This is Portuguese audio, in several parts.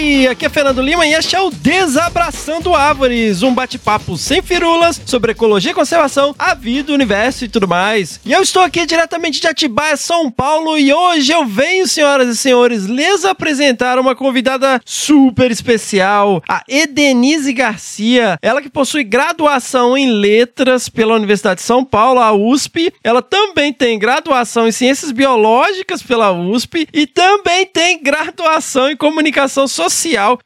Howdy! Aqui é Fernando Lima e este é o Desabraçando Árvores, um bate-papo sem firulas sobre ecologia e conservação, a vida, o universo e tudo mais. E eu estou aqui diretamente de Atibaia, São Paulo, e hoje eu venho, senhoras e senhores, lhes apresentar uma convidada super especial, a Edenise Garcia. Ela que possui graduação em letras pela Universidade de São Paulo, a USP. Ela também tem graduação em ciências biológicas pela USP e também tem graduação em comunicação social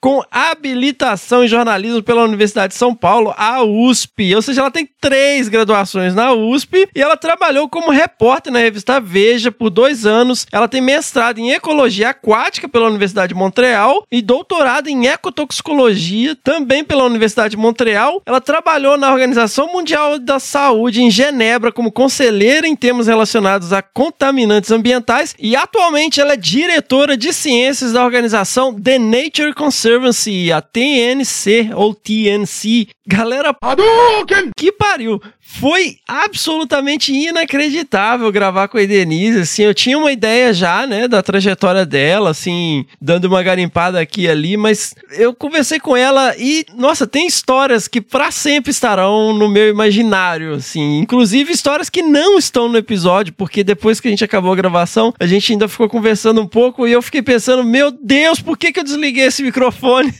com habilitação em jornalismo pela Universidade de São Paulo, a USP. Ou seja, ela tem três graduações na USP e ela trabalhou como repórter na revista Veja por dois anos. Ela tem mestrado em ecologia aquática pela Universidade de Montreal e doutorado em ecotoxicologia também pela Universidade de Montreal. Ela trabalhou na Organização Mundial da Saúde em Genebra como conselheira em temas relacionados a contaminantes ambientais e atualmente ela é diretora de ciências da organização The Nature Conservancy, a TNC ou TNC. Galera, que pariu! Foi absolutamente inacreditável gravar com a Denise, assim, eu tinha uma ideia já, né, da trajetória dela, assim, dando uma garimpada aqui e ali, mas eu conversei com ela e, nossa, tem histórias que para sempre estarão no meu imaginário, assim, inclusive histórias que não estão no episódio, porque depois que a gente acabou a gravação, a gente ainda ficou conversando um pouco e eu fiquei pensando, meu Deus, por que que eu desliguei esse microfone?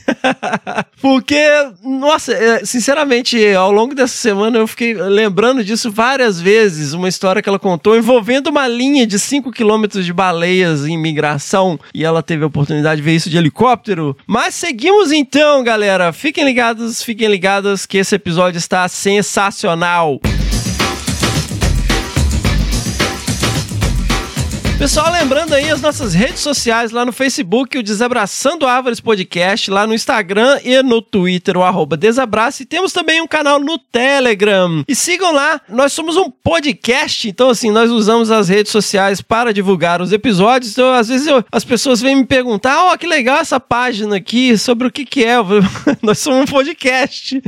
porque, nossa, é, sinceramente, ao longo dessa semana eu fiquei lembrando disso várias vezes, uma história que ela contou envolvendo uma linha de 5 quilômetros de baleias em migração e ela teve a oportunidade de ver isso de helicóptero. Mas seguimos então, galera. Fiquem ligados, fiquem ligadas que esse episódio está sensacional. Pessoal, lembrando aí as nossas redes sociais lá no Facebook, o Desabraçando Árvores Podcast, lá no Instagram e no Twitter, o arroba Desabrace. E temos também um canal no Telegram. E sigam lá, nós somos um podcast, então assim, nós usamos as redes sociais para divulgar os episódios. Então, às vezes eu, as pessoas vêm me perguntar, ó, oh, que legal essa página aqui, sobre o que que é. nós somos um podcast.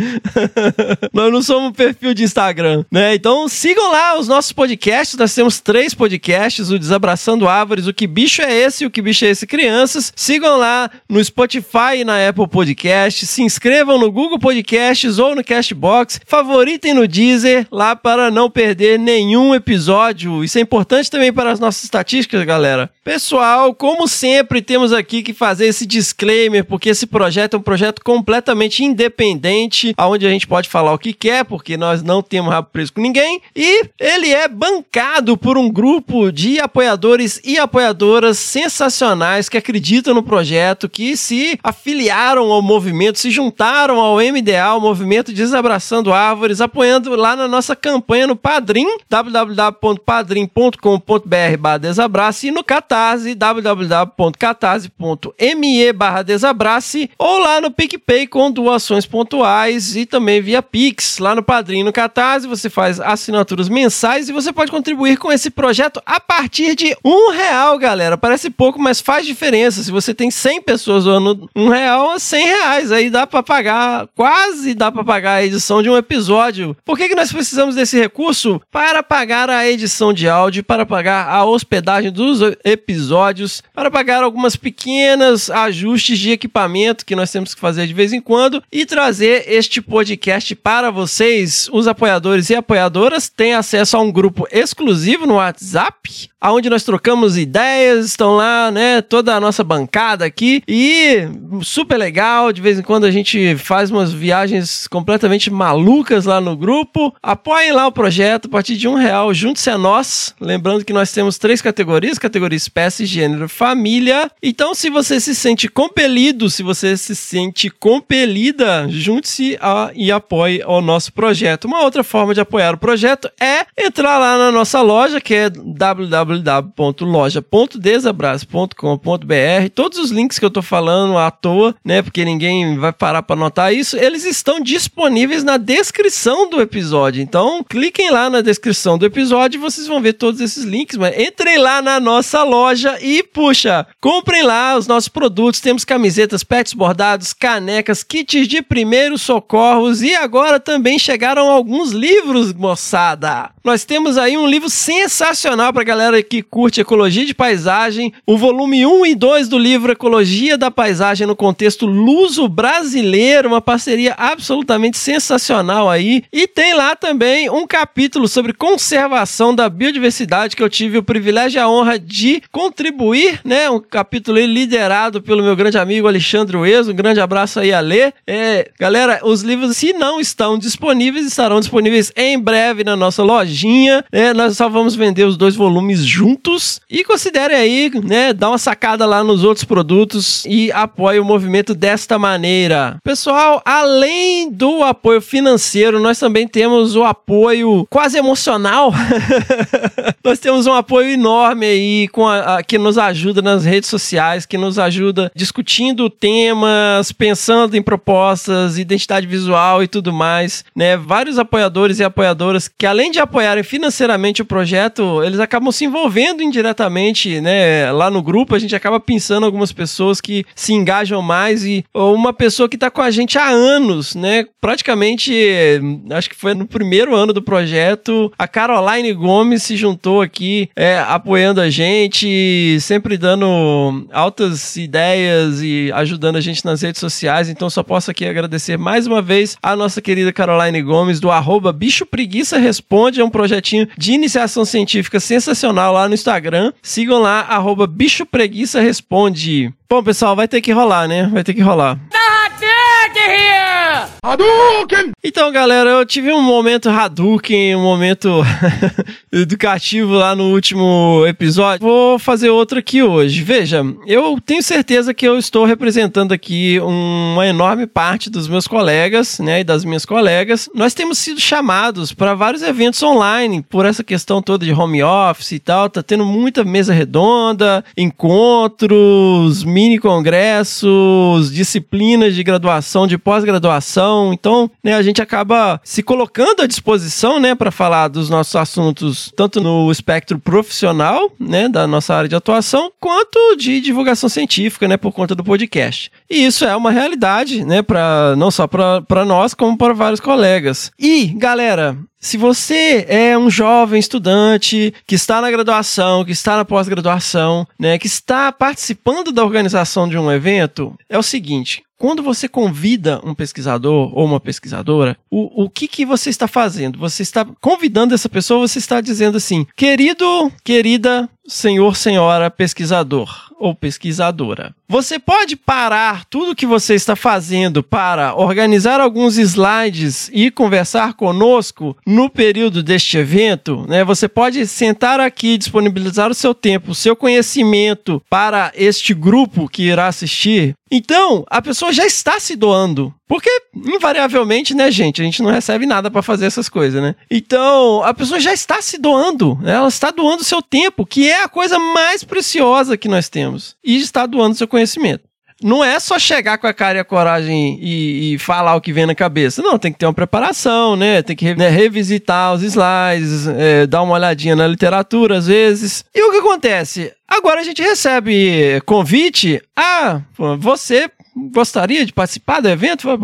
nós não somos um perfil de Instagram, né? Então sigam lá os nossos podcasts, nós temos três podcasts, o Desabraçando Abraçando Árvores, o que bicho é esse? O que bicho é esse? Crianças, sigam lá no Spotify e na Apple Podcast, se inscrevam no Google Podcasts ou no Castbox, favoritem no Deezer lá para não perder nenhum episódio. Isso é importante também para as nossas estatísticas, galera. Pessoal, como sempre, temos aqui que fazer esse disclaimer, porque esse projeto é um projeto completamente independente, onde a gente pode falar o que quer, porque nós não temos rabo preso com ninguém, e ele é bancado por um grupo de apoiadores apoiadores e apoiadoras sensacionais que acreditam no projeto, que se afiliaram ao movimento, se juntaram ao MDA, o movimento Desabraçando Árvores, apoiando lá na nossa campanha no Padrim, www.padrim.com.br desabrace e no Catarse, www.catarse.me desabrace ou lá no PicPay com doações pontuais e também via Pix. Lá no Padrim no Catarse você faz assinaturas mensais e você pode contribuir com esse projeto a partir de um real, galera. Parece pouco, mas faz diferença. Se você tem 100 pessoas doando um real, 100 reais. Aí dá para pagar, quase dá para pagar a edição de um episódio. Por que, que nós precisamos desse recurso? Para pagar a edição de áudio, para pagar a hospedagem dos episódios, para pagar algumas pequenas ajustes de equipamento que nós temos que fazer de vez em quando e trazer este podcast para vocês. Os apoiadores e apoiadoras têm acesso a um grupo exclusivo no WhatsApp, onde nós trocamos ideias, estão lá, né, toda a nossa bancada aqui e super legal, de vez em quando a gente faz umas viagens completamente malucas lá no grupo. Apoiem lá o projeto a partir de um real, junte-se a nós, lembrando que nós temos três categorias, categoria espécie, gênero, família. Então, se você se sente compelido, se você se sente compelida, junte-se e apoie o nosso projeto. Uma outra forma de apoiar o projeto é entrar lá na nossa loja, que é www www.loja.desabraço.com.br. Todos os links que eu tô falando à toa, né? Porque ninguém vai parar para anotar isso, eles estão disponíveis na descrição do episódio. Então, cliquem lá na descrição do episódio e vocês vão ver todos esses links, mas entrem lá na nossa loja e, puxa, comprem lá os nossos produtos. Temos camisetas, pets bordados, canecas, kits de primeiros socorros e agora também chegaram alguns livros, moçada. Nós temos aí um livro sensacional para galera que curte ecologia de paisagem, o volume 1 e 2 do livro Ecologia da Paisagem no contexto luso brasileiro, uma parceria absolutamente sensacional aí. E tem lá também um capítulo sobre conservação da biodiversidade que eu tive o privilégio e a honra de contribuir, né? Um capítulo liderado pelo meu grande amigo Alexandre Ueso. Um grande abraço aí, Ale. É, galera, os livros, se não estão disponíveis, estarão disponíveis em breve na nossa lojinha. É, nós só vamos vender os dois volumes juntos. E considerem aí, né? Dar uma sacada lá nos outros produtos e apoie o movimento desta maneira. Pessoal, além do apoio financeiro, nós também temos o apoio quase emocional. nós temos um apoio enorme aí com a, a, que nos ajuda nas redes sociais, que nos ajuda discutindo temas, pensando em propostas, identidade visual e tudo mais, né? Vários apoiadores e apoiadoras que além de apoiarem financeiramente o projeto, eles acabam se envolvendo indiretamente, né? Lá no grupo a gente acaba pensando algumas pessoas que se engajam mais e uma pessoa que está com a gente há anos, né? Praticamente, acho que foi no primeiro ano do projeto, a Caroline Gomes se juntou aqui, é, apoiando a gente, sempre dando altas ideias e ajudando a gente nas redes sociais. Então, só posso aqui agradecer mais uma vez a nossa querida Caroline Gomes, do arroba Bicho Preguiça Responde, é um projetinho de iniciação científica sensacional lá no. Sigam lá, arroba Bicho Preguiça Responde. Bom, pessoal, vai ter que rolar, né? Vai ter que rolar. Hadouken! Então, galera, eu tive um momento Hadouken, um momento educativo lá no último episódio. Vou fazer outro aqui hoje. Veja, eu tenho certeza que eu estou representando aqui uma enorme parte dos meus colegas, né, e das minhas colegas. Nós temos sido chamados para vários eventos online por essa questão toda de home office e tal. Tá tendo muita mesa redonda, encontros, mini congressos, disciplinas de graduação, de pós-graduação. Então, né, a gente acaba se colocando à disposição, né, para falar dos nossos assuntos, tanto no espectro profissional, né, da nossa área de atuação, quanto de divulgação científica, né, por conta do podcast. E isso é uma realidade, né, para não só para nós, como para vários colegas. E, galera, se você é um jovem estudante que está na graduação, que está na pós-graduação, né, que está participando da organização de um evento, é o seguinte: quando você convida um pesquisador ou uma pesquisadora, o, o que, que você está fazendo? Você está convidando essa pessoa, você está dizendo assim, querido, querida, senhor, senhora pesquisador ou pesquisadora. Você pode parar tudo que você está fazendo para organizar alguns slides e conversar conosco no período deste evento, né? Você pode sentar aqui, disponibilizar o seu tempo, o seu conhecimento para este grupo que irá assistir. Então, a pessoa já está se doando. Porque, invariavelmente, né, gente, a gente não recebe nada para fazer essas coisas, né? Então, a pessoa já está se doando, né? ela está doando seu tempo, que é a coisa mais preciosa que nós temos, e está doando seu conhecimento. Não é só chegar com a cara e a coragem e, e falar o que vem na cabeça. Não, tem que ter uma preparação, né? Tem que né, revisitar os slides, é, dar uma olhadinha na literatura às vezes. E o que acontece? Agora a gente recebe convite. Ah, você gostaria de participar do evento? Falei,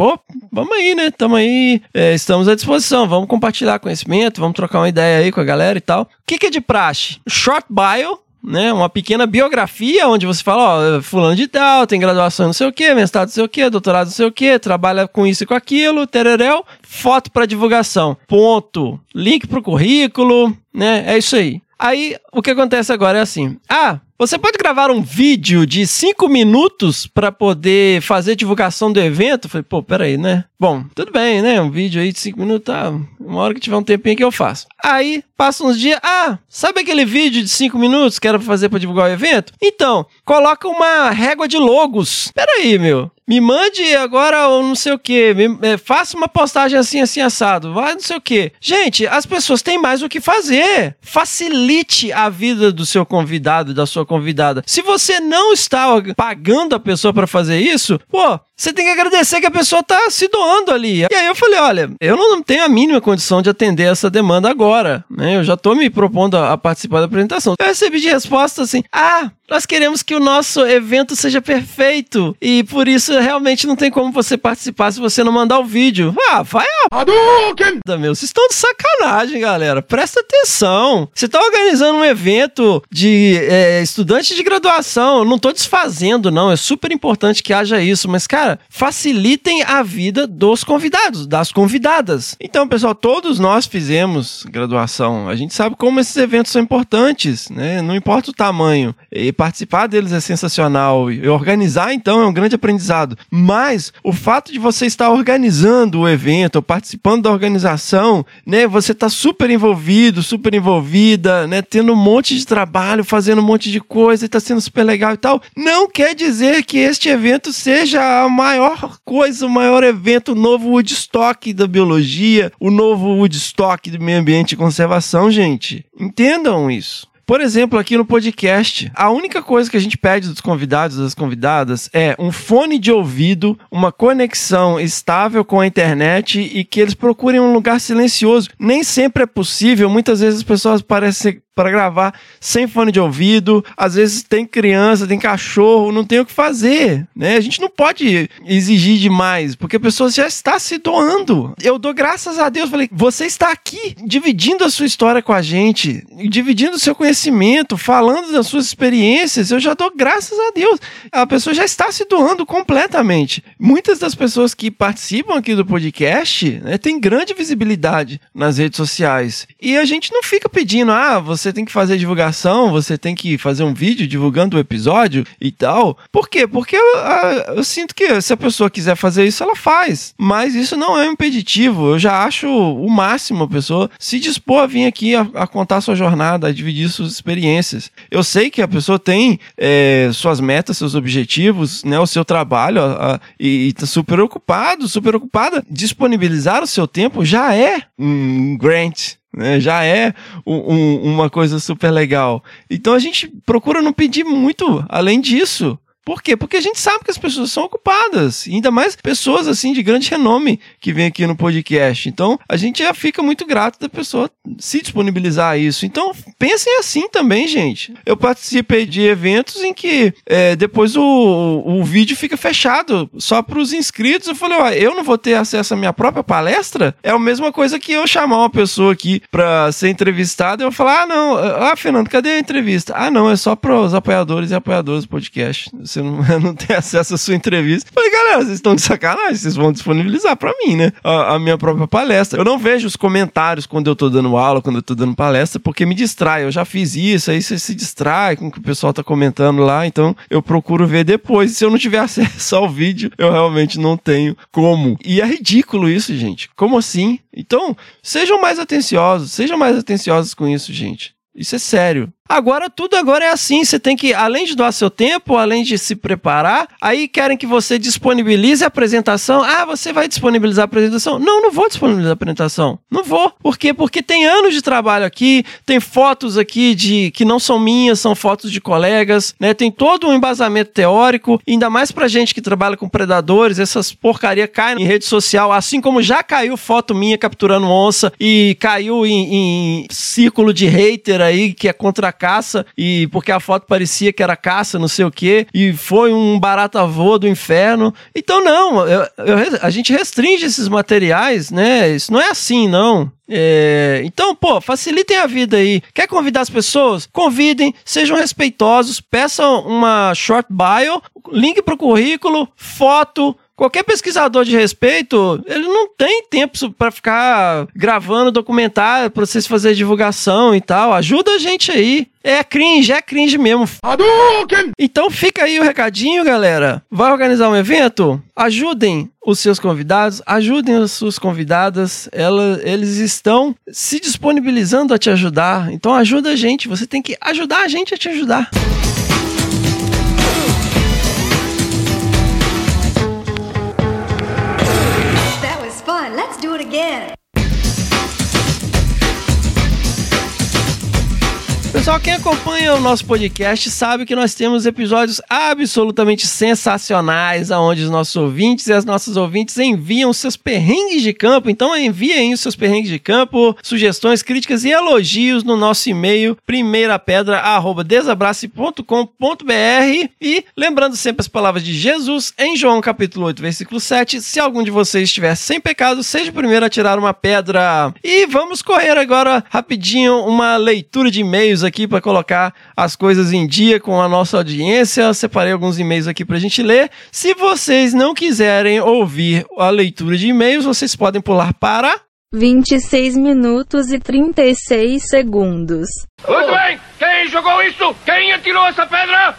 vamos aí, né? Estamos aí, é, estamos à disposição. Vamos compartilhar conhecimento, vamos trocar uma ideia aí com a galera e tal. O que, que é de praxe? Short bio, né, uma pequena biografia onde você fala, ó, fulano de tal, tem graduação não sei o quê, mestrado não sei o quê, doutorado não sei o quê, trabalha com isso e com aquilo, tereréu, foto para divulgação, ponto, link pro currículo, né, é isso aí. Aí, o que acontece agora é assim, ah, você pode gravar um vídeo de 5 minutos para poder fazer divulgação do evento? Falei, pô, peraí, né? Bom, tudo bem, né? Um vídeo aí de 5 minutos, tá? Uma hora que tiver um tempinho que eu faço. Aí, passa uns dias, ah, sabe aquele vídeo de 5 minutos que era pra fazer para divulgar o evento? Então, coloca uma régua de logos. Peraí, meu. Me mande agora ou não sei o que, é, faça uma postagem assim, assim, assado, vai não sei o que. Gente, as pessoas têm mais o que fazer. Facilite a vida do seu convidado, da sua convidada. Se você não está pagando a pessoa para fazer isso, pô, você tem que agradecer que a pessoa tá se doando ali. E aí eu falei, olha, eu não tenho a mínima condição de atender essa demanda agora, né? Eu já tô me propondo a, a participar da apresentação. Eu recebi de resposta assim, ah, nós queremos que o nosso evento seja perfeito e por isso realmente não tem como você participar se você não mandar o vídeo. Ah, vai a Hadouken! Meu, vocês estão de sacanagem, galera. Presta atenção. Você está organizando um evento de é, estudantes de graduação. Eu não estou desfazendo, não. É super importante que haja isso. Mas, cara, facilitem a vida dos convidados, das convidadas. Então, pessoal, todos nós fizemos graduação. A gente sabe como esses eventos são importantes, né? Não importa o tamanho. E participar deles é sensacional. E organizar, então, é um grande aprendizado. Mas o fato de você estar organizando o evento, ou participando da organização, né? Você está super envolvido, super envolvida, né? Tendo um monte de trabalho, fazendo um monte de coisa, está sendo super legal e tal. Não quer dizer que este evento seja a maior coisa, o maior evento, o novo Woodstock da biologia, o novo Woodstock do meio ambiente e conservação, gente. Entendam isso. Por exemplo, aqui no podcast, a única coisa que a gente pede dos convidados das convidadas é um fone de ouvido, uma conexão estável com a internet e que eles procurem um lugar silencioso. Nem sempre é possível, muitas vezes as pessoas parecem para gravar sem fone de ouvido. Às vezes tem criança, tem cachorro, não tem o que fazer, né? A gente não pode exigir demais, porque a pessoa já está se doando. Eu dou graças a Deus, falei, você está aqui dividindo a sua história com a gente, dividindo o seu conhecimento, falando das suas experiências. Eu já dou graças a Deus. A pessoa já está se doando completamente. Muitas das pessoas que participam aqui do podcast, né, têm grande visibilidade nas redes sociais. E a gente não fica pedindo, ah, você você tem que fazer divulgação, você tem que fazer um vídeo divulgando o episódio e tal. Por quê? Porque eu, eu, eu sinto que se a pessoa quiser fazer isso, ela faz. Mas isso não é um impeditivo. Eu já acho o máximo a pessoa se dispor a vir aqui a, a contar sua jornada, a dividir suas experiências. Eu sei que a pessoa tem é, suas metas, seus objetivos, né, o seu trabalho a, a, e está super ocupado, super ocupada. Disponibilizar o seu tempo já é um grant, né? Já é um, um, uma coisa super legal. Então a gente procura não pedir muito além disso. Por quê? Porque a gente sabe que as pessoas são ocupadas, ainda mais pessoas assim de grande renome que vêm aqui no podcast. Então, a gente já fica muito grato da pessoa se disponibilizar a isso. Então, pensem assim também, gente. Eu participei de eventos em que é, depois o, o vídeo fica fechado só para os inscritos. Eu falei, ó, eu não vou ter acesso à minha própria palestra? É a mesma coisa que eu chamar uma pessoa aqui para ser entrevistada e eu falar, ah, não, ah, Fernando, cadê a entrevista? Ah, não, é só para os apoiadores e apoiadoras do podcast você não, não tem acesso à sua entrevista. Falei, galera, vocês estão de sacanagem, vocês vão disponibilizar para mim, né? A, a, minha própria palestra. Eu não vejo os comentários quando eu tô dando aula, quando eu tô dando palestra, porque me distrai. Eu já fiz isso, aí você se distrai com o que o pessoal tá comentando lá, então eu procuro ver depois. Se eu não tiver acesso ao vídeo, eu realmente não tenho como. E é ridículo isso, gente. Como assim? Então, sejam mais atenciosos, sejam mais atenciosos com isso, gente. Isso é sério. Agora, tudo agora é assim. Você tem que, além de doar seu tempo, além de se preparar, aí querem que você disponibilize a apresentação. Ah, você vai disponibilizar a apresentação? Não, não vou disponibilizar a apresentação. Não vou. Por quê? Porque tem anos de trabalho aqui, tem fotos aqui de que não são minhas, são fotos de colegas, né? Tem todo um embasamento teórico, ainda mais pra gente que trabalha com predadores, essas porcaria caem em rede social, assim como já caiu foto minha capturando onça e caiu em, em círculo de hater aí que é contra caça e porque a foto parecia que era caça, não sei o que, e foi um barata voa do inferno. Então, não, eu, eu, a gente restringe esses materiais, né? Isso não é assim, não. É, então, pô, facilitem a vida aí. Quer convidar as pessoas? Convidem, sejam respeitosos, peçam uma short bio, link pro currículo, foto, Qualquer pesquisador de respeito, ele não tem tempo para ficar gravando documentário para vocês fazer divulgação e tal. Ajuda a gente aí. É cringe, é cringe mesmo. Então fica aí o recadinho, galera. Vai organizar um evento? Ajudem os seus convidados, ajudem as suas convidadas. Ela, eles estão se disponibilizando a te ajudar. Então ajuda a gente. Você tem que ajudar a gente a te ajudar. Again. Pessoal, quem acompanha o nosso podcast sabe que nós temos episódios absolutamente sensacionais, aonde os nossos ouvintes e as nossas ouvintes enviam seus perrengues de campo. Então enviem os seus perrengues de campo, sugestões, críticas e elogios no nosso e-mail primeirapedra@desabrace.com.br e lembrando sempre as palavras de Jesus em João capítulo 8, versículo 7, se algum de vocês estiver sem pecado, seja o primeiro a tirar uma pedra. E vamos correr agora rapidinho uma leitura de e-mails aqui para colocar as coisas em dia com a nossa audiência. Eu separei alguns e-mails aqui para a gente ler. Se vocês não quiserem ouvir a leitura de e-mails, vocês podem pular para 26 minutos e 36 segundos. Muito bem! Quem jogou isso? Quem atirou essa pedra?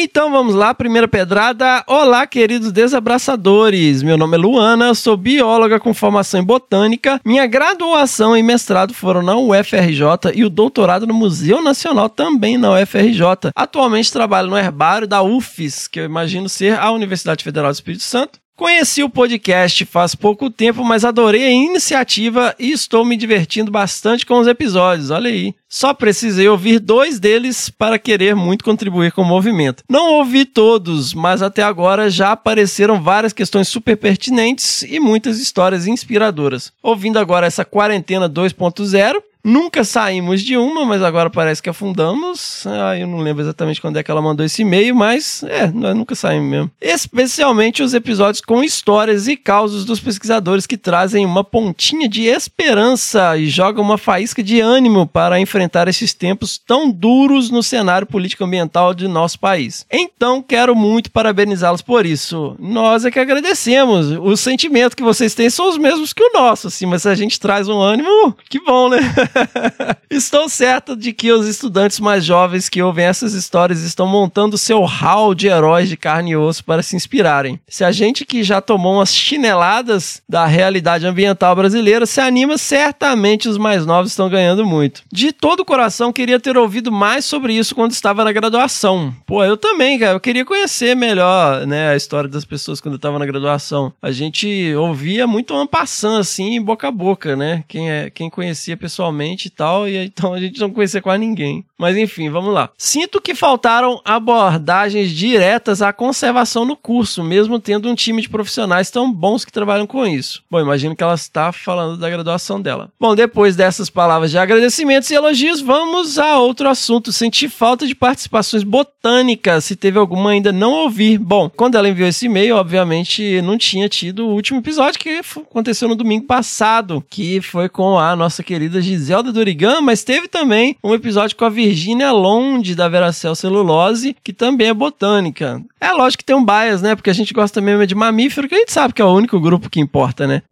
Então vamos lá, primeira pedrada. Olá, queridos desabraçadores. Meu nome é Luana, sou bióloga com formação em botânica. Minha graduação e mestrado foram na UFRJ e o doutorado no Museu Nacional também na UFRJ. Atualmente trabalho no herbário da UFES, que eu imagino ser a Universidade Federal do Espírito Santo. Conheci o podcast faz pouco tempo, mas adorei a iniciativa e estou me divertindo bastante com os episódios. Olha aí. Só precisei ouvir dois deles para querer muito contribuir com o movimento. Não ouvi todos, mas até agora já apareceram várias questões super pertinentes e muitas histórias inspiradoras. Ouvindo agora essa quarentena 2.0, Nunca saímos de uma, mas agora parece que afundamos. Ah, eu não lembro exatamente quando é que ela mandou esse e-mail, mas é, nós nunca saímos mesmo. Especialmente os episódios com histórias e causos dos pesquisadores que trazem uma pontinha de esperança e jogam uma faísca de ânimo para enfrentar esses tempos tão duros no cenário político ambiental de nosso país. Então, quero muito parabenizá-los por isso. Nós é que agradecemos. O sentimento que vocês têm são os mesmos que o nosso, assim, mas se a gente traz um ânimo, que bom, né? Estou certo de que os estudantes mais jovens que ouvem essas histórias estão montando seu hall de heróis de carne e osso para se inspirarem. Se a gente que já tomou umas chineladas da realidade ambiental brasileira se anima, certamente os mais novos estão ganhando muito. De todo o coração, queria ter ouvido mais sobre isso quando estava na graduação. Pô, eu também, cara. Eu queria conhecer melhor, né, a história das pessoas quando eu estava na graduação. A gente ouvia muito uma passando assim, boca a boca, né? Quem, é, quem conhecia pessoalmente e tal, e então a gente não conhecia quase ninguém. Mas enfim, vamos lá. Sinto que faltaram abordagens diretas à conservação no curso, mesmo tendo um time de profissionais tão bons que trabalham com isso. Bom, imagino que ela está falando da graduação dela. Bom, depois dessas palavras de agradecimentos e elogios, vamos a outro assunto. Senti falta de participações botânicas, se teve alguma ainda não ouvi. Bom, quando ela enviou esse e-mail, obviamente não tinha tido o último episódio que aconteceu no domingo passado, que foi com a nossa querida Giselda Dorigan, mas teve também um episódio com a Virginia Londe, da Veracel Celulose, que também é botânica. É lógico que tem um bias, né? Porque a gente gosta mesmo de mamífero, que a gente sabe que é o único grupo que importa, né?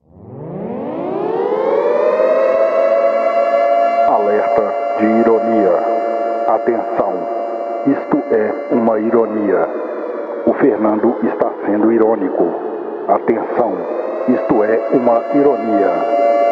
Alerta de ironia. Atenção, isto é uma ironia. O Fernando está sendo irônico. Atenção, isto é uma ironia.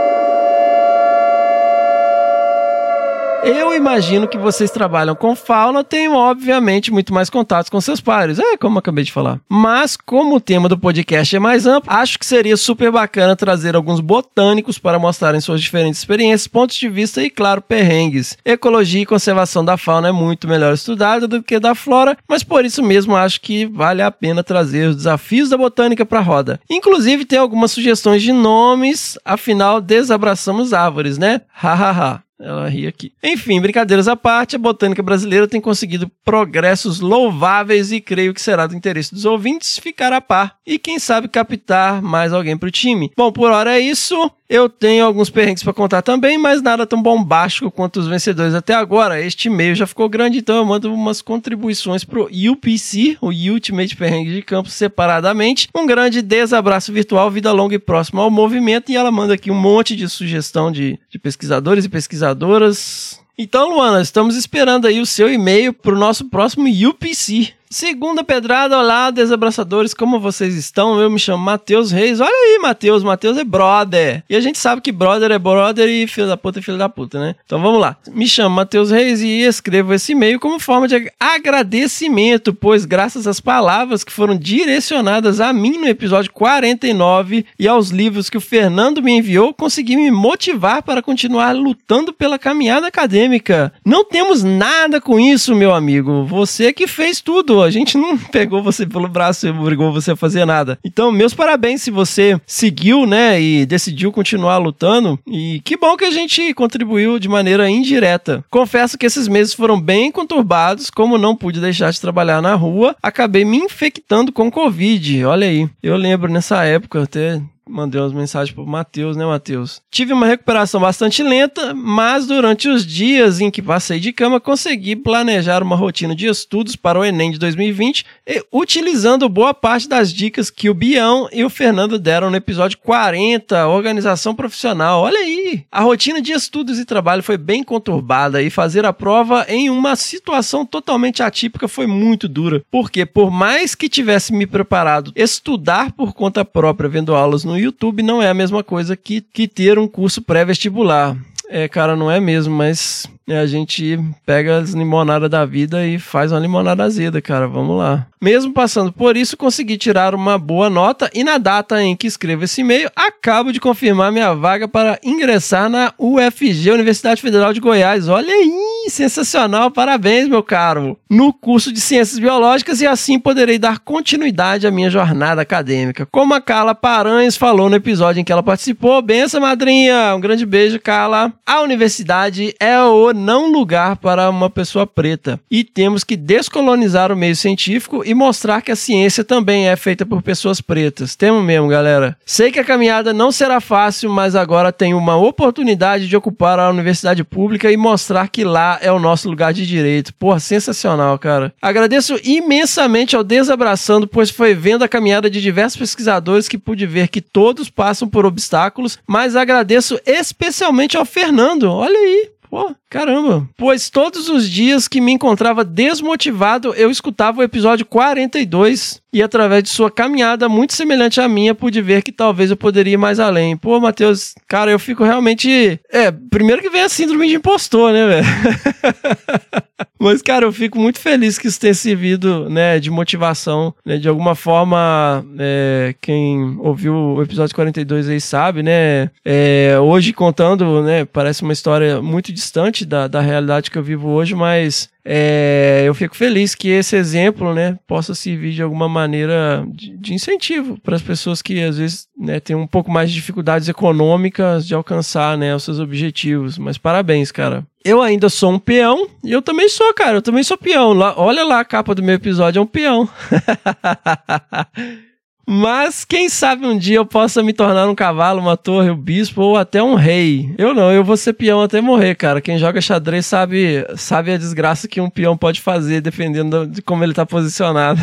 Eu imagino que vocês trabalham com fauna, tenham obviamente muito mais contatos com seus pares, é como eu acabei de falar. Mas como o tema do podcast é mais amplo, acho que seria super bacana trazer alguns botânicos para mostrarem suas diferentes experiências, pontos de vista e, claro, perrengues. Ecologia e conservação da fauna é muito melhor estudada do que da flora, mas por isso mesmo acho que vale a pena trazer os desafios da botânica para a roda. Inclusive tem algumas sugestões de nomes, afinal desabraçamos árvores, né? Hahaha. Ela ri aqui. Enfim, brincadeiras à parte, a botânica brasileira tem conseguido progressos louváveis e creio que será do interesse dos ouvintes ficar a par e, quem sabe, captar mais alguém para o time. Bom, por hora é isso. Eu tenho alguns perrengues para contar também, mas nada tão bombástico quanto os vencedores até agora. Este e-mail já ficou grande, então eu mando umas contribuições pro UPC, o Ultimate Perrengue de Campo, separadamente. Um grande desabraço virtual, vida longa e próxima ao movimento. E ela manda aqui um monte de sugestão de, de pesquisadores e pesquisadoras. Então, Luana, estamos esperando aí o seu e-mail para o nosso próximo UPC. Segunda pedrada, olá, desabraçadores, como vocês estão? Eu me chamo Matheus Reis. Olha aí, Matheus, Matheus é brother. E a gente sabe que brother é brother e filho da puta é filho da puta, né? Então vamos lá. Me chamo Matheus Reis e escrevo esse e-mail como forma de agradecimento, pois graças às palavras que foram direcionadas a mim no episódio 49 e aos livros que o Fernando me enviou, consegui me motivar para continuar lutando pela caminhada acadêmica. Não temos nada com isso, meu amigo. Você que fez tudo a gente não pegou você pelo braço e obrigou você a fazer nada. Então, meus parabéns se você seguiu, né, e decidiu continuar lutando. E que bom que a gente contribuiu de maneira indireta. Confesso que esses meses foram bem conturbados, como não pude deixar de trabalhar na rua, acabei me infectando com Covid. Olha aí, eu lembro nessa época até mandei umas mensagens pro Matheus, né, Matheus? Tive uma recuperação bastante lenta, mas durante os dias em que passei de cama, consegui planejar uma rotina de estudos para o Enem de 2020, utilizando boa parte das dicas que o Bião e o Fernando deram no episódio 40, Organização Profissional. Olha aí! A rotina de estudos e trabalho foi bem conturbada e fazer a prova em uma situação totalmente atípica foi muito dura, porque por mais que tivesse me preparado estudar por conta própria vendo aulas no no YouTube não é a mesma coisa que, que ter um curso pré-vestibular. É, cara, não é mesmo, mas é, a gente pega as limonadas da vida e faz uma limonada azeda, cara. Vamos lá. Mesmo passando por isso, consegui tirar uma boa nota e na data em que escrevo esse e-mail, acabo de confirmar minha vaga para ingressar na UFG, Universidade Federal de Goiás. Olha aí, sensacional, parabéns, meu caro. No curso de Ciências Biológicas e assim poderei dar continuidade à minha jornada acadêmica. Como a Carla Paranhos falou no episódio em que ela participou, benção, madrinha. Um grande beijo, Carla. A universidade é o não lugar para uma pessoa preta e temos que descolonizar o meio científico e mostrar que a ciência também é feita por pessoas pretas. Temos mesmo, galera. Sei que a caminhada não será fácil, mas agora tenho uma oportunidade de ocupar a universidade pública e mostrar que lá é o nosso lugar de direito. Porra, sensacional, cara. Agradeço imensamente ao Desabraçando, pois foi vendo a caminhada de diversos pesquisadores que pude ver que todos passam por obstáculos, mas agradeço especialmente ao Fernando. Olha aí, Pô, caramba. Pois todos os dias que me encontrava desmotivado, eu escutava o episódio 42 e através de sua caminhada muito semelhante à minha, pude ver que talvez eu poderia ir mais além. Pô, Matheus, cara, eu fico realmente. É, primeiro que vem a síndrome de impostor, né, velho? Mas, cara, eu fico muito feliz que isso tenha servido, né, de motivação, né, de alguma forma, é, quem ouviu o episódio 42 aí sabe, né, é, hoje contando, né, parece uma história muito distante da, da realidade que eu vivo hoje, mas é, eu fico feliz que esse exemplo né, possa servir de alguma maneira de, de incentivo para as pessoas que às vezes né, têm um pouco mais de dificuldades econômicas de alcançar né, os seus objetivos. Mas parabéns, cara. Eu ainda sou um peão e eu também sou, cara. Eu também sou peão. Lá, olha lá a capa do meu episódio, é um peão. Mas quem sabe um dia eu possa me tornar um cavalo, uma torre, um bispo ou até um rei. Eu não, eu vou ser peão até morrer, cara. Quem joga xadrez sabe, sabe a desgraça que um peão pode fazer dependendo de como ele tá posicionado.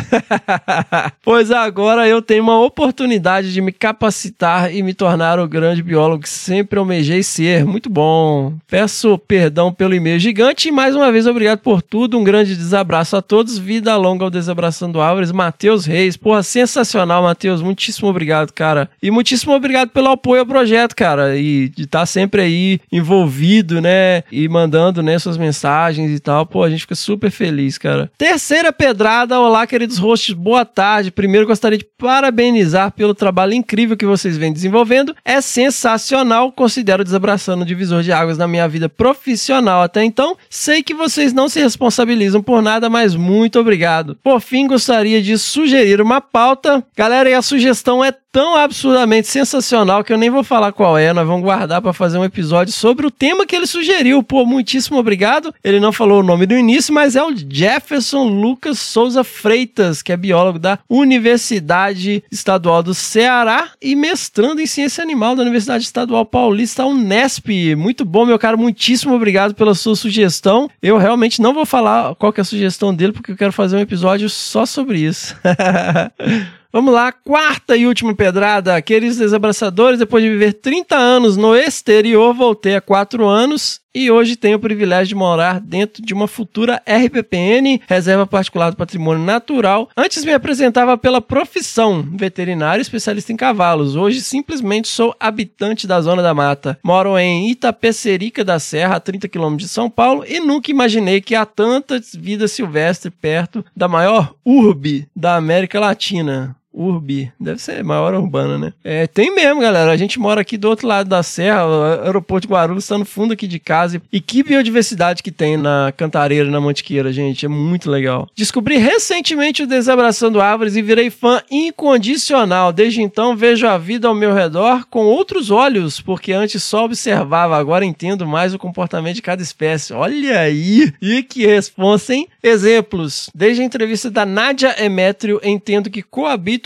pois agora eu tenho uma oportunidade de me capacitar e me tornar o grande biólogo que sempre almejei ser. Muito bom. Peço perdão pelo e-mail gigante e mais uma vez obrigado por tudo. Um grande desabraço a todos. Vida longa ao Desabraçando Árvores. Matheus Reis. Porra, sensacional, Matheus, muitíssimo obrigado, cara. E muitíssimo obrigado pelo apoio ao projeto, cara. E de estar tá sempre aí envolvido, né? E mandando, né, suas mensagens e tal. Pô, a gente fica super feliz, cara. Terceira pedrada. Olá, queridos hosts. Boa tarde. Primeiro gostaria de parabenizar pelo trabalho incrível que vocês vêm desenvolvendo. É sensacional. Considero desabraçando o divisor de águas na minha vida profissional até então. Sei que vocês não se responsabilizam por nada, mas muito obrigado. Por fim, gostaria de sugerir uma pauta. Galera, Galera, e a sugestão é tão absurdamente sensacional que eu nem vou falar qual é. Nós vamos guardar para fazer um episódio sobre o tema que ele sugeriu. Pô, muitíssimo obrigado. Ele não falou o nome do início, mas é o Jefferson Lucas Souza Freitas, que é biólogo da Universidade Estadual do Ceará e mestrando em ciência animal da Universidade Estadual Paulista Unesp. Muito bom, meu cara. Muitíssimo obrigado pela sua sugestão. Eu realmente não vou falar qual é a sugestão dele, porque eu quero fazer um episódio só sobre isso. Vamos lá, quarta e última pedrada. Queridos desabraçadores, depois de viver 30 anos no exterior, voltei há 4 anos e hoje tenho o privilégio de morar dentro de uma futura RPPN, Reserva Particular do Patrimônio Natural. Antes me apresentava pela profissão, veterinário especialista em cavalos. Hoje simplesmente sou habitante da Zona da Mata. Moro em Itapecerica da Serra, a 30 quilômetros de São Paulo, e nunca imaginei que há tanta vida silvestre perto da maior urbe da América Latina. Urbi, deve ser maior urbana, né? É, tem mesmo, galera. A gente mora aqui do outro lado da serra, o aeroporto de Guarulhos está no fundo aqui de casa. E que biodiversidade que tem na Cantareira, na Mantiqueira, gente. É muito legal. Descobri recentemente o Desabraçando Árvores e virei fã incondicional. Desde então vejo a vida ao meu redor com outros olhos, porque antes só observava, agora entendo mais o comportamento de cada espécie. Olha aí! E que responsa, hein? Exemplos. Desde a entrevista da Nádia Emétrio, entendo que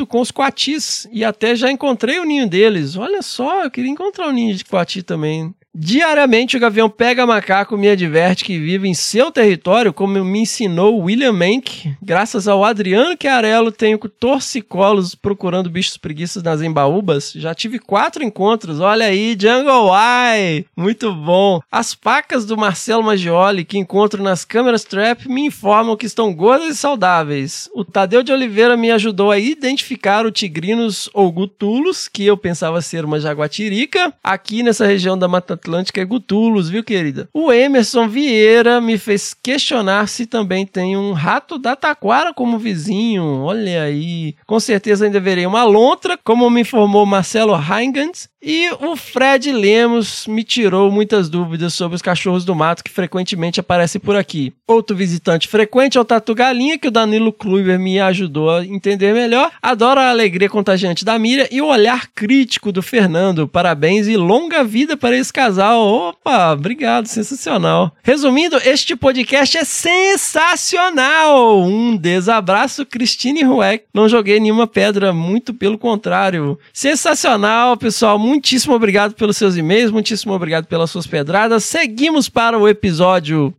com os coatis e até já encontrei o ninho deles. Olha só, eu queria encontrar o ninho de coati também. Diariamente o Gavião Pega Macaco me adverte que vive em seu território, como me ensinou William Mank. Graças ao Adriano Chiarello, tenho torcicolos procurando bichos preguiças nas embaúbas. Já tive quatro encontros, olha aí, Jungle Eye! Muito bom! As pacas do Marcelo Maggioli, que encontro nas câmeras trap, me informam que estão gordas e saudáveis. O Tadeu de Oliveira me ajudou a identificar o Tigrinos ou Gutulos, que eu pensava ser uma jaguatirica, aqui nessa região da Mata Atlântica é Gutulos, viu, querida? O Emerson Vieira me fez questionar se também tem um rato da taquara como vizinho. Olha aí. Com certeza ainda verei uma lontra, como me informou Marcelo Heingans. E o Fred Lemos me tirou muitas dúvidas sobre os cachorros do mato que frequentemente aparecem por aqui. Outro visitante frequente é o Tatu Galinha, que o Danilo Kluiver me ajudou a entender melhor. Adoro a alegria contagiante da Miriam e o olhar crítico do Fernando. Parabéns e longa vida para esse casal. Opa, obrigado, sensacional. Resumindo, este podcast é sensacional. Um desabraço, Cristine Rueck. Não joguei nenhuma pedra, muito pelo contrário. Sensacional, pessoal. Muitíssimo obrigado pelos seus e-mails, muitíssimo obrigado pelas suas pedradas. Seguimos para o episódio.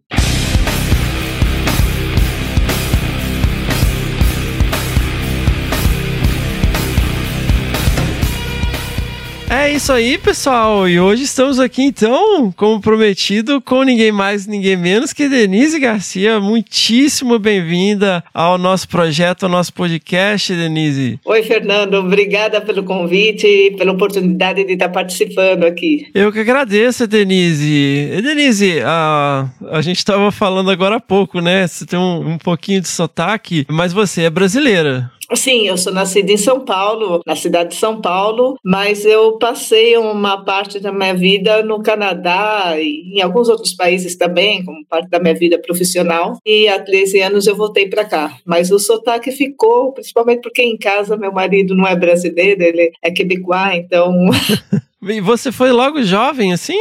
Isso aí, pessoal. E hoje estamos aqui, então, como prometido, com ninguém mais, ninguém menos que Denise Garcia. Muitíssimo bem-vinda ao nosso projeto, ao nosso podcast, Denise. Oi, Fernando. Obrigada pelo convite e pela oportunidade de estar participando aqui. Eu que agradeço, Denise. E, Denise, a, a gente estava falando agora há pouco, né? Você tem um, um pouquinho de sotaque, mas você é brasileira. Sim, eu sou nascida em São Paulo, na cidade de São Paulo, mas eu passei uma parte da minha vida no Canadá e em alguns outros países também, como parte da minha vida profissional. E há 13 anos eu voltei para cá. Mas o sotaque ficou, principalmente porque em casa meu marido não é brasileiro, ele é quebecois, então E você foi logo jovem, assim?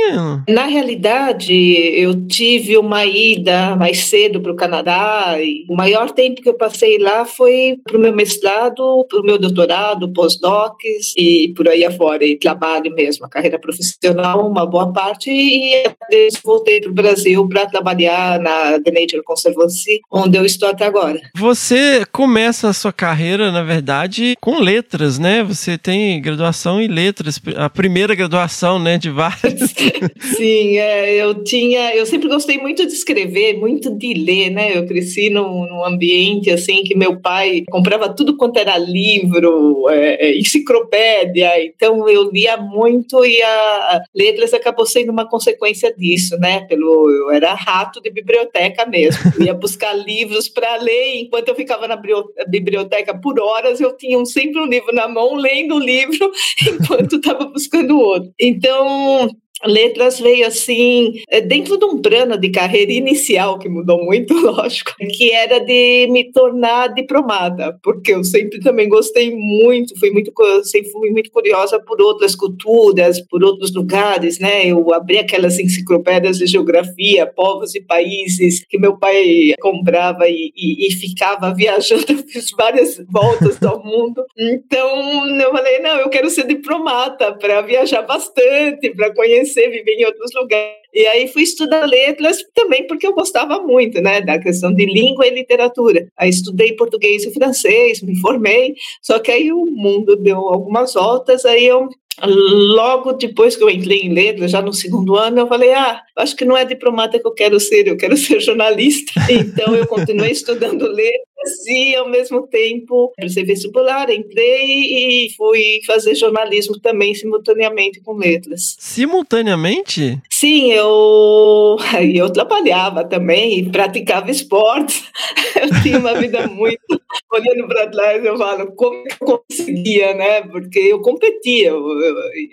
Na realidade, eu tive uma ida mais cedo para o Canadá. E o maior tempo que eu passei lá foi para o meu mestrado, para o meu doutorado, pós-docs e por aí afora. E trabalho mesmo, a carreira profissional, uma boa parte. E depois voltei para o Brasil para trabalhar na The Nature Conservancy, onde eu estou até agora. Você começa a sua carreira, na verdade, com letras, né? Você tem graduação em letras. A primeira graduação, né, de várias. Sim, é, eu tinha, eu sempre gostei muito de escrever, muito de ler, né? Eu cresci num, num ambiente assim que meu pai comprava tudo quanto era livro, é, é enciclopédia, então eu lia muito e a letras acabou sendo uma consequência disso, né? Pelo eu era rato de biblioteca mesmo, eu ia buscar livros para ler, enquanto eu ficava na biblioteca por horas, eu tinha sempre um livro na mão, lendo o livro enquanto estava buscando outro. Então, Letras veio assim, eh, dentro de um plano de carreira inicial, que mudou muito, lógico, que era de me tornar diplomada, porque eu sempre também gostei muito, fui muito, sempre fui muito curiosa por outras culturas, por outros lugares, né? Eu abri aquelas enciclopédias de geografia, povos e países que meu pai comprava e, e, e ficava viajando, fiz várias voltas ao mundo. Então eu falei, não, eu quero ser diplomata para viajar bastante, para conhecer conhecer, viver em outros lugares. E aí fui estudar letras também porque eu gostava muito, né, da questão de língua e literatura. Aí estudei português e francês, me formei, só que aí o mundo deu algumas voltas, aí eu logo depois que eu entrei em letras, já no segundo ano, eu falei, ah, acho que não é diplomata que eu quero ser, eu quero ser jornalista. Então eu continuei estudando letras e ao mesmo tempo prestei vestibular, entrei e fui fazer jornalismo também simultaneamente com letras. Simultaneamente? Sim, eu eu trabalhava também e praticava esportes. Eu tinha uma vida muito olhando para trás eu falo como eu conseguia, né? Porque eu competia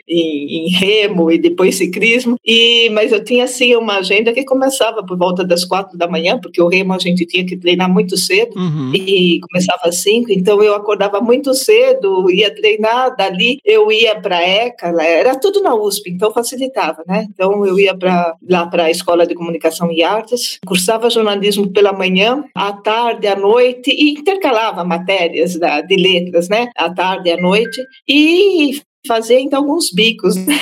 em, em remo e depois ciclismo e mas eu tinha assim uma agenda que começava por volta das quatro da manhã porque o remo a gente tinha que treinar muito cedo. Uhum. Uhum. E começava às cinco, então eu acordava muito cedo, ia treinar, dali eu ia para a ECA, era tudo na USP, então facilitava, né? Então eu ia para lá para a Escola de Comunicação e Artes, cursava jornalismo pela manhã, à tarde, à noite, e intercalava matérias da, de letras, né? À tarde, à noite, e fazia então alguns bicos. Né?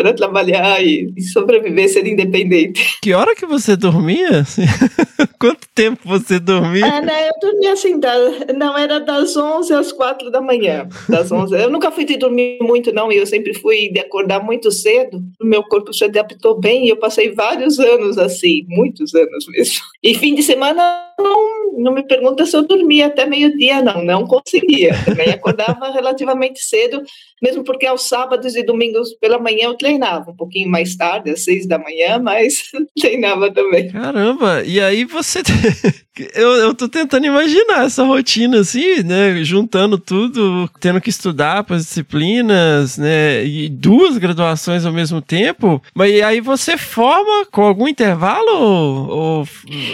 Para trabalhar e, e, sobreviver, ser independente. Que hora que você dormia? Quanto tempo você dormia? Ah, né, eu dormia assim, da, não, era das 11 às 4 da manhã. Das 11. Eu nunca fui de dormir muito, não, e eu sempre fui de acordar muito cedo. O meu corpo se adaptou bem e eu passei vários anos assim, muitos anos mesmo. E fim de semana, não, não me pergunta se eu dormia até meio-dia, não, não conseguia. Também acordava relativamente cedo, mesmo porque aos sábados e domingos pela manhã eu treinava, um pouquinho mais tarde, às seis da manhã, mas treinava também. Caramba, e aí você. eu, eu tô tentando imaginar essa rotina assim, né? Juntando tudo, tendo que estudar para as disciplinas, né? E duas graduações ao mesmo tempo. Mas aí você forma com algum intervalo? Ou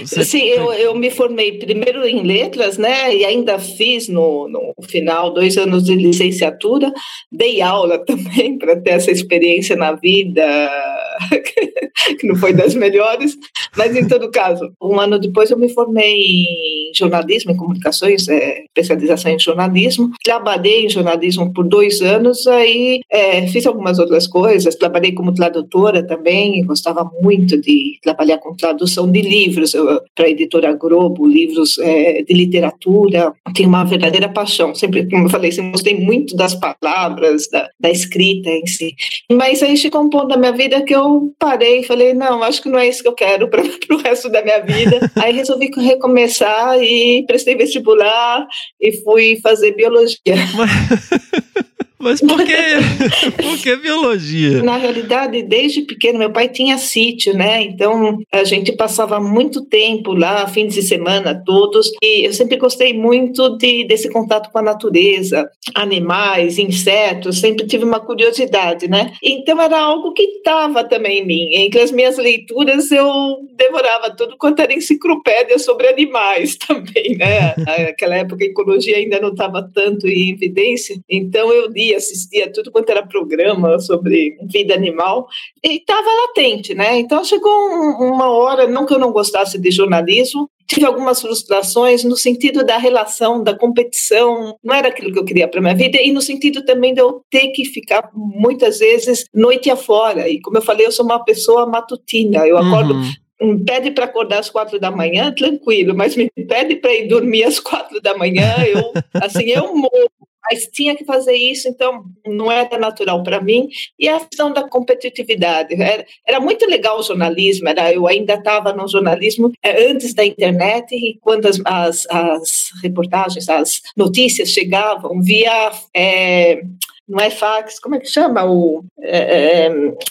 você... Sim, eu, eu me formei primeiro em letras, né? E ainda fiz no, no final dois anos de licenciatura. Dei aula também para ter essa experiência na na vida, que não foi das melhores, mas em todo caso, um ano depois eu me formei em jornalismo, em comunicações, é, especialização em jornalismo. Trabalhei em jornalismo por dois anos, aí é, fiz algumas outras coisas, trabalhei como tradutora também, gostava muito de trabalhar com tradução de livros para a editora Globo, livros é, de literatura, tenho uma verdadeira paixão, sempre, como eu falei, sempre gostei muito das palavras, da, da escrita em si. Mas aí chegou um ponto da minha vida que eu parei e falei, não, acho que não é isso que eu quero para o resto da minha vida. Aí resolvi recomeçar e prestei vestibular e fui fazer biologia. Mas... Mas por que, por que biologia? Na realidade, desde pequeno, meu pai tinha sítio, né? Então a gente passava muito tempo lá, fins de semana todos, e eu sempre gostei muito de, desse contato com a natureza, animais, insetos, sempre tive uma curiosidade, né? Então era algo que estava também em mim. Entre as minhas leituras, eu devorava tudo quanto era enciclopédia sobre animais também, né? Naquela época a ecologia ainda não estava tanto em evidência, então eu li assistia tudo quanto era programa sobre vida animal, e estava latente, né? Então chegou um, uma hora, não que eu não gostasse de jornalismo, tive algumas frustrações no sentido da relação, da competição, não era aquilo que eu queria para minha vida, e no sentido também de eu ter que ficar muitas vezes noite afora. E como eu falei, eu sou uma pessoa matutina, eu acordo uhum me pede para acordar às quatro da manhã, tranquilo, mas me pede para ir dormir às quatro da manhã, eu assim eu morro mas tinha que fazer isso, então não era natural para mim. E a questão da competitividade. Era, era muito legal o jornalismo, era, eu ainda estava no jornalismo é, antes da internet, e quando as, as, as reportagens, as notícias chegavam via. É, não é fax, como é que chama? O é, é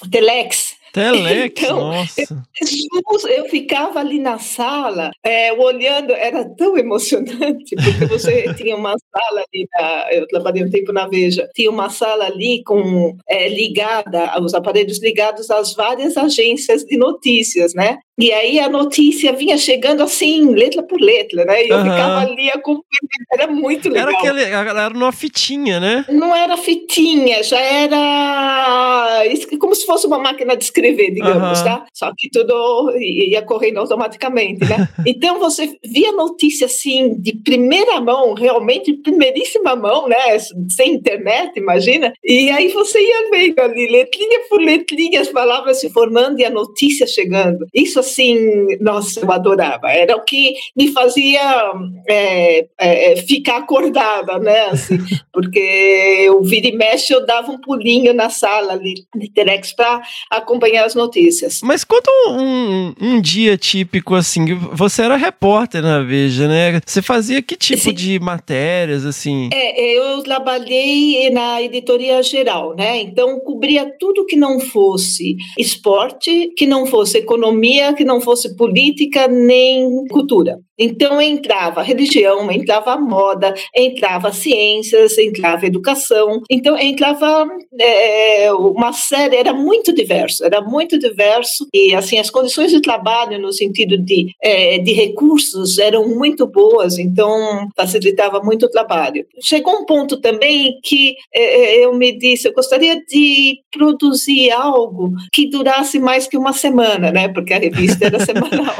telex. Telex, então, nossa. Eu, eu, ficava ali na sala, é, olhando, era tão emocionante, porque você tinha uma sala ali, na, eu trabalhei um tempo na Veja, tinha uma sala ali com é, ligada, os aparelhos ligados às várias agências de notícias, né? E aí a notícia vinha chegando assim, letra por letra, né? E eu uhum. ficava ali acompanhando, era muito legal. Era, aquele, era numa fitinha, né? Não era fitinha, já era como se se fosse uma máquina de escrever, digamos, Aham. tá? Só que tudo ia correndo automaticamente, né? Então você via notícia assim de primeira mão, realmente primeiríssima mão, né? Sem internet, imagina. E aí você ia vendo ali, letrinha por letrinha, as palavras se formando e a notícia chegando. Isso assim, nossa, eu adorava. Era o que me fazia é, é, ficar acordada, né? Assim, porque eu vira e mexe, eu dava um pulinho na sala ali de Terex para acompanhar as notícias. Mas conta um, um, um dia típico, assim. Você era repórter na Veja, né? Você fazia que tipo Sim. de matérias, assim? É, eu trabalhei na editoria geral, né? Então cobria tudo que não fosse esporte, que não fosse economia, que não fosse política nem cultura. Então entrava religião, entrava moda, entrava ciências, entrava educação. Então entrava é, uma série, era muito diverso, era muito diverso e assim as condições de trabalho no sentido de é, de recursos eram muito boas, então facilitava muito o trabalho. Chegou um ponto também que é, eu me disse, eu gostaria de produzir algo que durasse mais que uma semana, né? Porque a revista era semanal.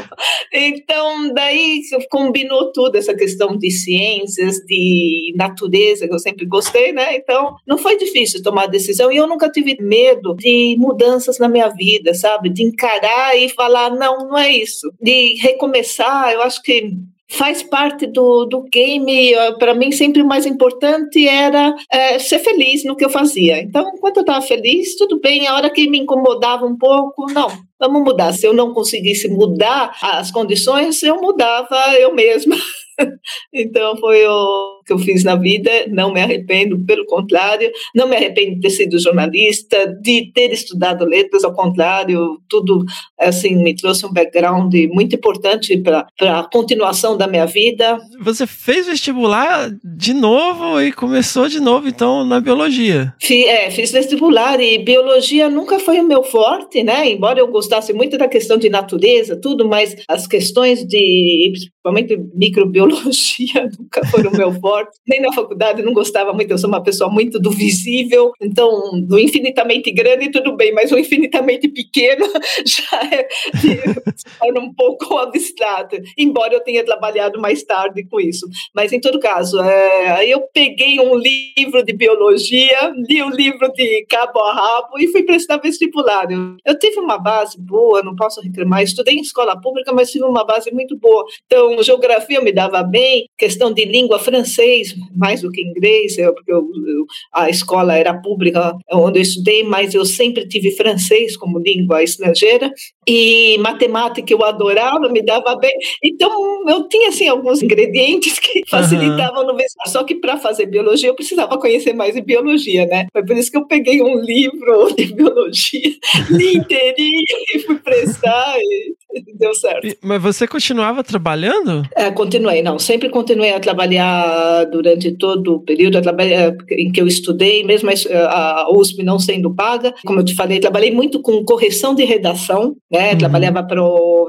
Então, daí combinou tudo, essa questão de ciências, de natureza, que eu sempre gostei, né? Então, não foi difícil tomar a decisão e eu nunca tive medo de mudanças na minha vida, sabe? De encarar e falar, não, não é isso. De recomeçar, eu acho que faz parte do, do game. Para mim, sempre o mais importante era é, ser feliz no que eu fazia. Então, enquanto eu estava feliz, tudo bem. A hora que me incomodava um pouco, não, vamos mudar. Se eu não conseguisse mudar as condições, eu mudava eu mesma. então foi o que eu fiz na vida, não me arrependo, pelo contrário, não me arrependo de ter sido jornalista, de ter estudado letras, ao contrário, tudo assim me trouxe um background muito importante para a continuação da minha vida. Você fez vestibular de novo e começou de novo então na biologia. Fiz, é, fiz vestibular e biologia nunca foi o meu forte, né? Embora eu gostasse muito da questão de natureza, tudo, mas as questões de principalmente microbiologia nunca o meu forte. Nem na faculdade não gostava muito, eu sou uma pessoa muito do visível, então do infinitamente grande tudo bem, mas o infinitamente pequeno já é, era um pouco abstrato, embora eu tenha trabalhado mais tarde com isso. Mas em todo caso, é, eu peguei um livro de biologia, li o livro de cabo a rabo e fui prestar vestibular. Eu tive uma base boa, não posso reclamar, estudei em escola pública, mas tive uma base muito boa. Então, geografia eu me dava bem, questão de língua francês, mais do que inglês, eu, porque eu, eu, a escola era pública onde eu estudei, mas eu sempre tive francês como língua estrangeira e matemática eu adorava, me dava bem. Então, eu tinha assim alguns ingredientes que facilitavam uhum. no vestibular. Só que para fazer biologia eu precisava conhecer mais de biologia, né? Foi por isso que eu peguei um livro de biologia, li inteirinho e fui prestar e deu certo. E, mas você continuava trabalhando? É, continuei, não. Sempre continuei a trabalhar durante todo o período em que eu estudei, mesmo a USP não sendo paga. Como eu te falei, trabalhei muito com correção de redação, né? Uhum. Trabalhava para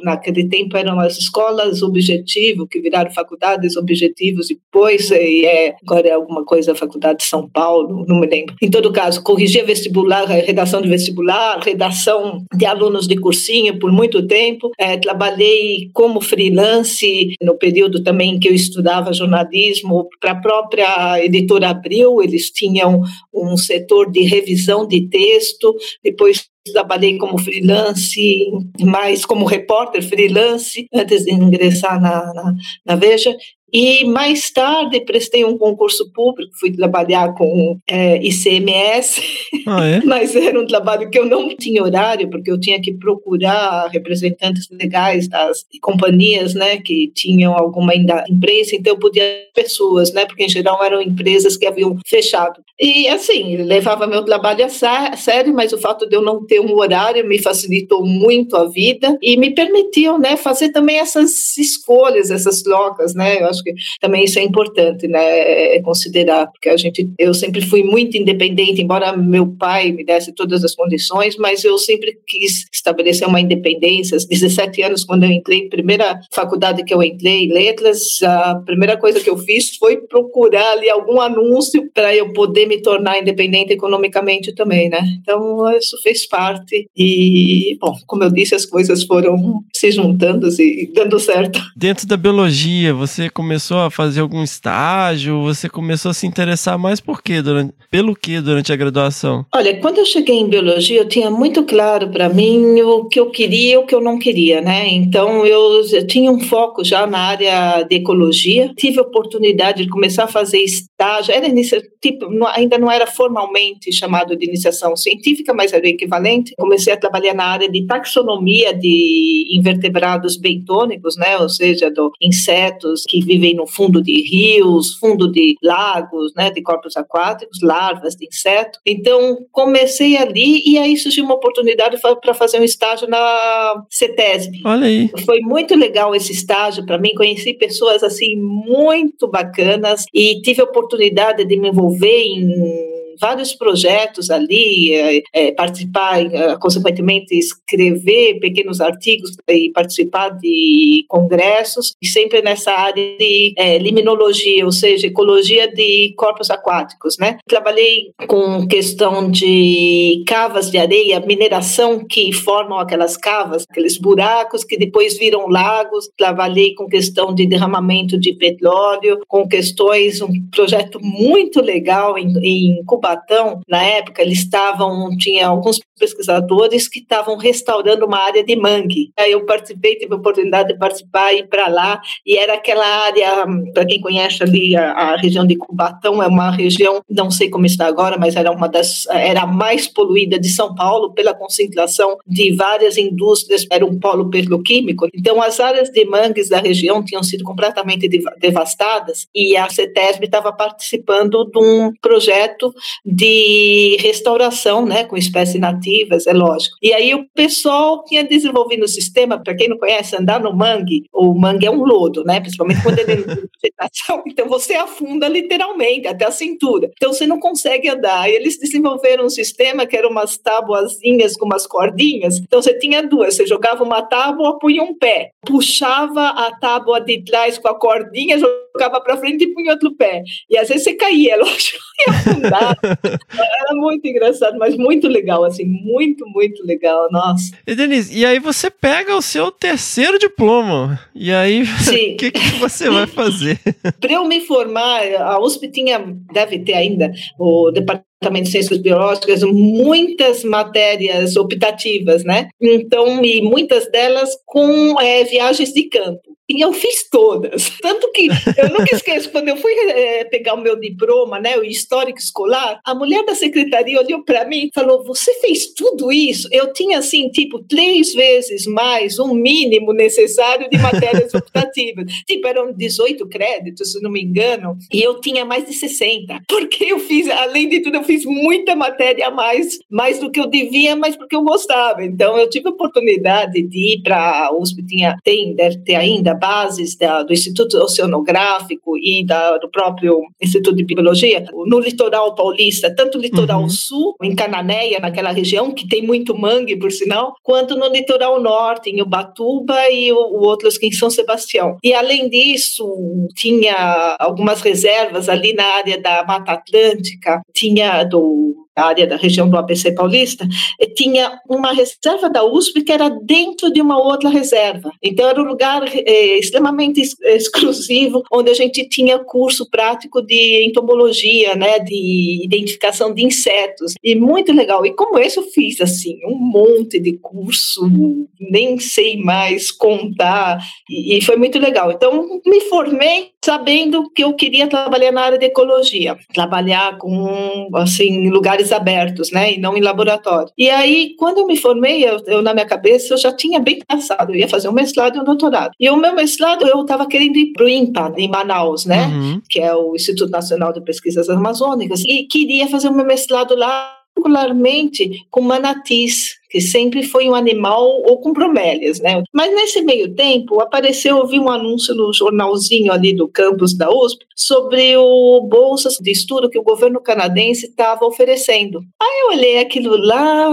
naquele tempo eram as escolas objetivo que viraram faculdades objetivos depois e é agora é alguma coisa faculdade de São Paulo, não me lembro. Em todo caso, corrigia vestibular, redação de vestibular, redação de alunos de cursinho por muito tempo. É, trabalhei como freelance no período também que eu estudava jornalismo para a própria editora Abril, eles tinham um setor de revisão de texto, depois trabalhei como freelance, mais como repórter freelance, antes de ingressar na, na, na Veja. E mais tarde prestei um concurso público, fui trabalhar com é, ICMS, ah, é? mas era um trabalho que eu não tinha horário, porque eu tinha que procurar representantes legais das companhias, né, que tinham alguma empresa, então eu podia pessoas, né, porque em geral eram empresas que haviam fechado. E assim, levava meu trabalho a sério, mas o fato de eu não ter um horário me facilitou muito a vida e me permitiu, né, fazer também essas escolhas, essas trocas, né, eu acho que também isso é importante, né, é considerar, porque a gente, eu sempre fui muito independente, embora meu pai me desse todas as condições, mas eu sempre quis estabelecer uma independência. Aos 17 anos, quando eu entrei, primeira faculdade que eu entrei, letras, a primeira coisa que eu fiz foi procurar ali algum anúncio para eu poder me tornar independente economicamente também, né? Então, isso fez parte e, bom, como eu disse, as coisas foram se juntando e dando certo. Dentro da biologia, você começou a fazer algum estágio? Você começou a se interessar mais por quê? Durante, pelo que durante a graduação? Olha, quando eu cheguei em biologia, eu tinha muito claro para mim o que eu queria e o que eu não queria, né? Então, eu, eu tinha um foco já na área de ecologia. Tive a oportunidade de começar a fazer estágio. Era tipo, ainda não era formalmente chamado de iniciação científica, mas era o equivalente. Comecei a trabalhar na área de taxonomia de invertebrados bentônicos, né? Ou seja, do insetos que vivem no fundo de rios, fundo de lagos, né? De corpos aquáticos, larvas de inseto. Então, comecei ali e aí surgiu uma oportunidade para fazer um estágio na CETESB. Olha aí. Foi muito legal esse estágio para mim. Conheci pessoas assim muito bacanas e tive a oportunidade de me envolver em vários projetos ali, é, é, participar, é, consequentemente, escrever pequenos artigos e participar de congressos, e sempre nessa área de é, liminologia, ou seja, ecologia de corpos aquáticos. Né? Trabalhei com questão de cavas de areia, mineração que formam aquelas cavas, aqueles buracos que depois viram lagos. Trabalhei com questão de derramamento de petróleo, com questões, um projeto muito legal em, em Cuba Cubatão, na época, eles estavam, tinha alguns pesquisadores que estavam restaurando uma área de mangue. Aí eu participei, tive a oportunidade de participar e ir para lá, e era aquela área, para quem conhece ali a, a, região de Cubatão, é uma região, não sei como está agora, mas era uma das, era a mais poluída de São Paulo pela concentração de várias indústrias, era um polo petroquímico. Então as áreas de mangues da região tinham sido completamente devastadas e a CETESB estava participando de um projeto de restauração, né, com espécies nativas, é lógico. E aí o pessoal tinha desenvolvido um sistema, para quem não conhece, andar no mangue, o mangue é um lodo, né, principalmente quando ele é então você afunda literalmente até a cintura. Então você não consegue andar. E eles desenvolveram um sistema que era umas tabuazinhas com umas cordinhas. Então você tinha duas, você jogava uma tábua, punha um pé, puxava a tábua de trás com a cordinha, jogava para frente e punha outro pé. E às vezes você caía, lógico, ia afundar. Era muito engraçado, mas muito legal, assim, muito, muito legal, nossa. E Denise, e aí você pega o seu terceiro diploma, e aí o que, que você vai fazer? Para eu me formar, a USP tinha, deve ter ainda, o departamento de ciências biológicas, muitas matérias optativas, né? Então, e muitas delas com é, viagens de campo. E eu fiz todas. Tanto que eu nunca esqueço, quando eu fui é, pegar o meu diploma, né, o histórico escolar, a mulher da secretaria olhou para mim e falou: Você fez tudo isso? Eu tinha, assim, tipo, três vezes mais um mínimo necessário de matérias optativas. tipo, eram 18 créditos, se não me engano, e eu tinha mais de 60. Porque eu fiz, além de tudo, eu fiz muita matéria a mais, mais do que eu devia, mas porque eu gostava. Então, eu tive a oportunidade de ir para a USP, tinha, tem, deve ter ainda bases da, do Instituto Oceanográfico e da, do próprio Instituto de Biologia, no litoral paulista, tanto no litoral uhum. sul, em Cananéia, naquela região, que tem muito mangue, por sinal, quanto no litoral norte, em Ubatuba e o, o outro em São Sebastião. E, além disso, tinha algumas reservas ali na área da Mata Atlântica, tinha do área da região do ABC Paulista, tinha uma reserva da USP que era dentro de uma outra reserva. Então, era um lugar é, extremamente exclusivo, onde a gente tinha curso prático de entomologia, né, de identificação de insetos, e muito legal. E como esse eu fiz, assim, um monte de curso, nem sei mais contar, e, e foi muito legal. Então, me formei sabendo que eu queria trabalhar na área de ecologia, trabalhar com, assim, lugares abertos, né, e não em laboratório. E aí, quando eu me formei, eu, eu na minha cabeça, eu já tinha bem pensado, eu ia fazer um mestrado e um doutorado. E o meu mestrado, eu estava querendo ir para o INPA, em Manaus, né, uhum. que é o Instituto Nacional de Pesquisas Amazônicas, e queria fazer o meu mestrado lá particularmente com manatis, que sempre foi um animal ou com bromélias, né? Mas nesse meio tempo apareceu, eu vi um anúncio no jornalzinho ali do campus da USP sobre o bolsas de estudo que o governo canadense estava oferecendo. Aí eu olhei aquilo lá,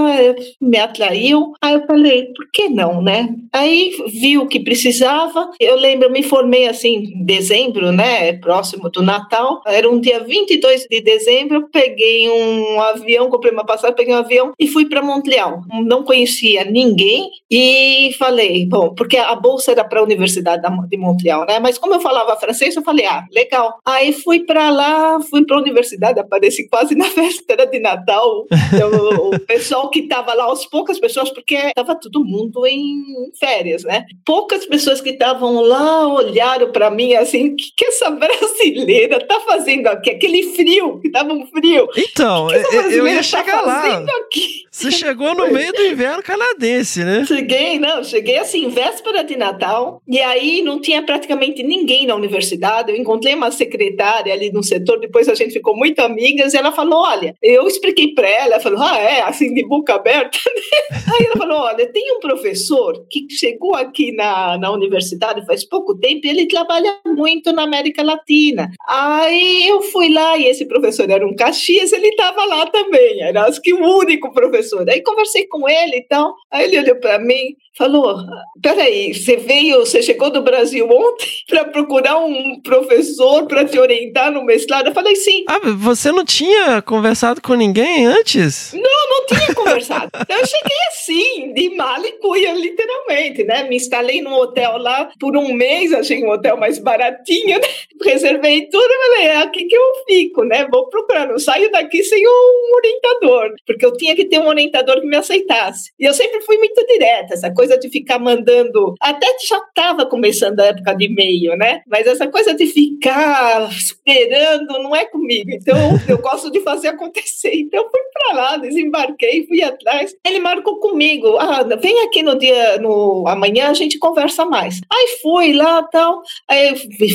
me atraiu, aí eu falei, por que não, né? Aí vi o que precisava, eu lembro, eu me formei assim em dezembro, né, próximo do Natal, era um dia 22 de dezembro, peguei um avião, comprei uma passagem, peguei um avião e fui para Montreal. Não conhecia ninguém e falei, bom, porque a bolsa era para a Universidade de Montreal, né? Mas como eu falava francês, eu falei, ah, legal. Aí fui para lá, fui para a universidade, apareci quase na véspera de Natal. Então, o pessoal que estava lá, as poucas pessoas, porque estava todo mundo em férias, né? Poucas pessoas que estavam lá olharam para mim assim, o que, que essa brasileira tá fazendo aqui? Aquele frio, que tava um frio. Então, que que eu ia tá chegar lá. Aqui? Você chegou no meio do inverno canadense, né? Cheguei, não, cheguei assim, véspera de Natal, e aí não tinha praticamente ninguém na universidade. Eu encontrei uma secretária ali no setor, depois a gente ficou muito amigas, e ela falou: Olha, eu expliquei para ela, ela falou: Ah, é, assim, de boca aberta. aí ela falou: Olha, tem um professor que chegou aqui na, na universidade faz pouco tempo, e ele trabalha muito na América Latina. Aí eu fui lá, e esse professor era um Caxias, ele estava lá também, era acho que o único professor professor. Aí conversei com ele e então, tal. Aí ele olhou para mim falou: peraí, você veio, você chegou do Brasil ontem para procurar um professor para te orientar no mestrado? Eu falei: sim. Ah, você não tinha conversado com ninguém antes? Não, não tinha conversado. Então, eu cheguei assim, de mala e cuia, literalmente, né? Me instalei num hotel lá por um mês, achei um hotel mais baratinho, né? reservei tudo e falei: é aqui que eu fico, né? Vou procurar, não saio daqui sem um orientador, porque eu tinha que ter um orientador que me aceitasse. E eu sempre fui muito direta, essa coisa de ficar mandando. Até já estava começando a época de e-mail, né? Mas essa coisa de ficar esperando não é comigo. Então eu gosto de fazer acontecer. Então eu fui para lá, desembarquei, fui atrás. Ele marcou comigo: ah, vem aqui no dia, no amanhã a gente conversa mais. Aí fui lá tal. Aí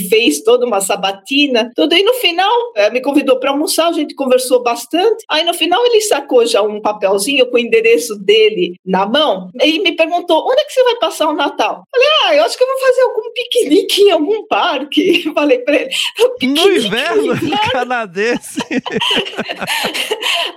fez toda uma sabatina, tudo. E no final eh, me convidou para almoçar, a gente conversou bastante. Aí no final ele sacou já um papelzinho com o endereço dele na mão e me perguntou onde é que você vai passar o Natal? Falei, ah, eu acho que eu vou fazer algum piquenique em algum parque. Falei pra ele. No inverno, inverno. canadense.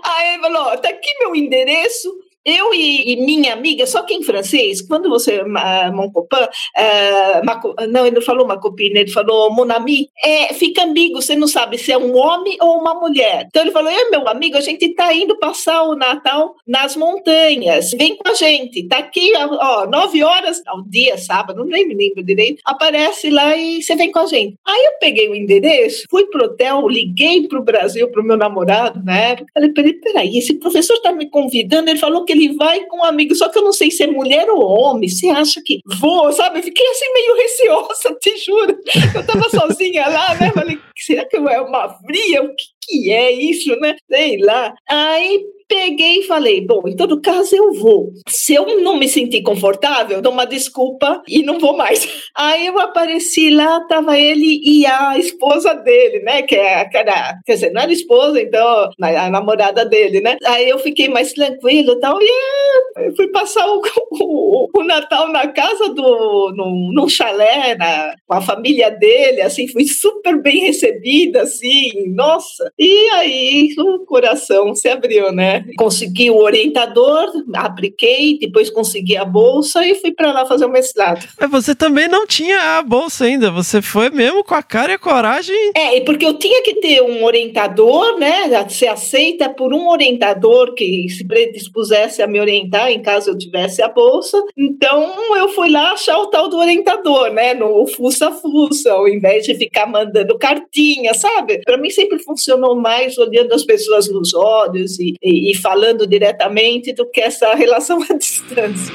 Aí ele falou, tá aqui meu endereço, eu e, e, minha amiga, só que em francês, quando você, uh, mon copain, uh, não, ele não falou ma copine, ele falou mon ami, é, fica ambíguo, você não sabe se é um homem ou uma mulher. Então ele falou, eu meu amigo, a gente está indo passar o Natal nas montanhas, vem com a gente, tá aqui, ó, nove horas ao dia, sábado, nem me lembro direito, aparece lá e você vem com a gente. Aí eu peguei o endereço, fui pro hotel, liguei pro Brasil, pro meu namorado na época, falei, peraí, esse professor está me convidando, ele falou que que ele vai com um amigo, só que eu não sei se é mulher ou homem. Você acha que vou, sabe? Fiquei assim meio receosa, te juro. Eu tava sozinha lá, né? Falei, será que é uma fria? O que, que é isso, né? Sei lá. Aí peguei e falei: bom, em todo caso eu vou. Se eu não me sentir confortável, dou uma desculpa e não vou mais. Aí eu apareci lá, tava ele e a esposa dele, né? Que é aquela, quer dizer, não era esposa, então, a namorada dele, né? Aí eu fiquei mais tranquilo e tal, e fui passar o, o, o, Natal na casa do, num, num chalé, na, com a família dele, assim, fui super bem recebida, assim, nossa. E aí o coração se abriu, né? Consegui o orientador, apliquei, depois consegui a bolsa e fui para lá fazer o mestrado. Mas você também não tinha a bolsa ainda, você foi mesmo com a cara e a coragem. É, porque eu tinha que ter um orientador, né? Ser aceita por um orientador que se predispusesse a me orientar em caso eu tivesse a bolsa. Então eu fui lá achar o tal do orientador, né? No fuça-fuça, ao invés de ficar mandando cartinha, sabe? Para mim sempre funcionou mais olhando as pessoas nos olhos e, e e falando diretamente do que essa relação à distância.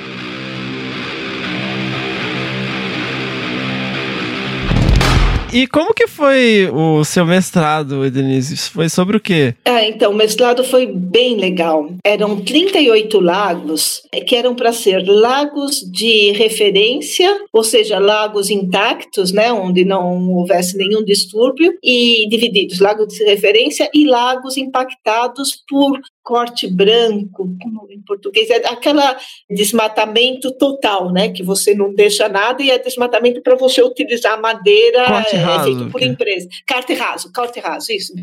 E como que foi o seu mestrado, Denise? Foi sobre o quê? Ah, então, o mestrado foi bem legal. Eram 38 lagos, eh, que eram para ser lagos de referência, ou seja, lagos intactos, né, onde não houvesse nenhum distúrbio, e divididos, lagos de referência e lagos impactados por corte branco, como em português, é aquela desmatamento total, né? Que você não deixa nada e é desmatamento para você utilizar madeira Corte é, raso, feito por que- empresa. Corte raso, corte raso, isso,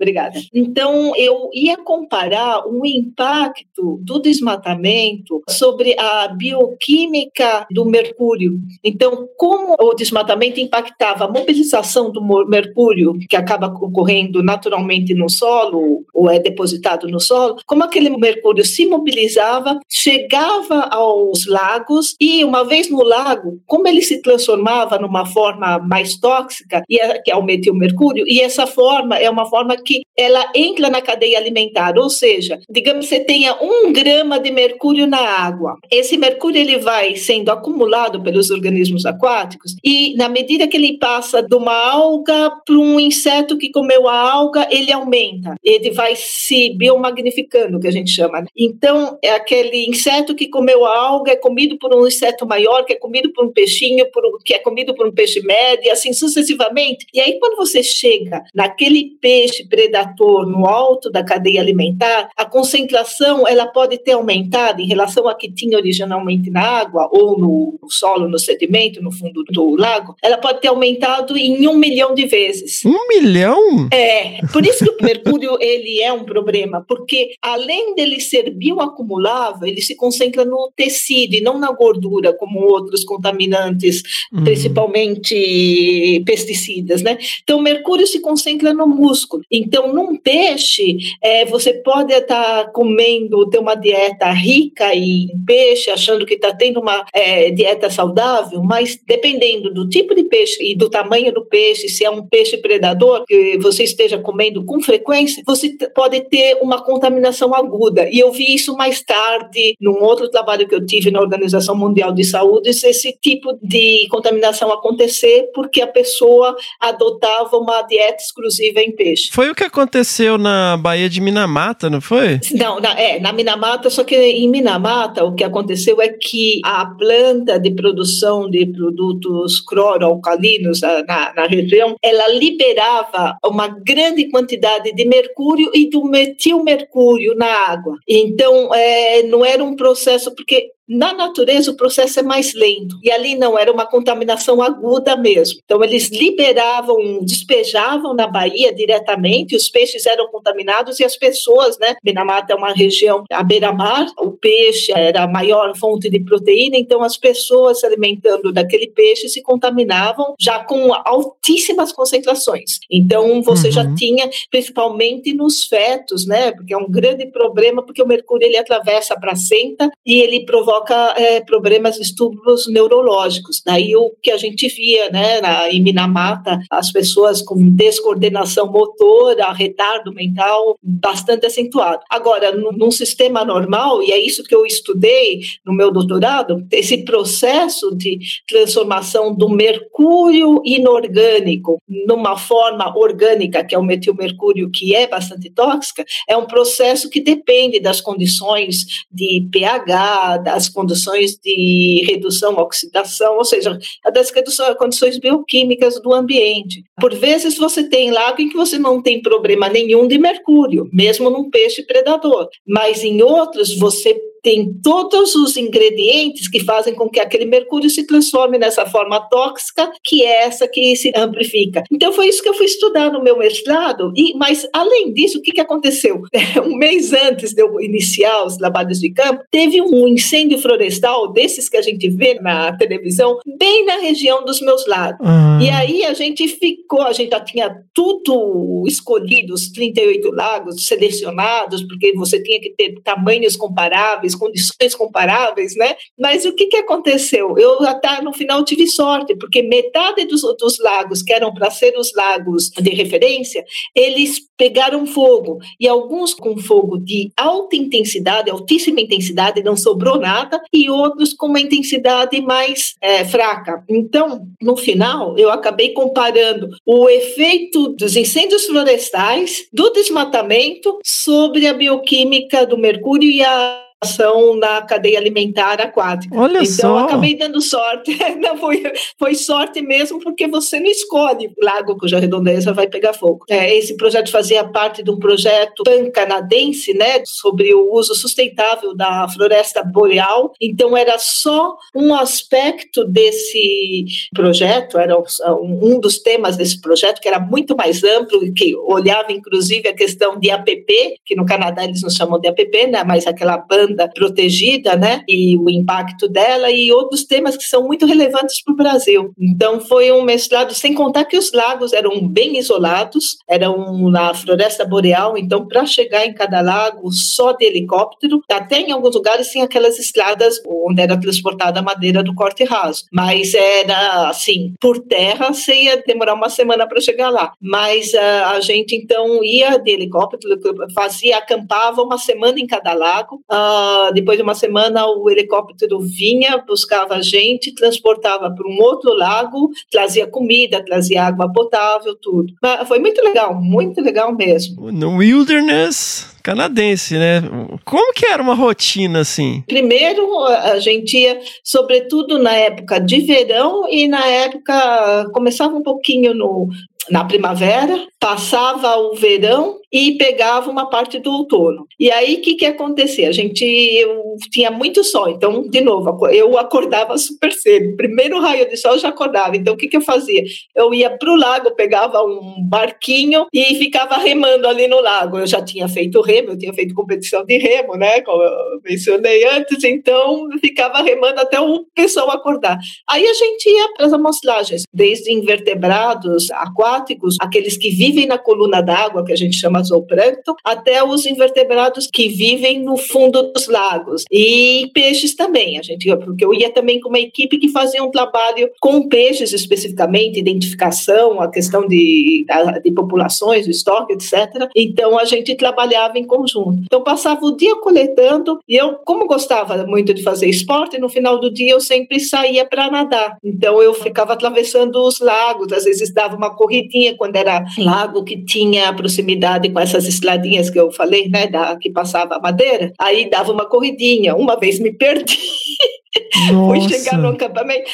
obrigada. Então, eu ia comparar o impacto do desmatamento sobre a bioquímica do mercúrio. Então, como o desmatamento impactava a mobilização do mercúrio, que acaba ocorrendo naturalmente no solo, ou é depositado no solo, como aquele mercúrio se mobilizava, chegava aos lagos, e uma vez no lago, como ele se transformava numa forma mais tóxica, e é- que é o metilmercúrio, e essa forma é uma forma que ela entra na cadeia alimentar, ou seja, digamos que você tenha um grama de mercúrio na água. Esse mercúrio ele vai sendo acumulado pelos organismos aquáticos e na medida que ele passa de uma alga para um inseto que comeu a alga, ele aumenta. Ele vai se biomagnificando, que a gente chama. Então, é aquele inseto que comeu a alga é comido por um inseto maior, que é comido por um peixinho, por um- que é comido por um peixe médio, e assim sucessivamente. E aí, quando você chega naquele peixe predador no alto da cadeia alimentar, a concentração ela pode ter aumentado em relação a que tinha originalmente na água ou no solo, no sedimento, no fundo do lago, ela pode ter aumentado em um milhão de vezes. Um milhão? É, por isso que o mercúrio ele é um problema, porque além dele ser bioacumulável, ele se concentra no tecido e não na gordura, como outros contaminantes, Uhum. principalmente pesticidas, né? Então, o mercúrio se concentra no músculo. Então, num peixe, é, você pode estar comendo, ter uma dieta rica em peixe, achando que está tendo uma é, dieta saudável, mas dependendo do tipo de peixe e do tamanho do peixe, se é um peixe predador que você esteja comendo com frequência, você pode ter uma contaminação aguda. E eu vi isso mais tarde, num outro trabalho que eu tive na Organização Mundial de Saúde, esse tipo de contaminação acontecer porque a pessoa adotava uma dieta exclusiva em peixe. Foi o que aconteceu na Baía de Minamata, não foi? Não, na, é, na Minamata, só que em Minamata o que aconteceu é que a planta de produção de produtos cloroalcalinos ah, na, na região, ela liberava uma grande quantidade de mercúrio e do metilmercúrio na água. Então, é, não era um processo, porque na natureza o processo é mais lento e ali não era uma contaminação aguda mesmo. Então eles liberavam, despejavam na Bahia diretamente, os peixes eram contaminados e as pessoas, né? Minamata é uma região à beira-mar, o peixe era a maior fonte de proteína, então as pessoas se alimentando daquele peixe se contaminavam já com altíssimas concentrações. Então você já Uhum. tinha, principalmente nos fetos, né? Porque é um grande problema, porque o mercúrio ele atravessa a placenta e ele provoca é, problemas, distúrbios neurológicos. Daí o que a gente via, né, na, em Minamata, as pessoas com descoordenação motora, retardo mental bastante acentuado. Agora, num, num sistema normal, e é isso que eu estudei no meu doutorado, esse processo de transformação do mercúrio inorgânico numa forma orgânica, que é o metilmercúrio, que é bastante tóxica, é um processo que depende das condições de pH, das condições de redução, oxidação, ou seja, das condições bioquímicas do ambiente. Por vezes você tem lago em que você não tem problema nenhum de mercúrio, mesmo num peixe predador, mas em outros você tem todos os ingredientes que fazem com que aquele mercúrio se transforme nessa forma tóxica, que é essa que se amplifica. Então foi isso que eu fui estudar no meu mestrado, e, mas além disso, o que, que aconteceu? Um mês antes de eu iniciar os trabalhos de campo, teve um incêndio florestal, desses que a gente vê na televisão, bem na região dos meus lados. Ah, E aí a gente ficou, a gente já tinha tudo escolhido, os 38 lagos selecionados, porque você tinha que ter tamanhos comparáveis, condições comparáveis, né? Mas o que, que aconteceu? Eu até no final tive sorte, porque metade dos, dos lagos, que eram para ser os lagos de referência, eles pegaram fogo, e alguns com fogo de alta intensidade, altíssima intensidade, não sobrou nada, e outros com uma intensidade mais eh, fraca. Então, no final, eu acabei comparando o efeito dos incêndios florestais, do desmatamento, sobre a bioquímica do mercúrio e a atuação na cadeia alimentar aquática. Olha então, só. acabei dando sorte. Não foi, foi sorte mesmo, porque você não escolhe o lago cuja redondeza vai pegar fogo. É, esse projeto fazia parte de um projeto pan-canadense, né, sobre o uso sustentável da floresta boreal. Então, era só um aspecto desse projeto, era um dos temas desse projeto, que era muito mais amplo, que olhava, inclusive, a questão de APP, que no Canadá eles não chamam de APP, né, mas aquela banda protegida, né, e o impacto dela, e outros temas que são muito relevantes para o Brasil. Então, foi um mestrado, sem contar que os lagos eram bem isolados, eram na floresta boreal, então, para chegar em cada lago só de helicóptero, até em alguns lugares tinha aquelas estradas onde era transportada a madeira do corte raso, mas era assim, por terra, você ia demorar uma semana para chegar lá. Mas a, a gente então ia de helicóptero, fazia, acampava uma semana em cada lago. Uh, depois de uma semana, o helicóptero vinha, buscava a gente, transportava para um outro lago, trazia comida, trazia água potável, tudo. Mas foi muito legal, muito legal mesmo. No Wilderness canadense, né? Como que era uma rotina assim? Primeiro, a gente ia, sobretudo na época de verão e na época começava um pouquinho no na primavera, passava o verão e pegava uma parte do outono. E aí, o que, que acontecia? A gente eu, tinha muito sol, então, de novo, eu acordava super cedo. Primeiro raio de sol eu já acordava. Então, o que, que eu fazia? Eu ia para o lago, pegava um barquinho e ficava remando ali no lago. Eu já tinha feito remo, eu tinha feito competição de remo, né? Como eu mencionei antes, então ficava remando até o pessoal acordar. Aí a gente ia para as amostragens, desde invertebrados, aquáticos, aqueles que vivem na coluna d'água, que a gente chama zooplâncton, até os invertebrados que vivem no fundo dos lagos. E peixes também, a gente, porque eu ia também com uma equipe que fazia um trabalho com peixes especificamente, identificação, a questão de, de populações, o estoque, etc. Então a gente trabalhava em conjunto. Então passava o dia coletando e eu, como gostava muito de fazer esporte, no final do dia eu sempre saía para nadar. Então eu ficava atravessando os lagos, às vezes dava uma corridinha quando era lago que tinha proximidade com essas estradinhas que eu falei, né, da, que passava a madeira, aí dava uma corridinha. Uma vez me perdi. Fui chegar no acampamento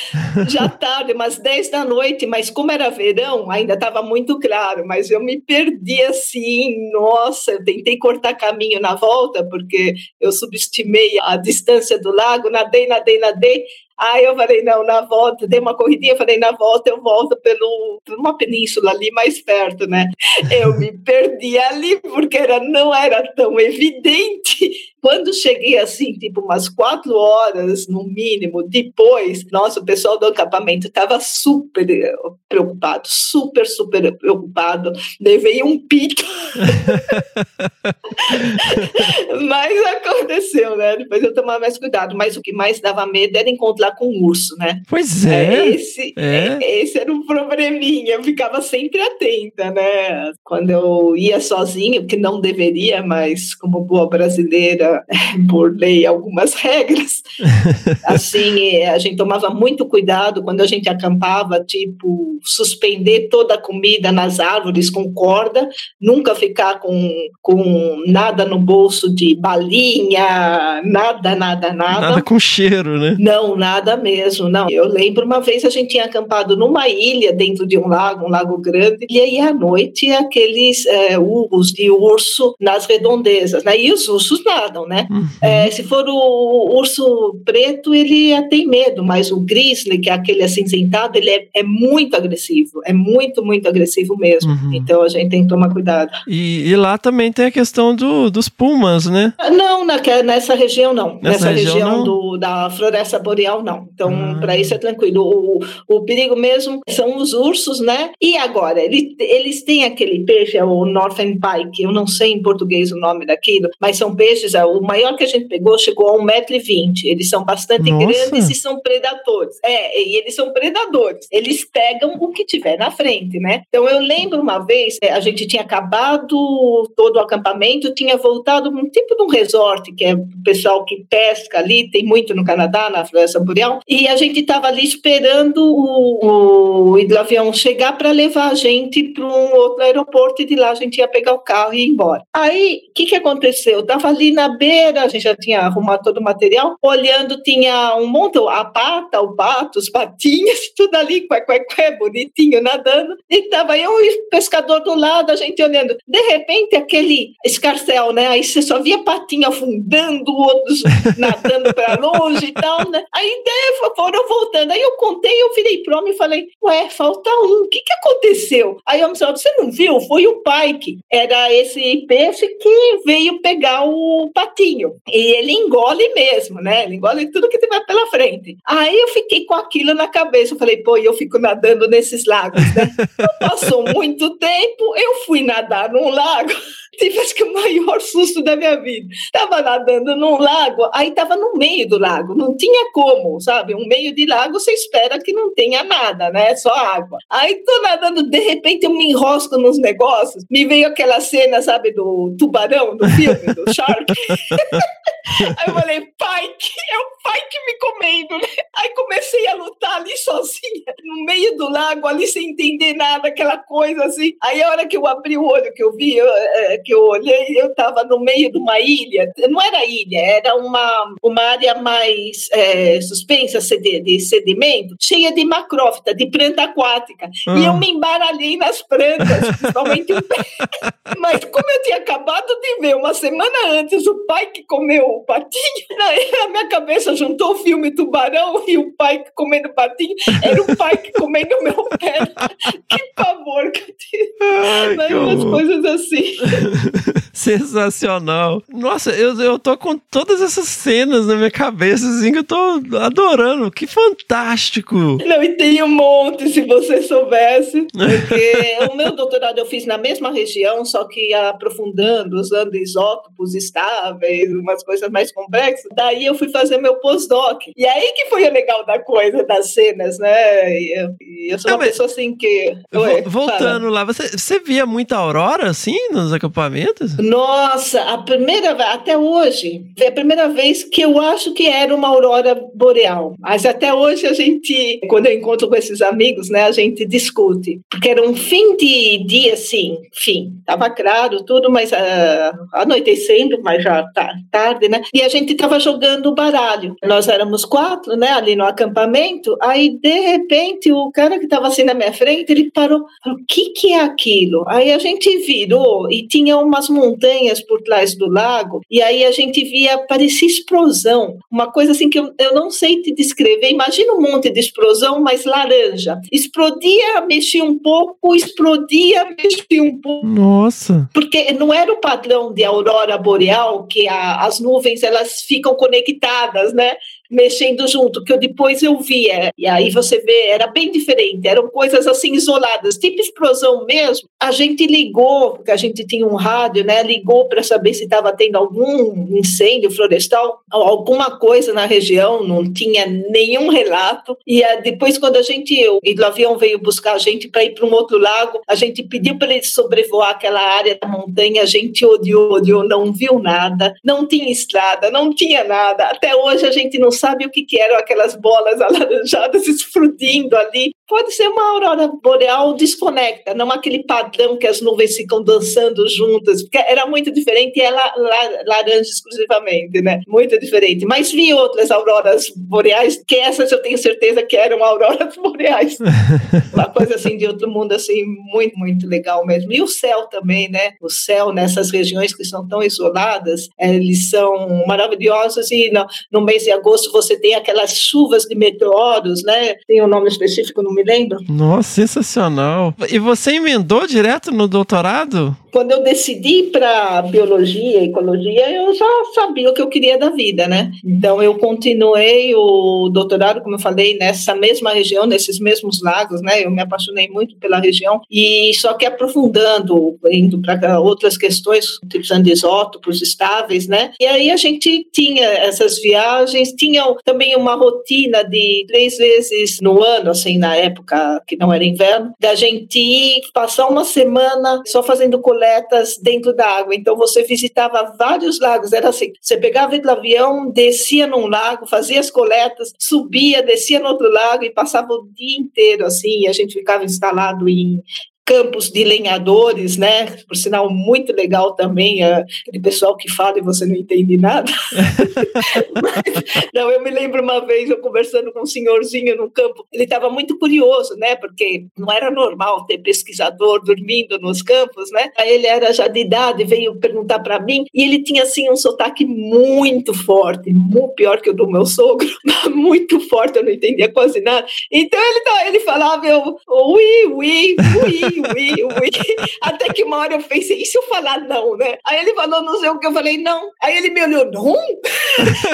já tarde, umas 10 da noite, mas como era verão, ainda estava muito claro, mas eu me perdi assim, nossa, eu tentei cortar caminho na volta, porque eu subestimei a distância do lago, nadei, nadei, nadei, Aí eu falei, não, na volta, dei uma corridinha, falei, na volta eu volto pelo, por uma península ali mais perto, né? Eu me perdi ali porque era, não era tão evidente. Quando cheguei assim, tipo umas quatro horas no mínimo, depois, nossa, o pessoal do acampamento estava super preocupado, super, super preocupado. Levei um pito. Mas aconteceu, né? Depois eu tomava mais cuidado. Mas o que mais dava medo era encontrar com um urso, né? Pois é. Esse, é. esse era um probleminha. Eu ficava sempre atenta, né? Quando eu ia sozinho, que não deveria, mas como boa brasileira, burlei algumas regras. assim, a gente tomava muito cuidado quando a gente acampava, tipo, suspender toda a comida nas árvores com corda, nunca ficar com, com nada no bolso de balinha, nada, nada, nada. Nada com cheiro, né? Não, nada mesmo, não. Eu lembro uma vez a gente tinha acampado numa ilha dentro de um lago, um lago grande, e aí à noite aqueles é, urros de urso nas redondezas, né? E os ursos nadam, né? Uhum. É, se for o urso preto, ele tem medo, mas o grizzly, que é aquele acinzentado, ele é, é muito agressivo, é muito, muito agressivo mesmo. Uhum. Então a gente tem que tomar cuidado. E, e lá também tem a questão do, dos pumas, né? Não, na, nessa região não. Nessa, nessa região, região do, da floresta boreal, não. Então, ah. para isso é tranquilo. O, o perigo mesmo são os ursos, né? E agora, ele, eles têm aquele peixe, é o Northern Pike, eu não sei em português o nome daquilo, mas são peixes, é, o maior que a gente pegou chegou a 1,20m. Eles são bastante Nossa. grandes e são predadores. É, e eles são predadores. Eles pegam o que tiver na frente, né? Então, eu lembro uma vez, é, a gente tinha acabado todo o acampamento, tinha voltado um tipo de um resort, que é o pessoal que pesca ali, tem muito no Canadá, na Floresta Boreal, e a gente estava ali esperando o, o avião chegar para levar a gente para um outro aeroporto e de lá a gente ia pegar o carro e ir embora. Aí, o que, que aconteceu? Eu estava ali na beira, a gente já tinha arrumado todo o material, olhando, tinha um monte, a pata, o pato, os patinhos, tudo ali, cué, cué, cué, bonitinho, nadando. E tava eu e o pescador do lado, a gente olhando. De repente, aquele escarcel, né? Aí você só via patinho afundando, outros nadando para longe e tal, né? Aí daí foram voltando. Aí eu contei, eu virei pro homem e falei, ué, falta um, o que que aconteceu? Aí o homem falou, você não viu? Foi o Pike. Era esse peixe que veio pegar o patinho. E ele engole mesmo, né? Ele engole tudo que tiver pela frente. Aí eu fiquei com aquilo na cabeça. Eu falei, pô, eu fico nadando nesses lagos, né? Passou muito tempo, eu fui nadar num lago tive acho que o maior susto da minha vida. Estava nadando num lago, aí estava no meio do lago, não tinha como, sabe? Um meio de lago você espera que não tenha nada, né? Só água. Aí tô nadando, de repente eu me enrosco nos negócios, me veio aquela cena, sabe, do tubarão, do filme, do Shark. aí eu falei, pai, que é o pai que me comendo, né? Aí comecei a lutar ali sozinha, no meio do lago, ali sem entender nada, aquela coisa assim. Aí a hora que eu abri o olho, que eu vi, eu, é, que eu olhei, eu estava no meio de uma ilha. Não era ilha, era uma, uma área mais é, suspensa de, sedimento, cheia de macrófita, de planta aquática. E eu me embaralhei nas plantas, principalmente o pé. Mas como eu tinha acabado de ver uma semana antes o pai que comeu o patinho, na minha cabeça juntou o filme Tubarão e o pai comendo patinho, era o pai que comendo o meu pé. Que pavor que eu tive. Mas que umas coisas assim. Sensacional. Nossa, eu, eu tô com todas essas cenas na minha cabeça, assim, que eu tô adorando. Que fantástico. Não, e tem um monte, se você soubesse. Porque o meu doutorado eu fiz na mesma região, só que aprofundando, usando isótopos estáveis, umas coisas mais complexas. Daí eu fui fazer meu pós-doc. E aí que foi o legal da coisa, das cenas, né? E eu, e eu sou Não, uma pessoa assim que. Ué, Voltando lá, você, você via muita aurora, assim, nos acampamentos? Nossa, a primeira até hoje, foi a primeira vez que eu acho que era uma aurora boreal. Mas até hoje a gente, quando eu encontro com esses amigos, né, a gente discute. Porque era um fim de dia, assim, fim. Tava claro tudo, mas ah, anoitecendo, mas já tá tarde, né? E a gente tava jogando baralho. Nós éramos quatro, né, ali no acampamento. Aí, de repente, o cara que tava assim na minha frente, ele parou. O que que é aquilo? Aí a gente virou e tinha umas montanhas por trás do lago. E aí a gente via, parecia explosão. Uma coisa assim que eu, eu não sei te descrever. Imagina um monte de explosão, mas laranja. Explodia, mexia um pouco, explodia, mexia um pouco Nossa. porque não era o padrão de aurora boreal que a- as nuvens elas ficam conectadas, né? Mexendo junto, que eu depois eu via. E aí você vê, era bem diferente, eram coisas assim isoladas, tipo explosão mesmo. A gente ligou, porque a gente tinha um rádio, né? Ligou para saber se estava tendo algum incêndio florestal, alguma coisa na região, não tinha nenhum relato. E depois, quando a gente, o e o avião veio buscar a gente para ir para um outro lago, a gente pediu para ele sobrevoar aquela área da montanha, a gente odiou, odiou, não viu nada, não tinha estrada, não tinha nada. Até hoje a gente não sabe o que, que eram aquelas bolas alaranjadas explodindo ali. Pode ser uma aurora boreal desconecta, não aquele padrão que as nuvens ficam dançando juntas, porque era muito diferente e é la- la- laranja exclusivamente, né? Muito diferente. Mas vi outras auroras boreais, que essas eu tenho certeza que eram auroras boreais. Uma coisa assim de outro mundo, assim, muito, muito legal mesmo. E o céu também, né? O céu nessas regiões que são tão isoladas, eles são maravilhosos e no, no mês de agosto você tem aquelas chuvas de meteoros, né? Tem um nome específico, não me lembro. Nossa, sensacional. E você emendou direto no doutorado? Quando eu decidi para biologia ecologia, eu já sabia o que eu queria da vida, né? Então eu continuei o doutorado, como eu falei, nessa mesma região, nesses mesmos lagos, né? Eu me apaixonei muito pela região e só que aprofundando, indo para outras questões, utilizando isótopos estáveis, né? E aí a gente tinha essas viagens, tinha também uma rotina de três vezes no ano, assim, na época que não era inverno, da gente ir passar uma semana só fazendo coletas dentro da água. Então você visitava vários lagos, era assim, você pegava o avião, descia num lago, fazia as coletas, subia, descia no outro lago e passava o dia inteiro assim, a gente ficava instalado em campos de lenhadores, né? Por sinal, muito legal também, uh, aquele pessoal que fala e você não entende nada. Mas, não, eu me lembro uma vez eu conversando com um senhorzinho no campo, ele estava muito curioso, né? Porque não era normal ter pesquisador dormindo nos campos, né? Aí ele era já de idade, veio perguntar para mim e ele tinha assim um sotaque muito forte, muito pior que o do meu sogro, muito forte, eu não entendia quase nada. Então ele, ele falava eu, ui, ui, ui, ui, ui, até que uma hora eu pensei, e se eu falar não, né? Aí ele falou, não sei o que, eu falei, não. Aí ele me olhou, não?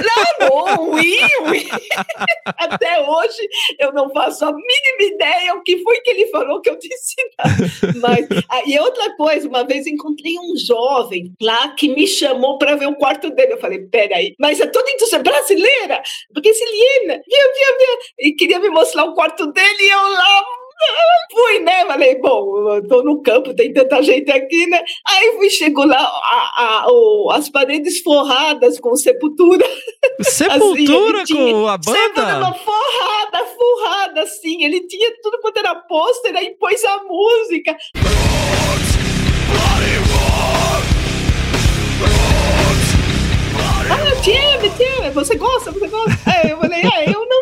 Não, não, ui, ui. Até hoje eu não faço a mínima ideia o que foi que ele falou que eu disse não. Mas, ah, e outra coisa, uma vez encontrei um jovem lá que me chamou para ver o quarto dele. Eu falei, peraí, mas é toda indústria brasileira, porque se Liena, via, via, via, e queria me mostrar o quarto dele e eu lá Fui, né? Falei, bom, tô no campo, tem tanta gente aqui, né? Aí fui, chego lá, a, a, o, as paredes forradas com sepultura. Sepultura assim, com a banda? Sepultura forrada, forrada, assim. Ele tinha tudo quanto era pôster, aí pôs a música. Ah, Tieme, Tieme, você gosta, você gosta? Aí eu falei, ah, eu não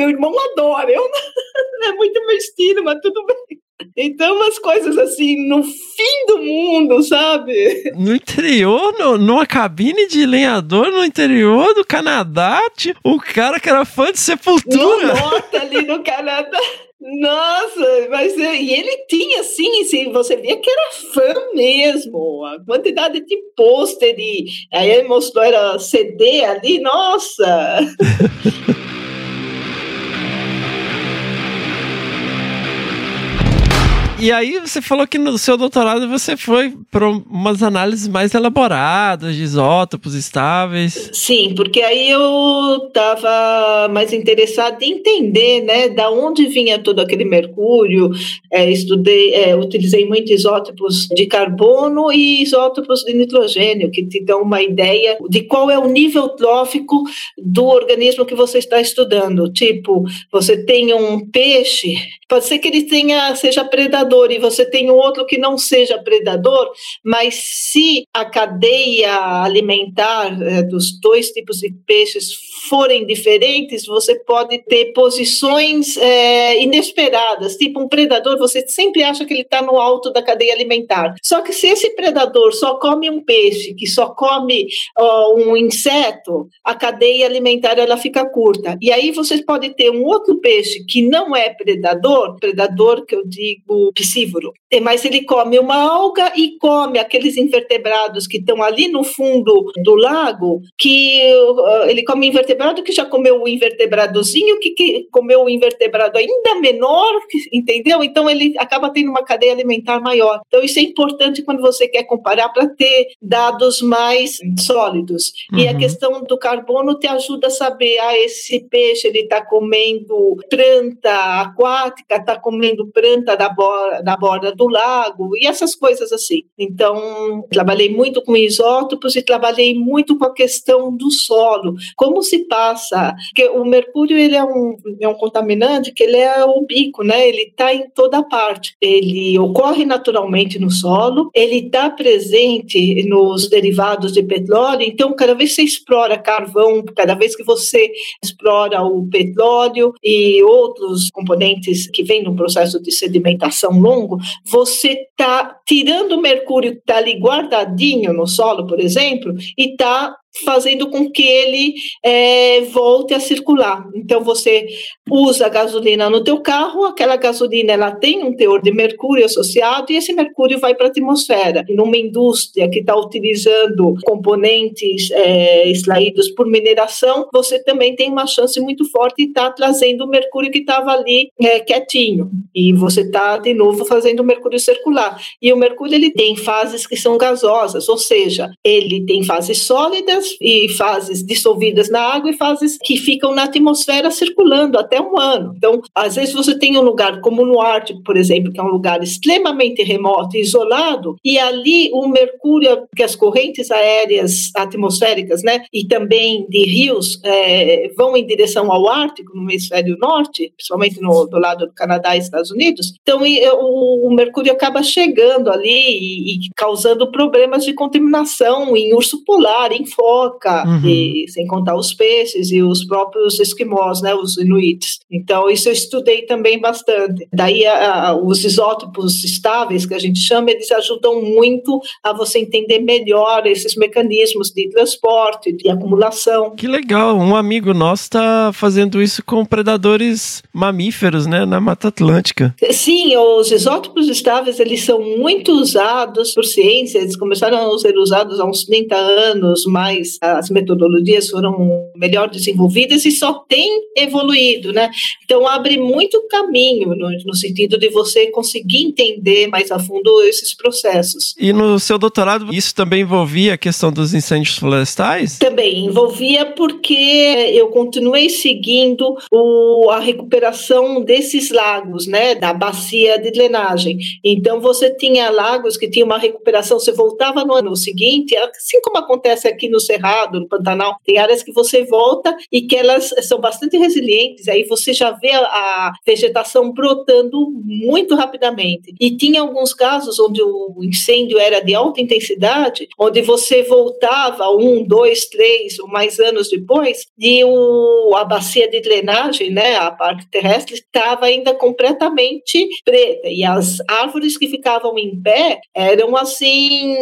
meu irmão adora, eu não, é muito meu estilo, mas tudo bem. Então, umas coisas assim, no fim do mundo, sabe? No interior, no, numa cabine de lenhador no interior do Canadá, o cara que era fã de Sepultura. No norte, ali no Canadá. Nossa, mas é, e ele tinha assim, assim, você via que era fã mesmo, a quantidade de pôster e aí ele mostrou era CD ali, nossa. E aí você falou que no seu doutorado você foi para umas análises mais elaboradas de isótopos estáveis. Sim, porque aí eu estava mais interessada em entender, né, da onde vinha todo aquele mercúrio. É, estudei, é, utilizei muito isótopos de carbono e isótopos de nitrogênio, que te dão uma ideia de qual é o nível trófico do organismo que você está estudando. Tipo, você tem um peixe, pode ser que ele tenha seja predador predador e você tem outro que não seja predador, mas se a cadeia alimentar é, dos dois tipos de peixes forem diferentes, você pode ter posições é, inesperadas. Tipo, um predador, você sempre acha que ele está no alto da cadeia alimentar. Só que se esse predador só come um peixe, que só come ó, um inseto, a cadeia alimentar ela fica curta. E aí você pode ter um outro peixe que não é predador, predador que eu digo piscívoro, mas ele come uma alga e come aqueles invertebrados que estão ali no fundo do lago, que uh, ele come invertebrado que já comeu o invertebradozinho, que, que comeu o invertebrado ainda menor, entendeu? Então ele acaba tendo uma cadeia alimentar maior. Então isso é importante quando você quer comparar para ter dados mais sólidos. Uhum. E a uhum. questão do carbono te ajuda a saber, ah, esse peixe ele está comendo planta aquática, está comendo planta da da borda do lago e essas coisas assim. Então, trabalhei muito com isótopos e trabalhei muito com a questão do solo. Como se passa? Porque o mercúrio ele é um, é um contaminante que ele é ubíquo, né? Ele está em toda parte. Ele ocorre naturalmente no solo, ele está presente nos derivados de petróleo. Então, cada vez que você explora carvão, cada vez que você explora o petróleo e outros componentes que vêm no processo de sedimentação longo, você está tirando o mercúrio que está ali guardadinho no solo, por exemplo, e está fazendo com que ele é, volte a circular. Então você usa gasolina no teu carro, aquela gasolina ela tem um teor de mercúrio associado e esse mercúrio vai para a atmosfera. E numa indústria que está utilizando componentes é, extraídos por mineração, você também tem uma chance muito forte de estar tá trazendo o mercúrio que estava ali é, quietinho e você está de novo fazendo o mercúrio circular. E o mercúrio ele tem fases que são gasosas, ou seja, ele tem fases sólidas e fases dissolvidas na água e fases que ficam na atmosfera circulando até um ano. Então, às vezes você tem um lugar como no Ártico, por exemplo, que é um lugar extremamente remoto isolado, e ali o mercúrio, que as correntes aéreas atmosféricas, né, e também de rios é, vão em direção ao Ártico, no hemisfério norte, principalmente no, do lado do Canadá e Estados Unidos. Então, e, o, o, mercúrio acaba chegando ali e, e, causando problemas de contaminação em urso polar, em foca, uhum. e, sem contar os peixes e os próprios esquimós, né, os inuits. Então, isso eu estudei também bastante. Daí, a, a, os isótopos estáveis, que a gente chama, eles ajudam muito a você entender melhor esses mecanismos de transporte, de acumulação. Que legal! Um amigo nosso está fazendo isso com predadores mamíferos, né, na Mata Atlântica. Sim, os isótopos estáveis, eles são muito usados por ciência, eles começaram a ser usados há uns 30 anos, as metodologias foram melhor desenvolvidas e só tem evoluído, né? Então abre muito caminho no, no sentido de você conseguir entender mais a fundo esses processos. E no seu doutorado, isso também envolvia a questão dos incêndios florestais? Também envolvia porque eu continuei seguindo o, a recuperação desses lagos, né, da bacia de drenagem. Então você tinha lagos que tinham uma recuperação, você voltava no ano seguinte, assim como acontece aqui no Cerrado, no Pantanal, tem áreas que você volta e que elas são bastante resilientes, aí você já vê a, vegetação brotando muito rapidamente. E tinha alguns casos onde o incêndio era de alta intensidade, onde você voltava um, dois, três ou mais anos depois e o, a bacia de drenagem, né, a parte terrestre, estava ainda completamente preta e as árvores que ficavam em pé eram assim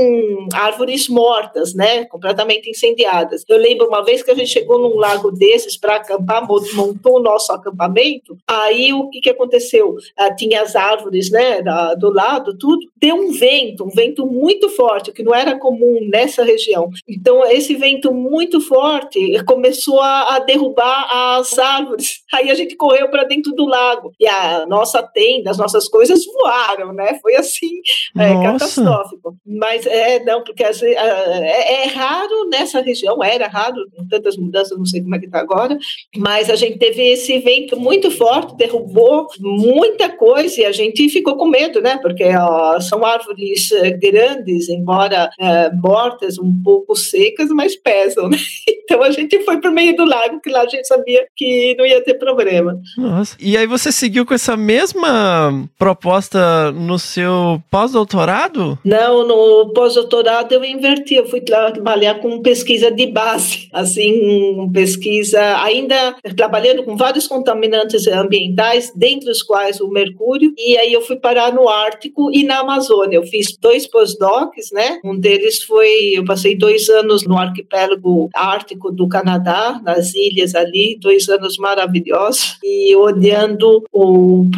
árvores mortas, né, completamente incendiadas. Eu lembro uma vez que a gente chegou num lago desses para acampar, montou o nosso acampamento. Aí o que, que aconteceu? Ah, tinha as árvores, né, da, do lado, tudo. Deu um vento, um vento muito forte que não era comum nessa região. Então esse vento muito forte começou a, a derrubar as árvores. Aí a gente correu para dentro do lago e a nossa tenda, as nossas coisas voaram, né? Foi assim é, catastrófico. Mas é não, porque as, é, é, raro nessa região, era raro, com tantas mudanças, não sei como é que está agora, mas a gente teve esse vento muito forte, derrubou muita coisa e a gente ficou com medo, né? Porque ó, são árvores eh, grandes, embora é, mortas, um pouco secas, mas pesam, né? Então a gente foi para o meio do lago, que lá a gente sabia que não ia ter problema. Nossa. E aí você seguiu com essa mesma proposta no seu pós-doutorado? Não, no pós-doutorado eu inverti, eu fui trabalhar com pesquisa de base, assim, pesquisa, ainda trabalhando com vários contaminantes ambientais, dentre os quais o mercúrio, e aí eu fui parar no Ártico e na Amazônia. Eu fiz dois pós-docs, né? Um deles foi, eu passei dois anos no arquipélago ártico do Canadá, nas ilhas ali, dois anos maravilhosos, e olhando para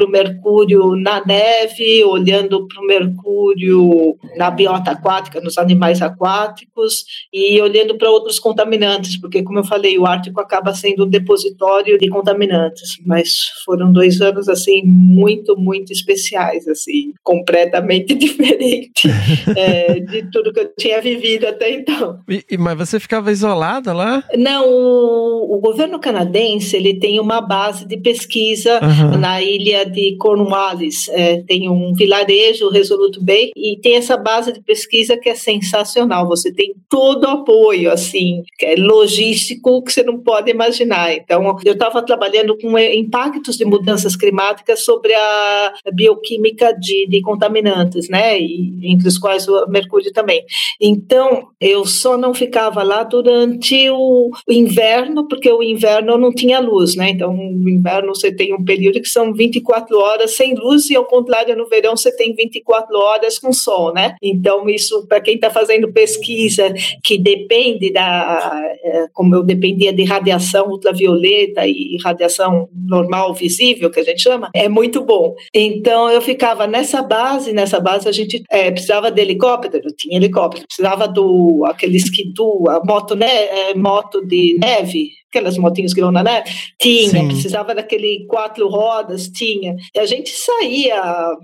o mercúrio na neve, olhando para o mercúrio na biota aquática, nos animais aquáticos, e olhando para outros contaminantes, porque, como eu falei, o Ártico acaba sendo um depositório de contaminantes, mas foram dois anos, assim, muito, muito especiais, assim, completamente diferente é, de tudo que eu tinha vivido até então. E, mas você ficava isolada lá? Não, o, o governo canadense, ele tem uma base de pesquisa uhum. na ilha de Cornwallis, é, tem um vilarejo, Resoluto Bay, e tem essa base de pesquisa que é sensacional, você tem todo o apoio, assim, é logístico que você não pode imaginar. Então, eu estava trabalhando com impactos de mudanças climáticas sobre a bioquímica de, de contaminantes, né? E, entre os quais o mercúrio também. Então, eu só não ficava lá durante o inverno, porque o inverno não tinha luz, né? Então, no inverno você tem um período que são 24 horas sem luz e, ao contrário, no verão você tem 24 horas com sol, né? Então, isso, para quem está fazendo pesquisa que depende da, é, como eu dependia de radiação ultravioleta e radiação normal visível, que a gente chama, é muito bom. Então eu ficava nessa base, nessa base a gente é, precisava de helicóptero, tinha helicóptero, precisava do aquele skidoo, a moto, né, é, moto de neve, aquelas motinhas que vão na neve? Tinha, Sim. precisava daquele quatro rodas, tinha. E a gente saía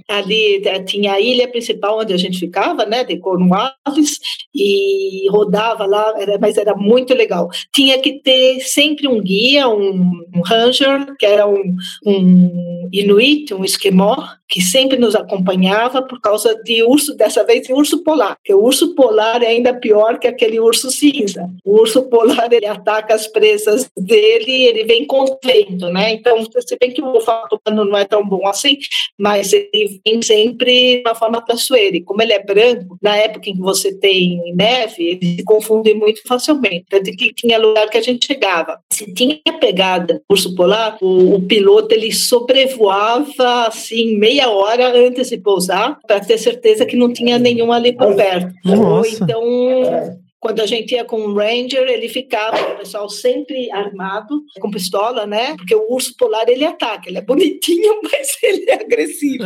ali, eh, tinha a ilha principal onde a gente ficava, né, de Cornwallis, e rodava lá, era- mas era muito legal. Tinha que ter sempre um guia, um, um ranger, que era um, um inuit, um esquimó, que sempre nos acompanhava por causa de urso, dessa vez de urso polar, porque o urso polar é ainda pior que aquele urso cinza. O urso polar, ele ataca as presas dele, ele vem com vento, né? Então, se bem que o olfato humano não é tão bom assim, mas ele vem sempre de uma forma traiçoeira. E como ele é branco, na época em que você tem neve, ele se confunde muito facilmente. Tanto que tinha lugar que a gente chegava. Se tinha pegada urso polar, o, o piloto ele sobrevoava assim meia hora antes de pousar para ter certeza que não tinha nenhum ali por perto. Ou Nossa. então quando a gente ia com um ranger, ele ficava, o pessoal sempre armado, com pistola, né? Porque o urso polar, ele ataca, ele é bonitinho, mas ele é agressivo.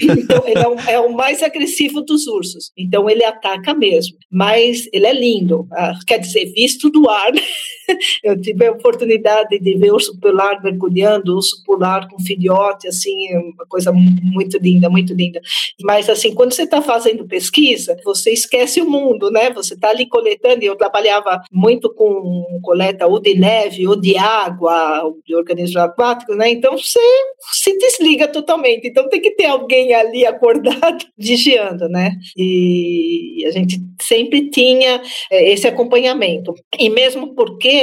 Então, ele é o, é o mais agressivo dos ursos. Então, ele ataca mesmo. Mas ele é lindo. Ah, quer dizer, visto do ar, eu tive a oportunidade de ver urso polar mergulhando, urso polar com filhote, assim, é uma coisa muito linda, muito linda. Mas, assim, quando você está fazendo pesquisa, você esquece o mundo, né? Você está ali coletando, e eu trabalhava muito com coleta ou de neve, ou de água, ou de organismos aquáticos, né? Então, você se desliga totalmente. Então, tem que ter alguém ali acordado, vigiando, né? E a gente sempre tinha eh, esse acompanhamento. E mesmo porque,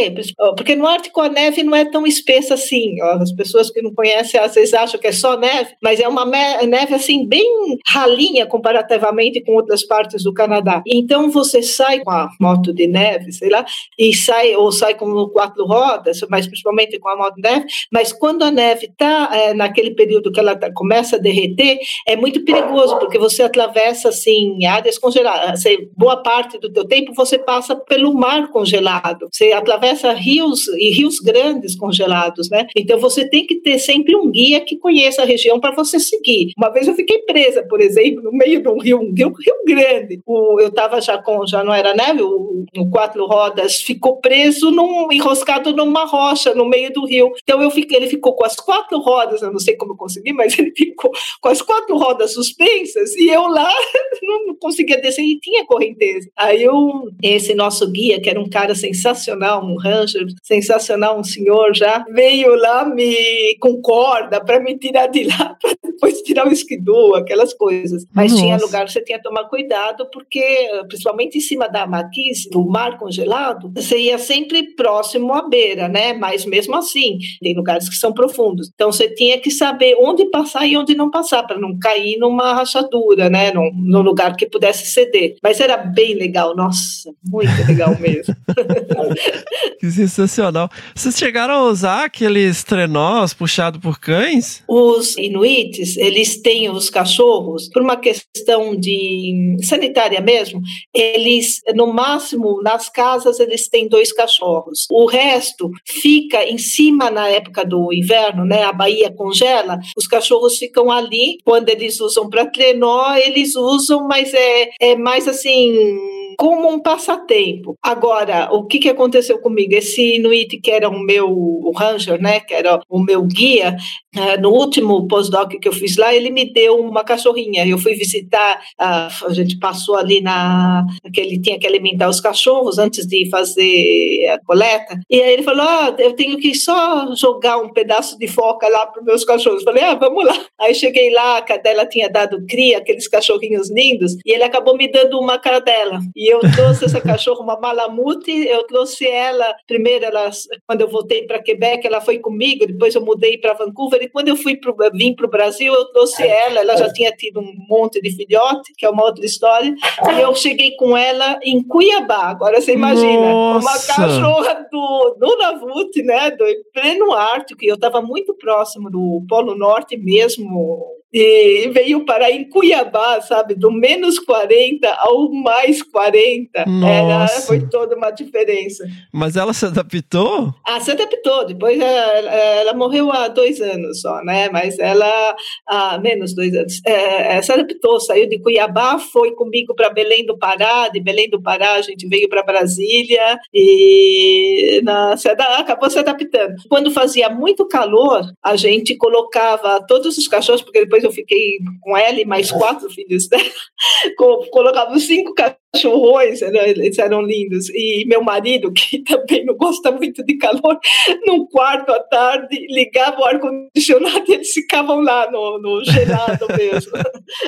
porque no Ártico a neve não é tão espessa assim. ó. As pessoas que não conhecem às vezes acham que é só neve, mas é uma neve assim bem ralinha comparativamente com outras partes do Canadá. Então você sai com a moto de neve, sei lá, e sai ou sai com quatro rodas, mas principalmente com a moto de neve. Mas quando a neve está naquele período que ela tá- começa a derreter, é muito perigoso porque você atravessa assim áreas congeladas. Você, boa parte do teu tempo você passa pelo mar congelado. Você atravessa rios e rios grandes congelados, né? Então você tem que ter sempre um guia que conheça a região para você seguir. Uma vez eu fiquei presa, por exemplo, no meio de um rio, um rio, rio grande. O, eu estava já com, já não era neve, o, o quatro rodas ficou preso num enroscado numa rocha no meio do rio. Então eu fiquei, ele ficou com as quatro rodas, eu não sei como eu consegui, mas ele ficou com as quatro rodas suspensas e eu lá não conseguia descer e tinha correnteza. Aí eu, esse nosso guia, que era um cara sensacional, um ranger sensacional, um senhor já, veio lá me com corda para me tirar de lá, para depois tirar o esquidô, aquelas coisas. Mas tinha Nossa. lugar que você tinha que tomar cuidado, porque, principalmente em cima da marquise, do mar congelado, você ia sempre próximo à beira, né? Mas mesmo assim, tem lugares que são profundos. Então você tinha que saber onde passar e onde não passar, para não cair numa rachadura, né? Num, num lugar que pudesse ceder. Mas era bem legal, nossa, muito legal mesmo. Que sensacional. Vocês chegaram a usar aqueles trenós puxados por cães? Os inuites, eles têm os cachorros, por uma questão de sanitária mesmo, eles, no máximo, nas casas, eles têm dois cachorros. O resto fica em cima na época do inverno, né? A Bahia congela, os cachorros ficam ali. Quando eles usam para trenó, eles usam, mas é, é mais assim como um passatempo. Agora, o que, que aconteceu comigo? Esse Inuit, que era o meu o ranger, né, que era o meu guia, eh, no último postdoc que eu fiz lá, ele me deu uma cachorrinha. Eu fui visitar, ah, a gente passou ali na. que ele tinha que alimentar os cachorros antes de fazer a coleta. E aí ele falou: Ah, eu tenho que só jogar um pedaço de foca lá para os meus cachorros. Eu falei: Ah, vamos lá. Aí cheguei lá, a cadela tinha dado cria, aqueles cachorrinhos lindos, e ele acabou me dando uma cadela. E eu trouxe essa cachorra, uma malamute, eu trouxe ela, primeiro ela, quando eu voltei para Quebec, ela foi comigo, depois eu mudei para Vancouver, e quando eu fui pro, vim para o Brasil, eu trouxe ela, ela já tinha tido um monte de filhote, que é uma outra história, e eu cheguei com ela em Cuiabá, agora você imagina, uma Nossa! cachorra do, do Navut, né, do pleno Ártico, e eu estava muito próximo do Polo Norte mesmo, e veio parar em Cuiabá, sabe? Do menos 40 ao mais 40. Era, foi toda uma diferença. Mas ela se adaptou? Ah, se adaptou. Depois ela, ela morreu há dois anos só, né? Mas ela, há menos dois anos, é, é, se adaptou, saiu de Cuiabá, foi comigo para Belém do Pará. De Belém do Pará a gente veio para Brasília e na, se acabou se adaptando. Quando fazia muito calor, a gente colocava todos os cachorros, porque depois eu fiquei com ela e mais quatro filhos dela, co- colocava cinco cachorrões, né, eles eram lindos, e meu marido, que também não gosta muito de calor, num quarto à tarde, ligava o ar-condicionado e eles ficavam lá no, no gelado mesmo.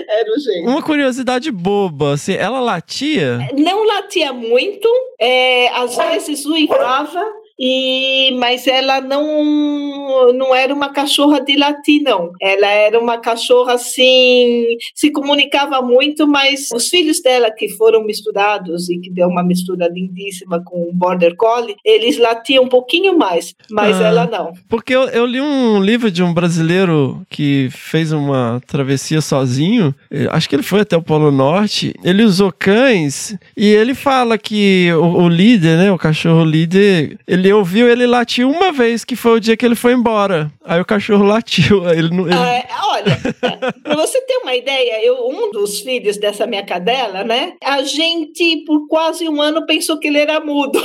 Era o jeito. Uma curiosidade boba, assim, ela latia? Não latia muito, é, às vezes uivava, e, mas ela não, não era uma cachorra de latir, não. Ela era uma cachorra assim, se comunicava muito, mas os filhos dela que foram misturados e que deu uma mistura lindíssima com o Border Collie, eles latiam um pouquinho mais, mas Ah. ela não. Porque eu, eu li um livro de um brasileiro que fez uma travessia sozinho. Acho que ele foi até o Polo Norte. Ele usou cães e ele fala que o, o líder, né? O cachorro líder, ele ouviu ele latir uma vez, que foi o dia que ele foi embora. Aí o cachorro latiu. Ele, não- ele- Ah, é, olha, para você ter uma ideia, eu, um dos filhos dessa minha cadela, né? A gente, por quase um ano, pensou que ele era mudo.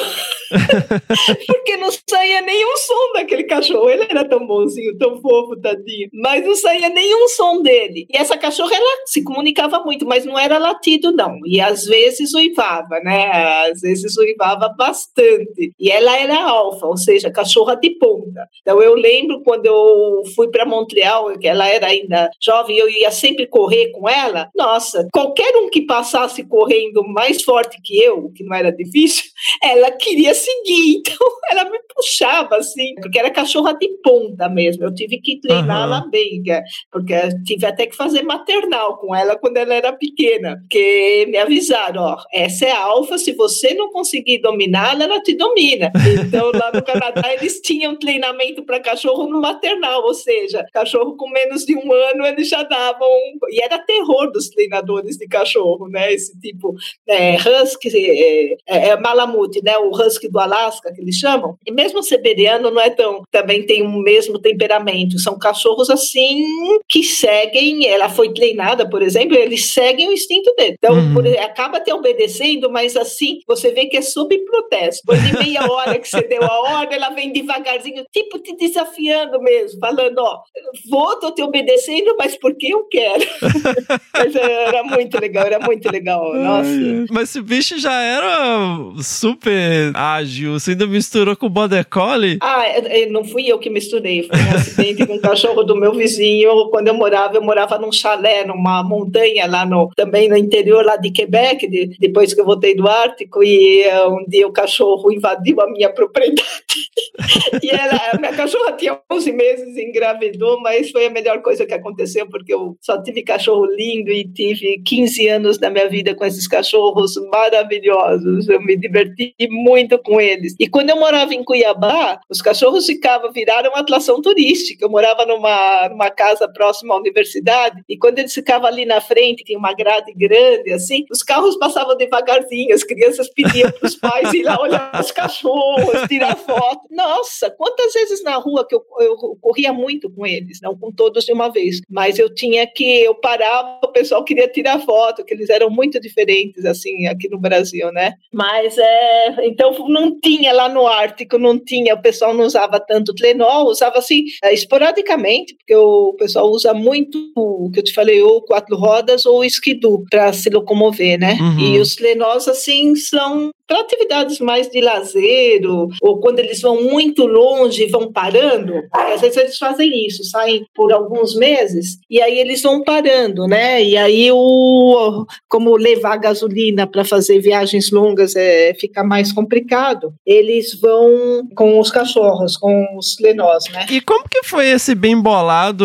Porque não saía nenhum som daquele cachorro. Ele era tão bonzinho, tão fofo, tadinho. Mas não saía nenhum som dele. E essa cachorra, ela se comunicava muito, mas não era latido, não. E às vezes uivava, né? Às vezes uivava bastante. E ela era alfa, ou seja, cachorra de ponta. Então eu lembro quando eu fui para Montreal, que ela era ainda jovem, eu ia sempre correr com ela. Nossa, qualquer um que passasse correndo mais forte que eu, que não era difícil, ela queria seguir. Então ela me puxava assim, porque era cachorra de ponta mesmo. Eu tive que treiná-la Aham. bem, que é- porque tive até que fazer maternal com ela quando ela era pequena, porque me avisaram, ó, essa é a alfa, se você não conseguir dominá-la, ela te domina. Então lá no Canadá eles tinham treinamento para cachorro no maternal, ou seja, cachorro com menos de um ano eles já davam e era terror dos treinadores de cachorro, né? Esse tipo é, husky, é, é, é malamute, né? O husky do Alasca que eles chamam. E mesmo o siberiano não é tão, também tem o mesmo temperamento. São cachorros assim que seguem. Ela foi treinada, por exemplo, eles seguem o instinto dele. Então Uhum. por- acaba te obedecendo, mas assim você vê que é sob protesto. Depois de meia hora que você deu a ordem, ela vem devagarzinho, tipo te desafiando mesmo, falando, ó, vou, tô te obedecendo, mas porque eu quero. mas era muito legal, era muito legal. Nossa. Mas esse bicho já era super ágil. Você ainda misturou com o Border Collie? Ah, é- é, não fui eu que misturei, foi um acidente com um cachorro do meu vizinho. Quando eu morava, eu morava num chalé, numa montanha lá no, também no interior lá de Quebec, de- depois que eu voltei do Ártico, e eh, um dia o cachorro invadiu a minha propriedade. e ela, a minha cachorra tinha 11 meses, engravidou, mas foi a melhor coisa que aconteceu, porque eu só tive cachorro lindo e tive 15 anos da minha vida com esses cachorros maravilhosos. Eu me diverti muito com eles. E quando eu morava em Cuiabá, os cachorros ficavam, viraram uma atração turística. Eu morava numa, numa casa próxima à universidade, e quando eles ficavam ali na frente, tinha uma grade grande, assim, os carros passavam devagarzinho, as crianças pediam para os pais ir lá olhar os cachorros, tirar foto. Nossa, quantas vezes na rua que eu, eu corria muito com eles, não com todos de uma vez, mas eu tinha que, eu parava, o pessoal queria tirar foto, que eles eram muito diferentes, assim, aqui no Brasil, né? Mas, é, então, não tinha lá no Ártico, não tinha, o pessoal não usava tanto Tlenol, usava, assim, é, esporadicamente, porque o pessoal usa muito, o que eu te falei, ou quatro rodas ou esquidu, para se locomover, né? Uhum. E os Tlenós, assim, são para atividades mais de lazer, ou, ou quando eles vão muito longe e vão parando, às vezes eles fazem isso, saem por alguns meses e aí eles vão parando, né? E aí o como levar gasolina para fazer viagens longas é, fica mais complicado. Eles vão com os cachorros, com os lenós, né? E como que foi esse bem bolado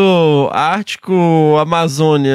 Ártico Amazônia?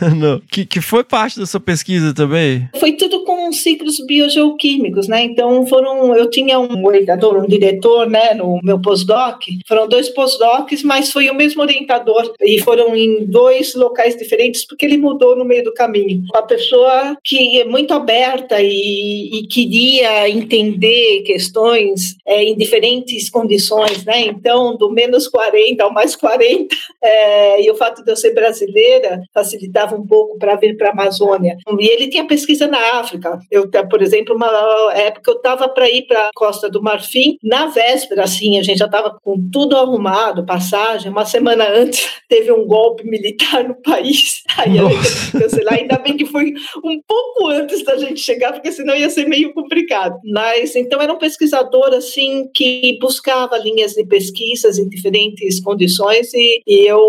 No- que, que foi parte da sua pesquisa também? Foi tudo com ciclos biogeoquímicos. Né? Então foram, eu tinha um orientador, um diretor, né, no meu pós-doc. Foram dois pós-docs, mas foi o mesmo orientador e foram em dois locais diferentes porque ele mudou no meio do caminho. Uma pessoa que é muito aberta e, e queria entender questões é, em diferentes condições, né? Então, do menos 40 ao mais 40, é, e o fato de eu ser brasileira facilitava um pouco para vir para a Amazônia. E ele tinha pesquisa na África. Eu, por exemplo, uma época eu estava para ir para Costa do Marfim, na véspera, assim, a gente já estava com tudo arrumado, passagem. Uma semana antes teve um golpe militar no país. Aí a gente cancelar. Ainda bem que foi um pouco antes da gente chegar, porque senão ia ser meio complicado. Mas então era um pesquisador assim que buscava linhas de pesquisas em diferentes condições e, e eu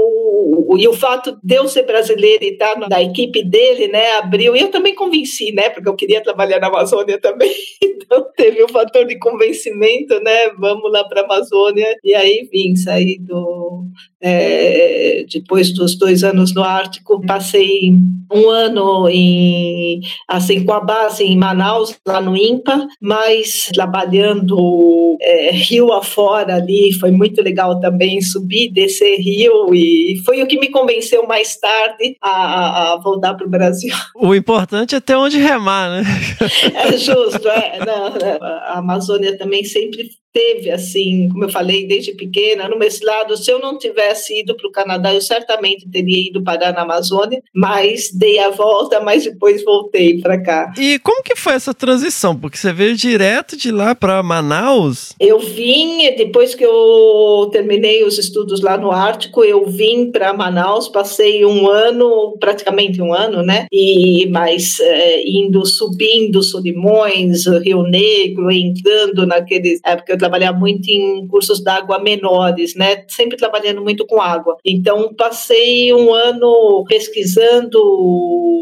e o fato de eu ser brasileira e estar na equipe dele, né, abriu. E eu também convenci, né, porque eu queria trabalhar na Amazônia também. Então teve o um fator de convencimento, né? Vamos lá para a Amazônia e aí vim sair do é, depois dos dois anos no Ártico, passei um ano em, assim, com a base em Manaus, lá no INPA, mas trabalhando é, rio afora ali, foi muito legal também subir, descer rio, e foi o que me convenceu mais tarde a, a voltar para o Brasil. O importante é ter onde remar, né? É justo, é. Não, né, a Amazônia também sempre teve, assim, como eu falei desde pequena, no mestrado, se eu não tivesse ido para o Canadá, eu certamente teria ido parar na Amazônia, mas dei a volta, mas depois voltei para cá. E como que foi essa transição? Porque você veio direto de lá para Manaus? Eu vim, depois que eu terminei os estudos lá no Ártico, eu vim para Manaus, passei um ano, praticamente um ano, né? E mais é, indo, subindo Solimões, Rio Negro, entrando naqueles. época eu trabalhar muito em cursos d'água menores, né? Sempre trabalhando muito com água. Então, passei um ano pesquisando,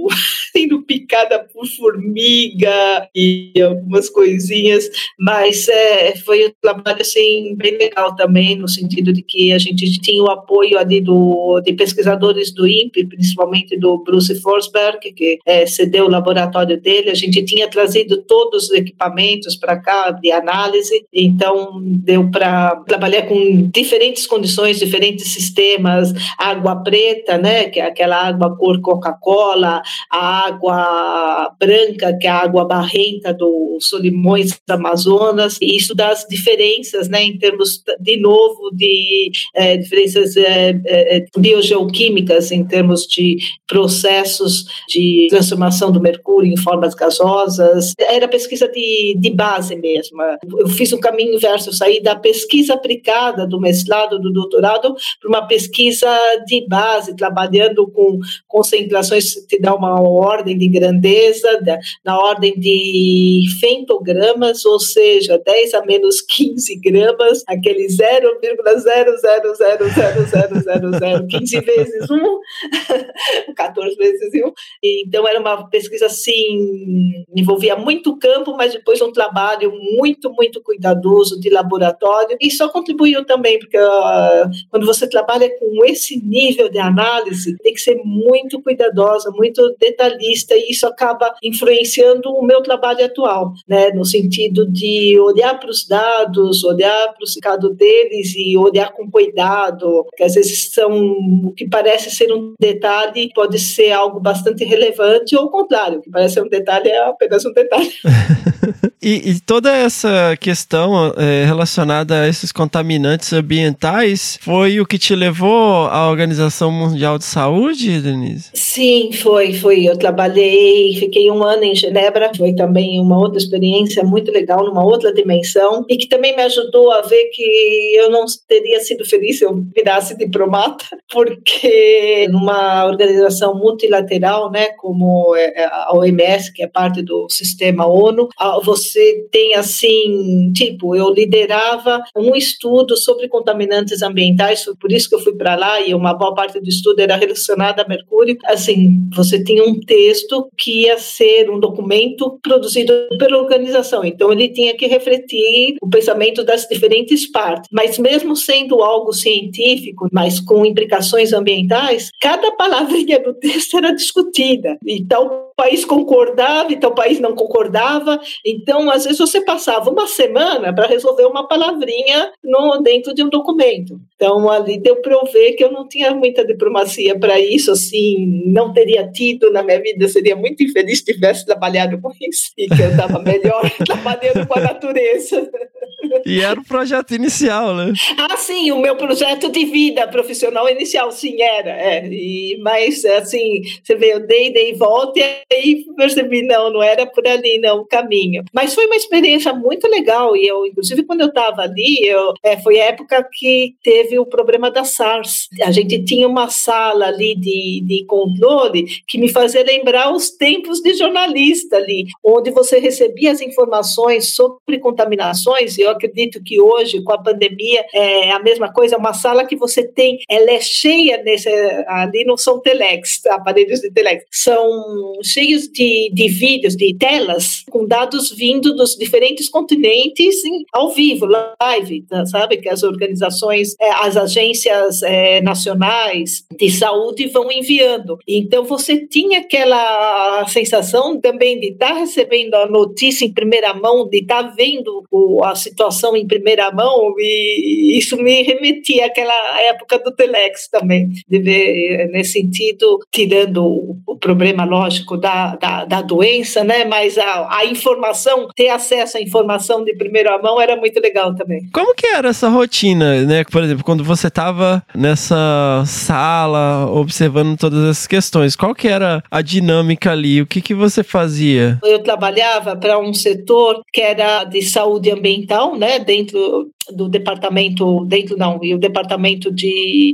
sendo picada por formiga e algumas coisinhas, mas é, foi um trabalho assim, bem legal também, no sentido de que a gente tinha o apoio ali do, de pesquisadores do INPE, principalmente do Bruce Forsberg, que é, cedeu o laboratório dele. A gente tinha trazido todos os equipamentos para cá de análise, então então, deu para trabalhar com diferentes condições, diferentes sistemas, água preta, né, que é aquela água cor Coca-Cola, a água branca, que é a água barrenta do Solimões Amazonas, e isso as diferenças, né, em termos, de novo, de é, diferenças é, é, biogeoquímicas, em termos de processos de transformação do mercúrio em formas gasosas. Era pesquisa de, de base mesmo. Eu fiz um caminho inverso, eu saí da pesquisa aplicada do mestrado, do doutorado, para uma pesquisa de base, trabalhando com concentrações, te dá uma ordem de grandeza, na ordem de femtogramas, ou seja, 10 a menos 15 gramas, aquele 0,0000000, 15 vezes 1, 14 vezes 1. Então, era uma pesquisa assim, envolvia muito campo, mas depois um trabalho muito, muito cuidadoso de laboratório, e só contribuiu também, porque uh, quando você trabalha com esse nível de análise, tem que ser muito cuidadosa, muito detalhista, e isso acaba influenciando o meu trabalho atual, né, no sentido de olhar para os dados, olhar para o significado deles e olhar com cuidado, que às vezes são o que parece ser um detalhe, pode ser algo bastante relevante, ou ao contrário, o que parece ser um detalhe é apenas um detalhe. e, e toda essa questão é, relacionada a esses contaminantes ambientais foi o que te levou à Organização Mundial de Saúde, Denise? Sim, foi, foi. Eu trabalhei, fiquei um ano em Genebra, foi também uma outra experiência muito legal, numa outra dimensão, e que também me ajudou a ver que eu não teria sido feliz se eu virasse diplomata, porque numa organização multilateral, né, como é, é, a OMS, que é parte do sistema ONU, você tem assim, tipo, eu liderava um estudo sobre contaminantes ambientais, foi por isso que eu fui para lá e uma boa parte do estudo era relacionada a mercúrio. Assim, você tinha um texto que ia ser um documento produzido pela organização, então ele tinha que refletir o pensamento das diferentes partes. Mas mesmo sendo algo científico, mas com implicações ambientais, cada palavrinha do texto era discutida. E tal país concordava e tal país não concordava. Então, às vezes, você passava uma semana para resolver uma palavrinha no, dentro de um documento. Então, ali deu para eu ver que eu não tinha muita diplomacia para isso, assim, não teria tido na minha vida, seria muito infeliz se tivesse trabalhado com isso, e que eu estava melhor trabalhando com a natureza. E era o projeto inicial, né? Ah, sim, o meu projeto de vida profissional inicial, sim, era. É. E, mas, assim, você vê, eu dei, dei volta e aí percebi, não, não era por ali, não, o caminho. Mas foi uma experiência muito legal e eu, inclusive, quando eu estava ali, eu, é, foi a época que teve o problema da SARS. A gente tinha uma sala ali de, de controle que me fazia lembrar os tempos de jornalista ali, onde você recebia as informações sobre contaminações, e eu acredito que hoje, com a pandemia, é a mesma coisa, é uma sala que você tem, ela é cheia nesse, ali não são telex, aparelhos de telex, são cheios de, de vídeos, de telas, com dados vindo dos diferentes continentes em, ao vivo, live, tá, sabe? Que as organizações, é, as agências é, nacionais de saúde vão enviando. Então, você tinha aquela sensação também de estar tá recebendo a notícia em primeira mão, de estar tá vendo o, a situação em primeira mão, e isso me remetia àquela época do Telex também, de ver nesse sentido, tirando o, o problema lógico da, da, da, doença, né? Mas a, a informação, ter acesso à informação de primeira mão era muito legal também. Como que era essa rotina, né? Por exemplo, quando você estava nessa sala observando todas essas questões, qual que era a dinâmica ali? O que que você fazia? Eu trabalhava para um setor que era de saúde ambiental, né? Dentro do departamento, dentro não, e o departamento de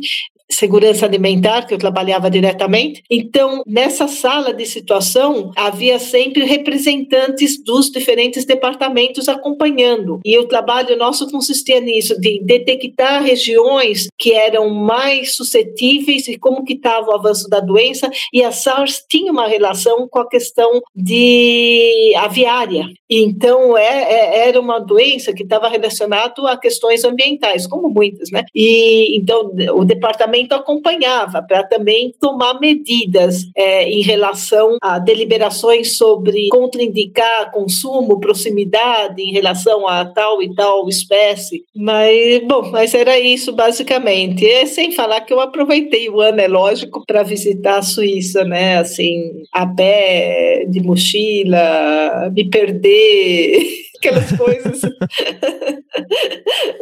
segurança alimentar, que eu trabalhava diretamente. Então, nessa sala de situação, havia sempre representantes dos diferentes departamentos acompanhando. E o trabalho nosso consistia nisso, de detectar regiões que eram mais suscetíveis e como que estava o avanço da doença. E a SARS tinha uma relação com a questão de aviária. Então, é, é, era uma doença que estava relacionada a questões ambientais, como muitas, né? E então, o departamento parlamento acompanhava para também tomar medidas é, em relação a deliberações sobre contraindicar consumo, proximidade em relação a tal e tal espécie. Mas, bom, mas era isso basicamente. E sem falar que eu aproveitei o ano, é lógico, para visitar a Suíça, né? Assim, a pé, de mochila, me perder. aquelas coisas.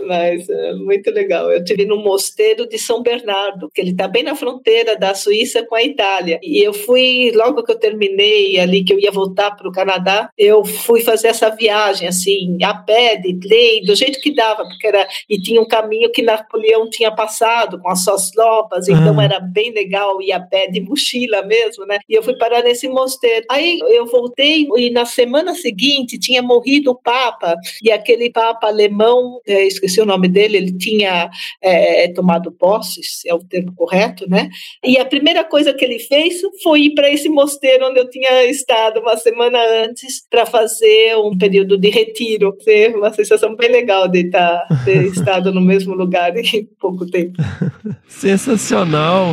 Mas é muito legal. Eu tive no mosteiro de São Bernardo, que ele está bem na fronteira da Suíça com a Itália. E eu fui, logo que eu terminei ali, que eu ia voltar para o Canadá, eu fui fazer essa viagem, assim, a pé, de trem, do jeito que dava, porque era. E tinha um caminho que Napoleão tinha passado com as suas tropas, então uhum. era bem legal ir a pé de mochila mesmo, né? E eu fui parar nesse mosteiro. Aí eu voltei e na semana seguinte tinha morrido Papa, e aquele Papa alemão, é, esqueci o nome dele, ele tinha é, tomado posse, é o termo correto, né? E a primeira coisa que ele fez foi ir para esse mosteiro onde eu tinha estado uma semana antes para fazer um período de retiro. Foi uma sensação bem legal de estar, ter estado no mesmo lugar em pouco tempo. Sensacional.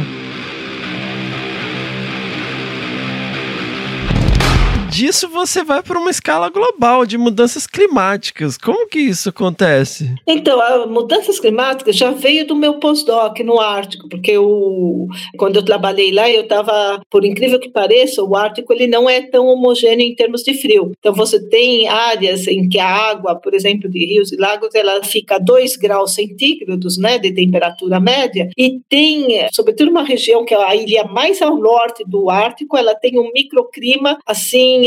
Disso você vai para uma escala global de mudanças climáticas. Como que isso acontece? Então, as mudanças climáticas já veio do meu pós-doc no Ártico, porque eu, quando eu trabalhei lá, eu estava, por incrível que pareça, o Ártico ele não é tão homogêneo em termos de frio. Então, você tem áreas em que a água, por exemplo, de rios e lagos, ela fica a 2 graus centígrados né, de temperatura média, e tem, sobretudo, uma região que é a ilha mais ao norte do Ártico, ela tem um microclima assim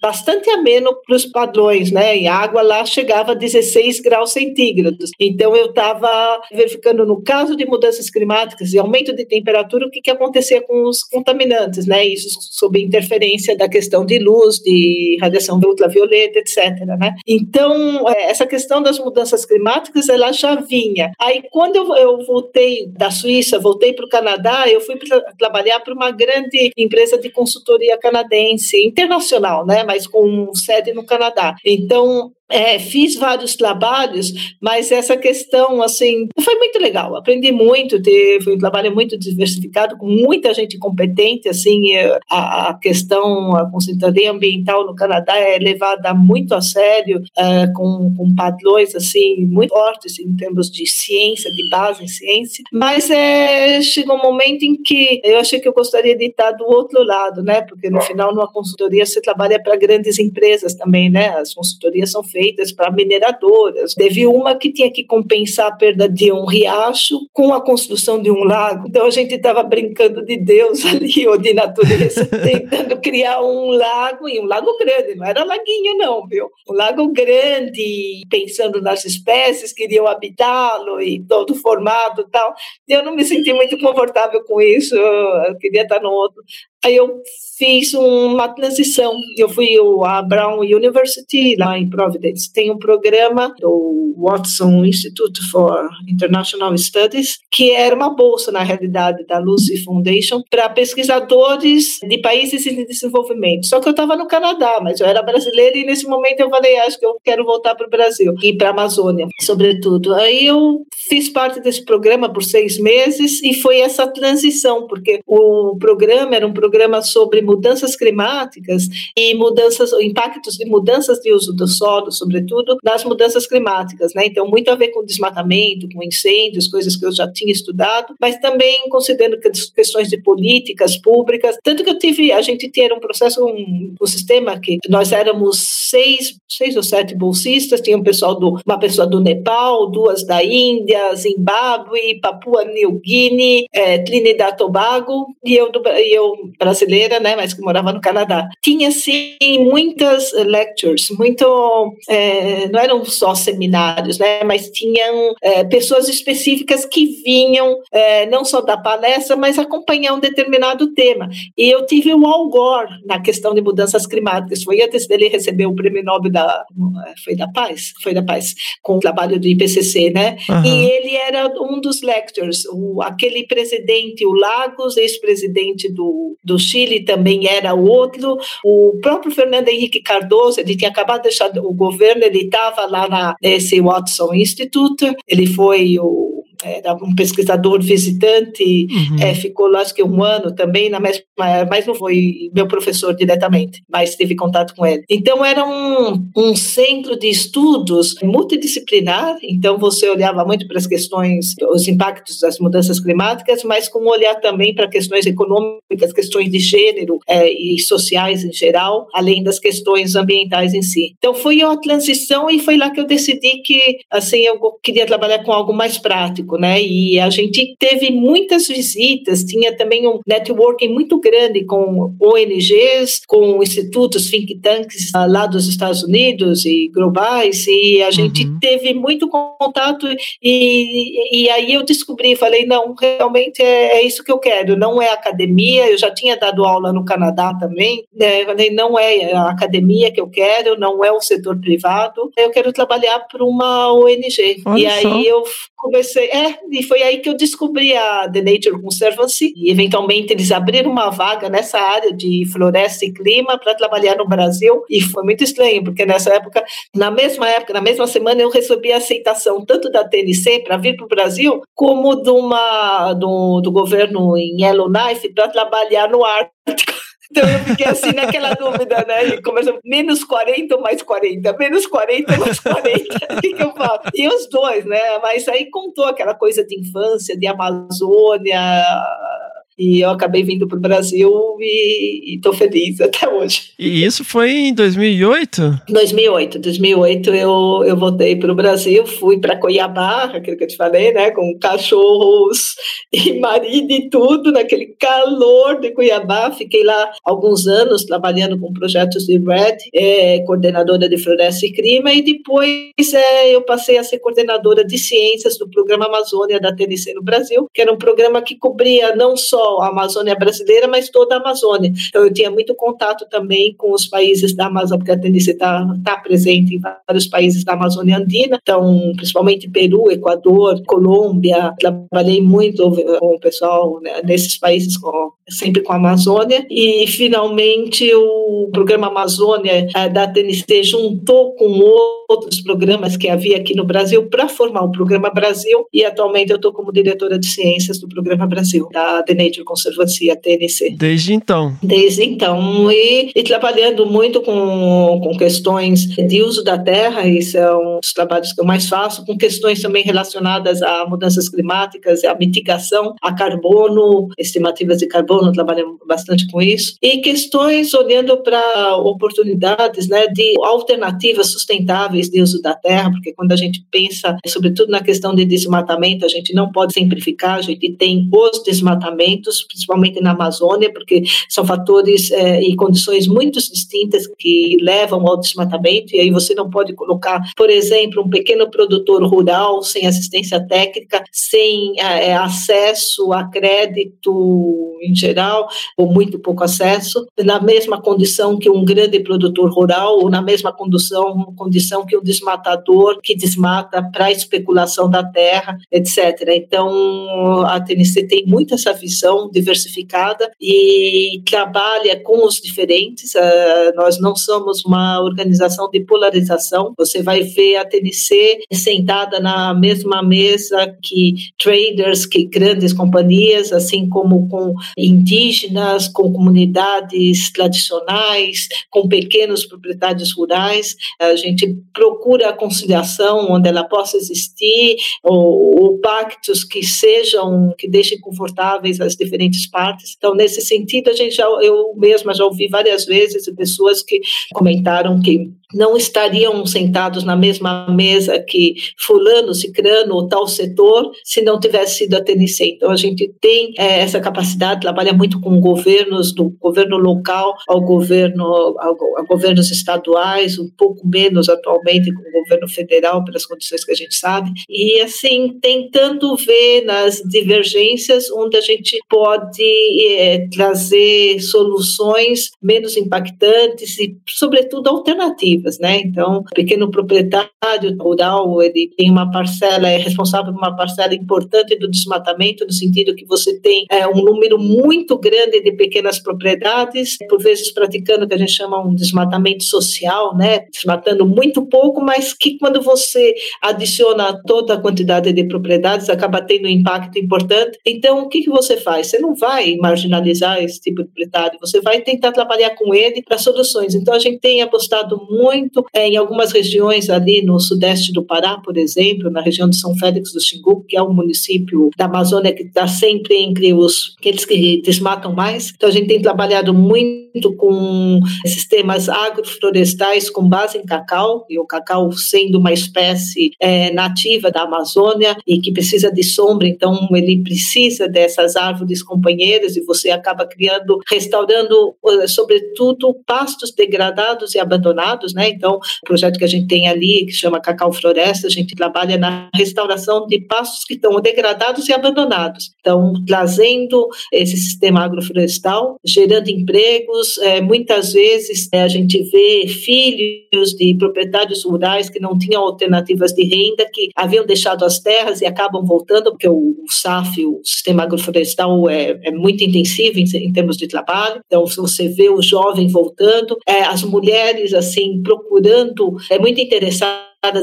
bastante ameno para os padrões, né? E a água lá chegava a 16 graus centígrados. Então eu estava verificando no caso de mudanças climáticas e aumento de temperatura o que, que acontecia com os contaminantes, né? Isso sob interferência da questão de luz, de radiação ultravioleta, etc. Né? Então é, essa questão das mudanças climáticas ela já vinha. Aí quando eu, eu voltei da Suíça, voltei para o Canadá, eu fui trabalhar para uma grande empresa de consultoria canadense internacional internacional, né, mas com sede no Canadá. Então, é, fiz vários trabalhos, mas essa questão, assim, foi muito legal. Aprendi muito, teve, um trabalho muito diversificado, com muita gente competente, assim, a, a questão, a consultoria ambiental no Canadá é levada muito a sério, é, com, com padrões, assim, muito fortes em termos de ciência, de base em ciência, mas é, chegou um momento em que eu achei que eu gostaria de estar do outro lado, né, porque no final, numa consultoria, você trabalha para grandes empresas também, né, as consultorias são feitas para mineradoras. Teve uma que tinha que compensar a perda de um riacho com a construção de um lago. Então a gente estava brincando de Deus ali, ou de natureza, tentando criar um lago, e um lago grande, não era laguinho não, viu? Um lago grande, pensando nas espécies que iriam habitá-lo e todo formado e tal. Eu não me senti muito confortável com isso, eu queria estar no outro. Aí eu fiz uma transição. Eu fui à Brown University, lá em Providence. Tem um programa do Watson Institute for International Studies, que era uma bolsa, na realidade, da Lucy Foundation, para pesquisadores de países em desenvolvimento. Só que eu estava no Canadá, mas eu era brasileira e nesse momento eu falei, acho que eu quero voltar para o Brasil e para a Amazônia, sobretudo. Aí eu fiz parte desse programa por seis meses e foi essa transição, porque o programa era um programa programa sobre mudanças climáticas e mudanças, impactos de mudanças de uso do solo, sobretudo nas mudanças climáticas, né? Então, muito a ver com desmatamento, com incêndios, coisas que eu já tinha estudado, mas também considerando questões de políticas públicas. Tanto que eu tive, a gente tinha um processo, um, um sistema que nós éramos seis, seis ou sete bolsistas, tinha um pessoal do, uma pessoa do Nepal, duas da Índia, Zimbábue, Papua New Guinea, é, Trinidad Tobago e eu, do, e eu brasileira, né, mas que morava no Canadá. Tinha, sim, muitas lectures, muito, é, não eram só seminários, né, mas tinham é, pessoas específicas que vinham é, não só da palestra, mas acompanhar um determinado tema. E eu tive o Al Gore na questão de mudanças climáticas, foi antes dele receber o prêmio Nobel da, foi da Paz, foi da Paz, com o trabalho do IPCC, né, uhum. e ele era um dos lectures, o, aquele presidente, o Lagos, ex-presidente do, do Chile também era outro. O próprio Fernando Henrique Cardoso, ele tinha acabado de deixar o governo, ele estava lá na, nesse Watson Institute, ele foi o era um pesquisador visitante, uhum. é, ficou lá acho que um ano também, na mesma, mas não foi meu professor diretamente, mas teve contato com ele. Então era um, um centro de estudos multidisciplinar, então você olhava muito para as questões, os impactos das mudanças climáticas, mas com um olhar também para questões econômicas, questões de gênero é, e sociais em geral, além das questões ambientais em si. Então foi uma transição e foi lá que eu decidi que assim eu queria trabalhar com algo mais prático né? E a gente teve muitas visitas, tinha também um networking muito grande com ONGs, com institutos, think tanks ah, lá dos Estados Unidos e globais, e a gente uhum. teve muito contato e, e aí eu descobri, falei, não, realmente é, é, isso que eu quero, não é academia, eu já tinha dado aula no Canadá também, né? falei, não é a academia que eu quero, não é o setor privado, eu quero trabalhar para uma ONG. Olha e aí só. eu comecei, é, e foi aí que eu descobri a The Nature Conservancy, e eventualmente eles abriram uma vaga nessa área de floresta e clima para trabalhar no Brasil, e foi muito estranho, porque nessa época, na mesma época, na mesma semana, eu recebi a aceitação tanto da TNC para vir para o Brasil, como de uma, do, do governo em Yellowknife para trabalhar no Ártico. Então eu fiquei assim naquela dúvida, né? E começou menos 40 ou mais 40, menos 40 ou mais 40, o que, que eu falo? E os dois, né? Mas aí contou aquela coisa de infância, de Amazônia, e eu acabei vindo para o Brasil e estou feliz até hoje. E isso foi em 2008? 2008. 2008 eu, eu voltei para o Brasil, fui para Cuiabá, aquilo que eu te falei, né? Com cachorros e marido e tudo, naquele calor de Cuiabá. Fiquei lá alguns anos trabalhando com projetos de RED, é, coordenadora de floresta e clima, e depois é, eu passei a ser coordenadora de ciências do programa Amazônia da TNC no Brasil, que era um programa que cobria não só a Amazônia brasileira, mas toda a Amazônia. Então eu tinha muito contato também com os países da Amazônia, porque a Tenice está tá presente em vários países da Amazônia Andina, então principalmente Peru, Equador, Colômbia. Trabalhei muito com o pessoal né, nesses países, com, sempre com a Amazônia. E finalmente o programa Amazônia eh, da TNC juntou com outros programas que havia aqui no Brasil para formar o Programa Brasil. E atualmente eu estou como diretora de ciências do Programa Brasil, da The Nature Conservancy, a TNC. Desde então. Desde então. E, e trabalhando muito com, com questões de uso da terra, e são os trabalhos que eu mais faço, com questões também relacionadas a mudanças climáticas, a mitigação a carbono, estimativas de carbono, trabalhamos bastante com isso, e questões olhando para oportunidades né, de alternativas sustentáveis de uso da terra, porque quando a gente pensa, sobretudo na questão de desmatamento, a gente não pode simplificar, a gente tem os desmatamentos, principalmente na Amazônia, porque são fatores é, e condições muito distintas que levam ao desmatamento, e aí você não pode colocar, por exemplo, um pequeno produtor rural sem assistência técnica, sem é, acesso a crédito em geral, ou muito pouco acesso, na mesma condição que um grande produtor rural, ou na mesma condição, condição que o um desmatador que desmata para especulação da terra, etc. Então, a TNC tem muito essa visão diversificada e trabalha com os diferentes. Uh, nós não somos uma organização de polarização. Você vai ver a TNC sentada na mesma mesa que traders, que grandes companhias, assim como com indígenas, com comunidades tradicionais, com pequenos proprietários rurais. A gente procura a conciliação onde ela possa existir, ou, ou pactos que sejam, que deixem confortáveis as diferentes partes. Então, nesse sentido, a gente já, eu mesma já ouvi várias vezes pessoas que comentaram que não estariam sentados na mesma mesa que fulano, cicrano ou tal setor se não tivesse sido a TNC. Então a gente tem é, essa capacidade, trabalha muito com governos, do governo local ao governo, ao, a governos estaduais, um pouco menos atualmente com o governo federal pelas condições que a gente sabe, e assim tentando ver nas divergências onde a gente pode é, trazer soluções menos impactantes e sobretudo alternativas né? Então, o pequeno proprietário rural, ele tem uma parcela, é responsável por uma parcela importante do desmatamento, no sentido que você tem é, um número muito grande de pequenas propriedades, por vezes praticando o que a gente chama um desmatamento social, né? Desmatando muito pouco, mas que quando você adiciona toda a quantidade de propriedades, acaba tendo um impacto importante. Então, o que, que você faz? Você não vai marginalizar esse tipo de proprietário, você vai tentar trabalhar com ele para soluções. Então, a gente tem apostado muito é, em algumas regiões ali no sudeste do Pará, por exemplo, na região de São Félix do Xingu, que é um município da Amazônia que está sempre entre os aqueles que desmatam mais. Então a gente tem trabalhado muito com sistemas agroflorestais com base em cacau, e o cacau sendo uma espécie é, nativa da Amazônia e que precisa de sombra, então ele precisa dessas árvores companheiras e você acaba criando, restaurando, eh, sobretudo, pastos degradados e abandonados, né? Então, o projeto que a gente tem ali, que chama Cacau Floresta, a gente trabalha na restauração de pastos que estão degradados e abandonados. Então, trazendo esse sistema agroflorestal, gerando empregos. É, muitas vezes é, a gente vê filhos de proprietários rurais que não tinham alternativas de renda, que haviam deixado as terras e acabam voltando, porque o SAF, o sistema agroflorestal, é, é muito intensivo em, em, termos de trabalho. Então, você vê o jovem voltando, é, as mulheres, assim, procurando, é muito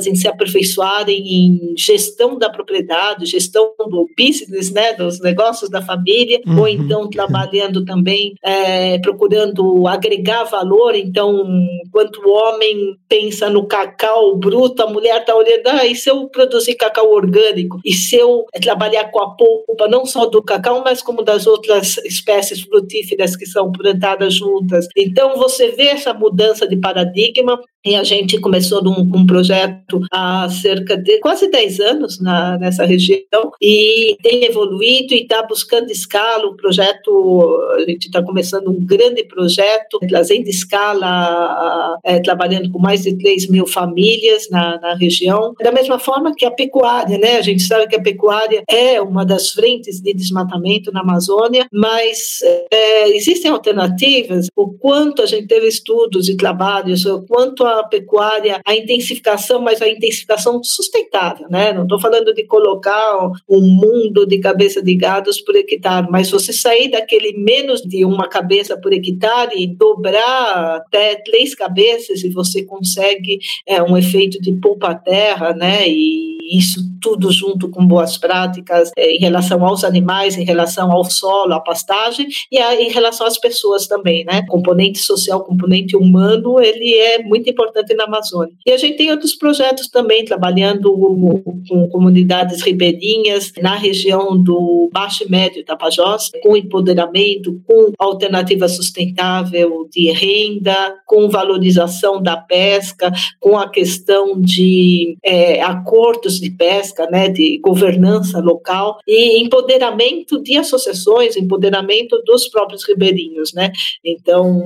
em se aperfeiçoarem em gestão da propriedade, gestão do business, né, dos negócios da família, uhum. ou então trabalhando também, é, procurando agregar valor. Então, enquanto o homem pensa no cacau bruto, a mulher está olhando, ah, e se eu produzir cacau orgânico? E se eu trabalhar com a polpa, não só do cacau, mas como das outras espécies frutíferas que são plantadas juntas? Então, você vê essa mudança de paradigma e a gente começou um, um projeto há cerca de quase 10 anos na, nessa região e tem evoluído e está buscando escala. O projeto, a gente está começando um grande projeto, trazendo escala, é, trabalhando com mais de 3 mil famílias na, na região. Da mesma forma que a pecuária, né? A gente sabe que a pecuária é uma das frentes de desmatamento na Amazônia, mas é, existem alternativas. O quanto a gente teve estudos e trabalhos, o quanto a pecuária, a intensificação, mas a intensificação sustentável, né? Não estou falando de colocar um mundo de cabeça de gados por hectare, mas você sair daquele menos de uma cabeça por hectare e dobrar até três cabeças e você consegue é, um efeito de poupa-terra, né? E isso tudo junto com boas práticas é, em relação aos animais, em relação ao solo, à pastagem e a, em relação às pessoas também, né? Componente social, componente humano, ele é muito importante na Amazônia. E a gente tem outros projetos também trabalhando com comunidades ribeirinhas na região do Baixo e Médio Tapajós, com empoderamento, com alternativa sustentável de renda, com valorização da pesca, com a questão de é, acordos de pesca, né, de governança local e empoderamento de associações, empoderamento dos próprios ribeirinhos, né? Então,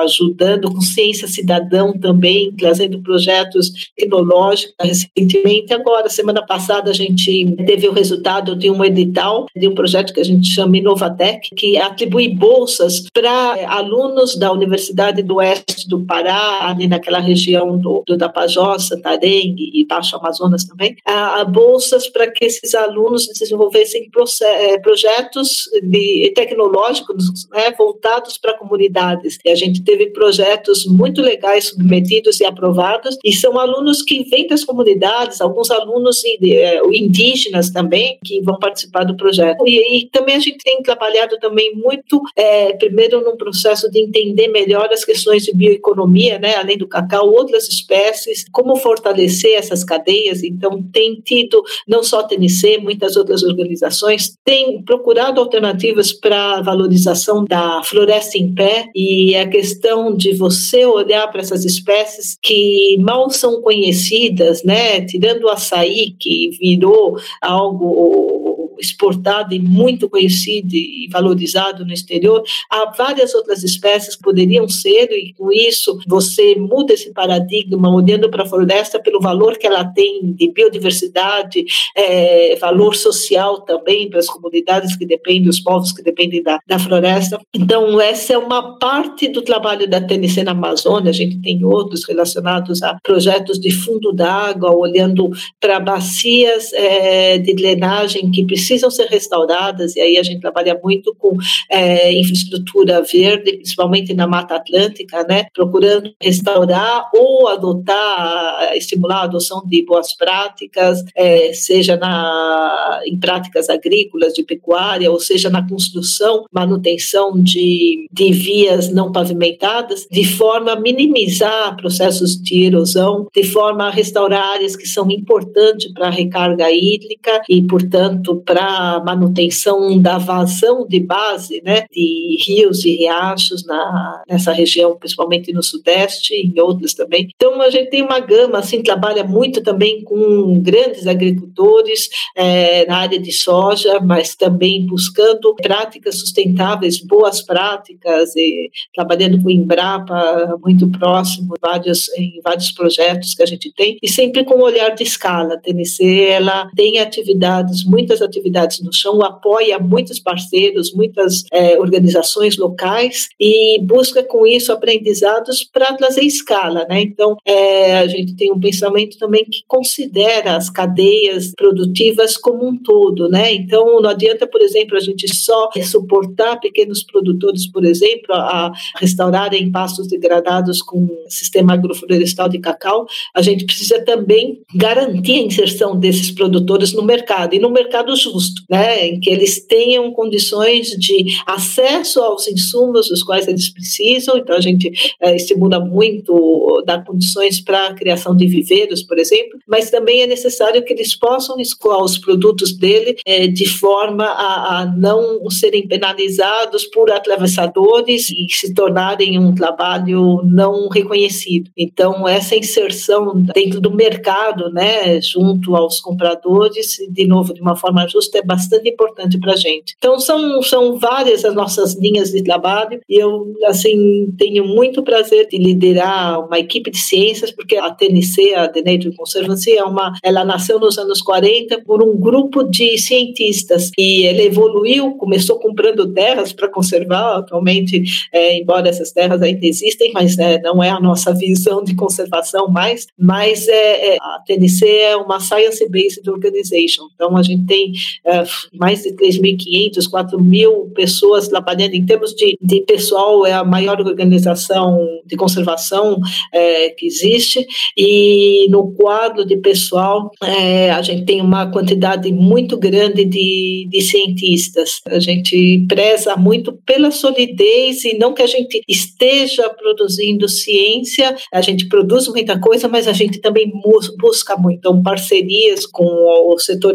ajudando com ciência cidadão também, trazendo projetos tecnológicos. Recentemente, agora, semana passada, a gente teve o resultado de um edital de um projeto que a gente chama Inovatec, que atribui bolsas para alunos da Universidade do Oeste do Pará, ali naquela região do, do Tapajós, Santarém e Baixo Amazonas também, a, a bolsas para que esses alunos desenvolvessem é, projetos de, tecnológicos né, voltados para comunidades. E a gente teve projetos muito legais submetidos e aprovados, e são alunos que vêm das comunidades, alguns alunos é, indígenas também, que vão participar do projeto. E, e também a gente tem trabalhado também muito, é, primeiro, num processo de entender melhor as questões de bioeconomia, né, além do cacau, outras espécies, como fortalecer essas cadeias. Então, tem tido, não só a TNC, muitas outras organizações, têm procurado alternativas para valorização da floresta em pé e a questão de você olhar para essas espécies que mal são conhecidas, né? Tirando o açaí, que virou algo exportado e muito conhecido e valorizado no exterior, há várias outras espécies que poderiam ser, e com isso você muda esse paradigma olhando para a floresta pelo valor que ela tem de biodiversidade, é, valor social também para as comunidades que dependem, os povos que dependem da, da floresta. Então, essa é uma parte do trabalho da TNC na Amazônia, a gente tem outros relacionados a projetos de fundo d'água, olhando para bacias é, de drenagem que precisam precisam ser restauradas, e aí a gente trabalha muito com é, infraestrutura verde, principalmente na Mata Atlântica, né, procurando restaurar ou adotar, estimular a adoção de boas práticas, é, seja na, em práticas agrícolas, de pecuária, ou seja na construção, manutenção de, de vias não pavimentadas, de forma a minimizar processos de erosão, de forma a restaurar áreas que são importantes para a recarga hídrica e, portanto, para para manutenção da vazão de base né, de rios e riachos na, nessa região, principalmente no Sudeste e em outras também. Então, a gente tem uma gama, assim, trabalha muito também com grandes agricultores é, na área de soja, mas também buscando práticas sustentáveis, boas práticas, e trabalhando com o Embrapa muito próximo, vários, em vários projetos que a gente tem, e sempre com um olhar de escala. A TNC, ela tem atividades, muitas atividades atividades no chão, apoia muitos parceiros, muitas é, organizações locais e busca com isso aprendizados para trazer escala, né? Então, é, a gente tem um pensamento também que considera as cadeias produtivas como um todo, né? Então, não adianta, por exemplo, a gente só suportar pequenos produtores, por exemplo, a restaurarem pastos degradados com sistema agroflorestal de cacau, a gente precisa também garantir a inserção desses produtores no mercado e no mercado justo né, em que eles tenham condições de acesso aos insumos dos quais eles precisam. Então a gente é, estimula muito dar condições para a criação de viveiros, por exemplo, mas também é necessário que eles possam escoar os produtos dele é, de forma a, a não serem penalizados por atravessadores e se tornarem um trabalho não reconhecido. Então essa inserção dentro do mercado, né, junto aos compradores, de novo de uma forma justa, é bastante importante para a gente. Então são são várias as nossas linhas de trabalho e eu assim tenho muito prazer de liderar uma equipe de ciências porque a TNC, a The Nature Conservancy, é uma ela nasceu nos anos 40 por um grupo de cientistas e ele evoluiu, começou comprando terras para conservar, atualmente, é, embora essas terras ainda existem, mas é, não é a nossa visão de conservação mais, mas é, é a TNC é uma Science-Based Organization, então a gente tem é, mais de 3.500, 4.000 pessoas trabalhando em termos de, de pessoal, é a maior organização de conservação é, que existe, e no quadro de pessoal, é, a gente tem uma quantidade muito grande de, de cientistas. A gente preza muito pela solidez e não que a gente esteja produzindo ciência, a gente produz muita coisa, mas a gente também busca muito. Então, parcerias com o setor,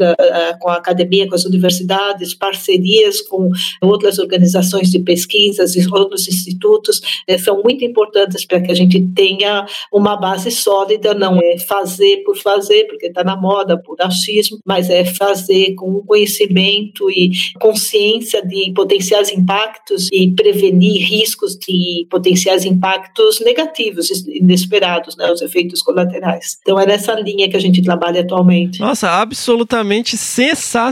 com a academia, com as universidades, parcerias com outras organizações de pesquisas e outros institutos, é, são muito importantes para que a gente tenha uma base sólida, não é fazer por fazer, porque está na moda, por achismo, mas é fazer com conhecimento e consciência de potenciais impactos e prevenir riscos de potenciais impactos negativos, inesperados, né, os efeitos colaterais. Então é nessa linha que a gente trabalha atualmente. Nossa, absolutamente sensacional,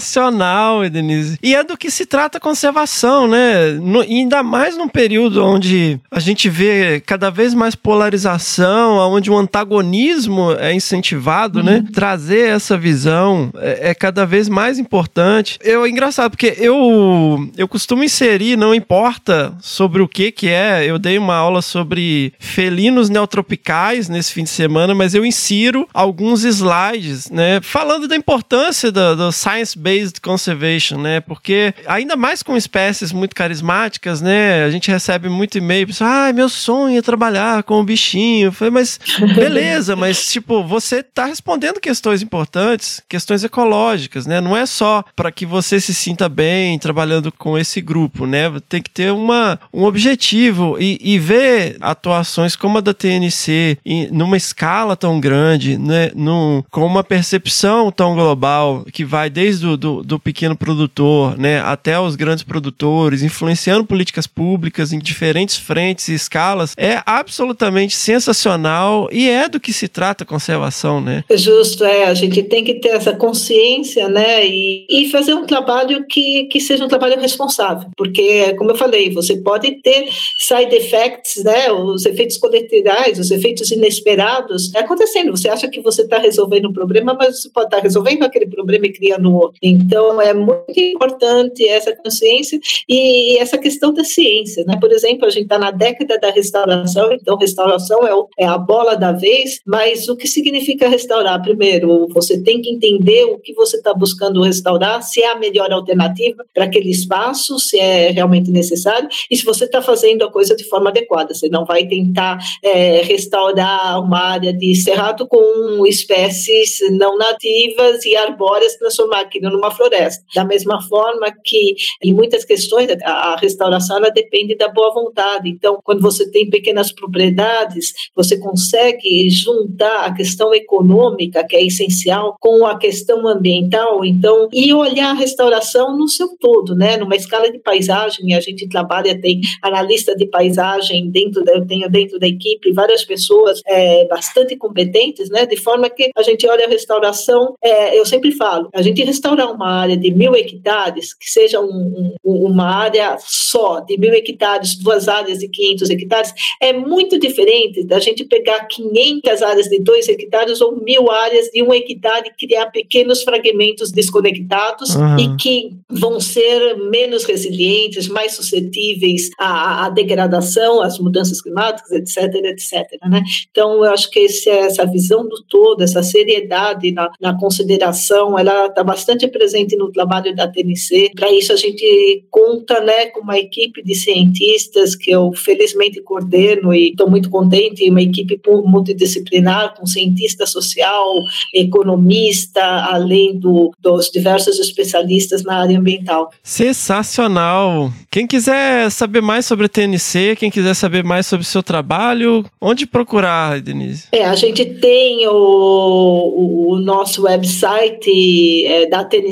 Denise. E é do que se trata a conservação, né? No, ainda mais num período onde a gente vê cada vez mais polarização, onde o antagonismo é incentivado, né? uhum. né? Trazer essa visão é, é, cada vez mais importante. Eu, é engraçado, porque eu, eu costumo inserir, não importa sobre o que que é, eu dei uma aula sobre felinos neotropicais nesse fim de semana, mas eu insiro alguns slides, né? Falando da importância do, do science-based conservation, né? Porque ainda mais com espécies muito carismáticas, né? A gente recebe muito e-mail, ah, meu sonho é trabalhar com o bichinho. Eu falei, mas beleza, mas tipo, você tá respondendo questões importantes, questões ecológicas, né? Não é só para que você se sinta bem trabalhando com esse grupo, né? Tem que ter uma, um objetivo e, e ver atuações como a da TNC em, numa escala tão grande, né? Num, com uma percepção tão global que vai desde o do, do pequeno produtor, né? Até os grandes produtores, influenciando políticas públicas em diferentes frentes e escalas, é absolutamente sensacional e é do que se trata a conservação, né? Justo, é. A gente tem que ter essa consciência, né? E, e fazer um trabalho que, que seja um trabalho responsável. Porque, como eu falei, você pode ter side effects, né? Os efeitos colaterais, os efeitos inesperados acontecendo. Você acha que você está resolvendo um problema, mas você pode estar tá resolvendo aquele problema e criando outro. Então, é muito importante essa consciência e, essa questão da ciência, né? Por exemplo, a gente está na década da restauração, então restauração é, o, é a bola da vez, mas o que significa restaurar? Primeiro, você tem que entender o que você está buscando restaurar, se é a melhor alternativa para aquele espaço, se é realmente necessário, e se você está fazendo a coisa de forma adequada. Você não vai tentar é, restaurar uma área de cerrado com espécies não nativas e arbóreas, transformar aquilo numa floresta. Da mesma forma que, em muitas questões, a restauração ela depende da boa vontade. Então, quando você tem pequenas propriedades, você consegue juntar a questão econômica, que é essencial, com a questão ambiental, então, e olhar a restauração no seu todo, né? Numa escala de paisagem, a gente trabalha, tem analista de paisagem dentro da, eu tenho dentro da equipe várias pessoas é, bastante competentes, né? De forma que a gente olha a restauração, é, eu sempre falo, a gente restaurar uma área de mil hectares, que seja um, um, uma área só de mil hectares, duas áreas de 500 hectares, é muito diferente da gente pegar 500 áreas de dois hectares ou mil áreas de um hectare e criar pequenos fragmentos desconectados uhum. e que vão ser menos resilientes, mais suscetíveis à, à degradação, às mudanças climáticas, etc, etc. Né? Então, eu acho que esse, essa visão do todo, essa seriedade na, na consideração, ela está bastante presente no trabalho da TNC. Para isso a gente conta, né, com uma equipe de cientistas que eu felizmente coordeno e estou muito contente, uma equipe multidisciplinar com cientista social, economista, além do, dos diversos especialistas na área ambiental. Sensacional! Quem quiser saber mais sobre a TNC, quem quiser saber mais sobre o seu trabalho, onde procurar, Denise? É, a gente tem o, o nosso website é, da TNC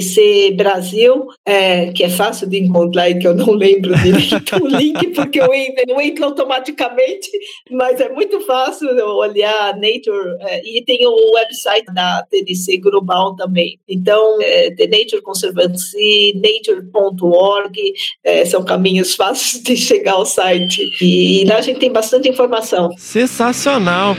Brasil, é, que é fácil de encontrar e que eu não lembro direito o link, porque eu eu entro automaticamente, mas é muito fácil olhar Nature, é, e tem o website da TNC Global também. Então, é, The Nature Conservancy, nature.org, é, são caminhos fáceis de chegar ao site. E, e lá a gente tem bastante informação. Sensacional!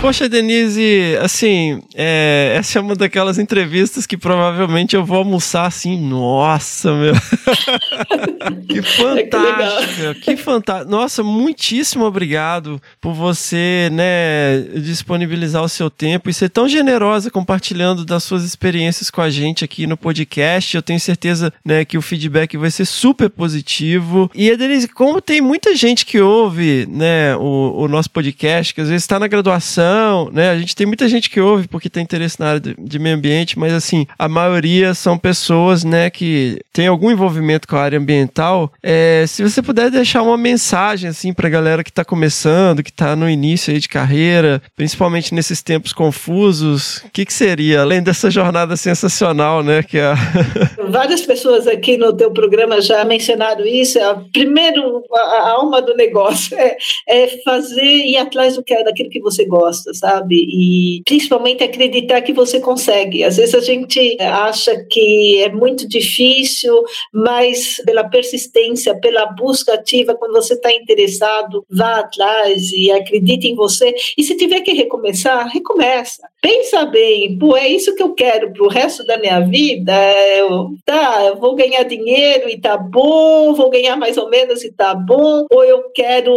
Poxa, Denise, assim, é, essa é uma daquelas entrevistas que provavelmente eu vou almoçar assim, nossa, meu. que fantástica, que, que fantástico. Nossa, muitíssimo obrigado por você, né, disponibilizar o seu tempo e ser tão generosa compartilhando das suas experiências com a gente aqui no podcast. Eu tenho certeza, né, que o feedback vai ser super positivo. E, Denise, como tem muita gente que ouve, né, o, o nosso podcast, que às vezes está na graduação, não, né? A gente tem muita gente que ouve porque tem interesse na área de, de, meio ambiente, mas assim, a maioria são pessoas, né, que tem algum envolvimento com a área ambiental. É, se você puder deixar uma mensagem, assim, pra galera que tá começando, que tá no início aí de carreira, principalmente nesses tempos confusos, o que, que seria, além dessa jornada sensacional, né, que é... Várias pessoas aqui no teu programa já mencionaram isso. É, primeiro, a, a alma do negócio é, é fazer e atrás do que é daquilo que você gosta gosta, sabe? E principalmente acreditar que você consegue. Às vezes a gente acha que é muito difícil, mas pela persistência, pela busca ativa, quando você está interessado, vá atrás e acredite em você. E se tiver que recomeçar, recomeça. Pensa bem, pô, é isso que eu quero para o resto da minha vida. Eu, tá, eu vou ganhar dinheiro e tá bom, vou ganhar mais ou menos e tá bom, ou eu quero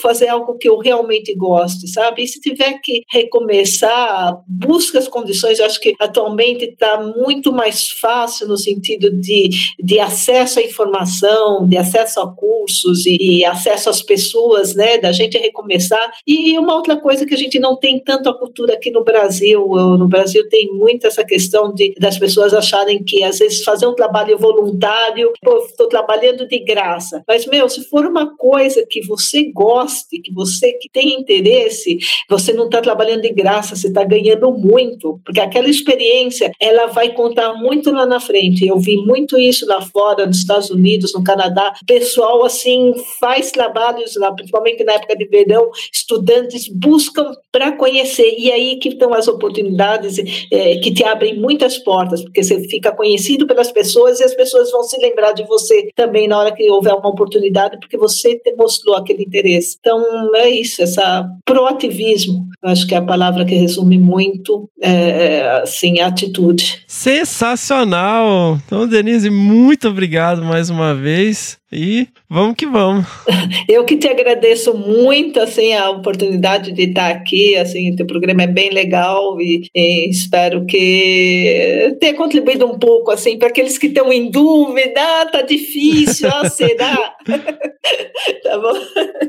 fazer algo que eu realmente gosto, sabe? E se tiver que recomeçar, busca as condições. Eu acho que atualmente está muito mais fácil no sentido de, de acesso à informação, de acesso a cursos e, e acesso às pessoas, né? Da gente recomeçar. E uma outra coisa que a gente não tem tanto a cultura aqui no Brasil. No Brasil tem muito essa questão de das pessoas acharem que às vezes fazer um trabalho voluntário, estou trabalhando de graça. Mas meu, se for uma coisa que você goste, que você que tem interesse, você não está trabalhando de graça, você está ganhando muito, porque aquela experiência ela vai contar muito lá na frente. Eu vi muito isso lá fora, nos Estados Unidos, no Canadá. Pessoal assim faz trabalhos lá, principalmente na época de verão, estudantes buscam para conhecer e aí que estão as oportunidades é, que te abrem muitas portas, porque você fica conhecido pelas pessoas e as pessoas vão se lembrar de você também na hora que houver uma oportunidade, porque você mostrou aquele interesse. Então é isso, essa proativismo acho que é a palavra que resume muito é, é, assim, a atitude. Sensacional! Então, Denise, muito obrigado mais uma vez. E vamos que vamos. Eu que te agradeço muito assim a oportunidade de estar aqui, assim, teu programa é bem legal e, e espero que tenha contribuído um pouco assim para aqueles que estão em dúvida, ah, tá difícil, ah, será? tá bom.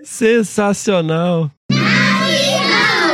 Sensacional.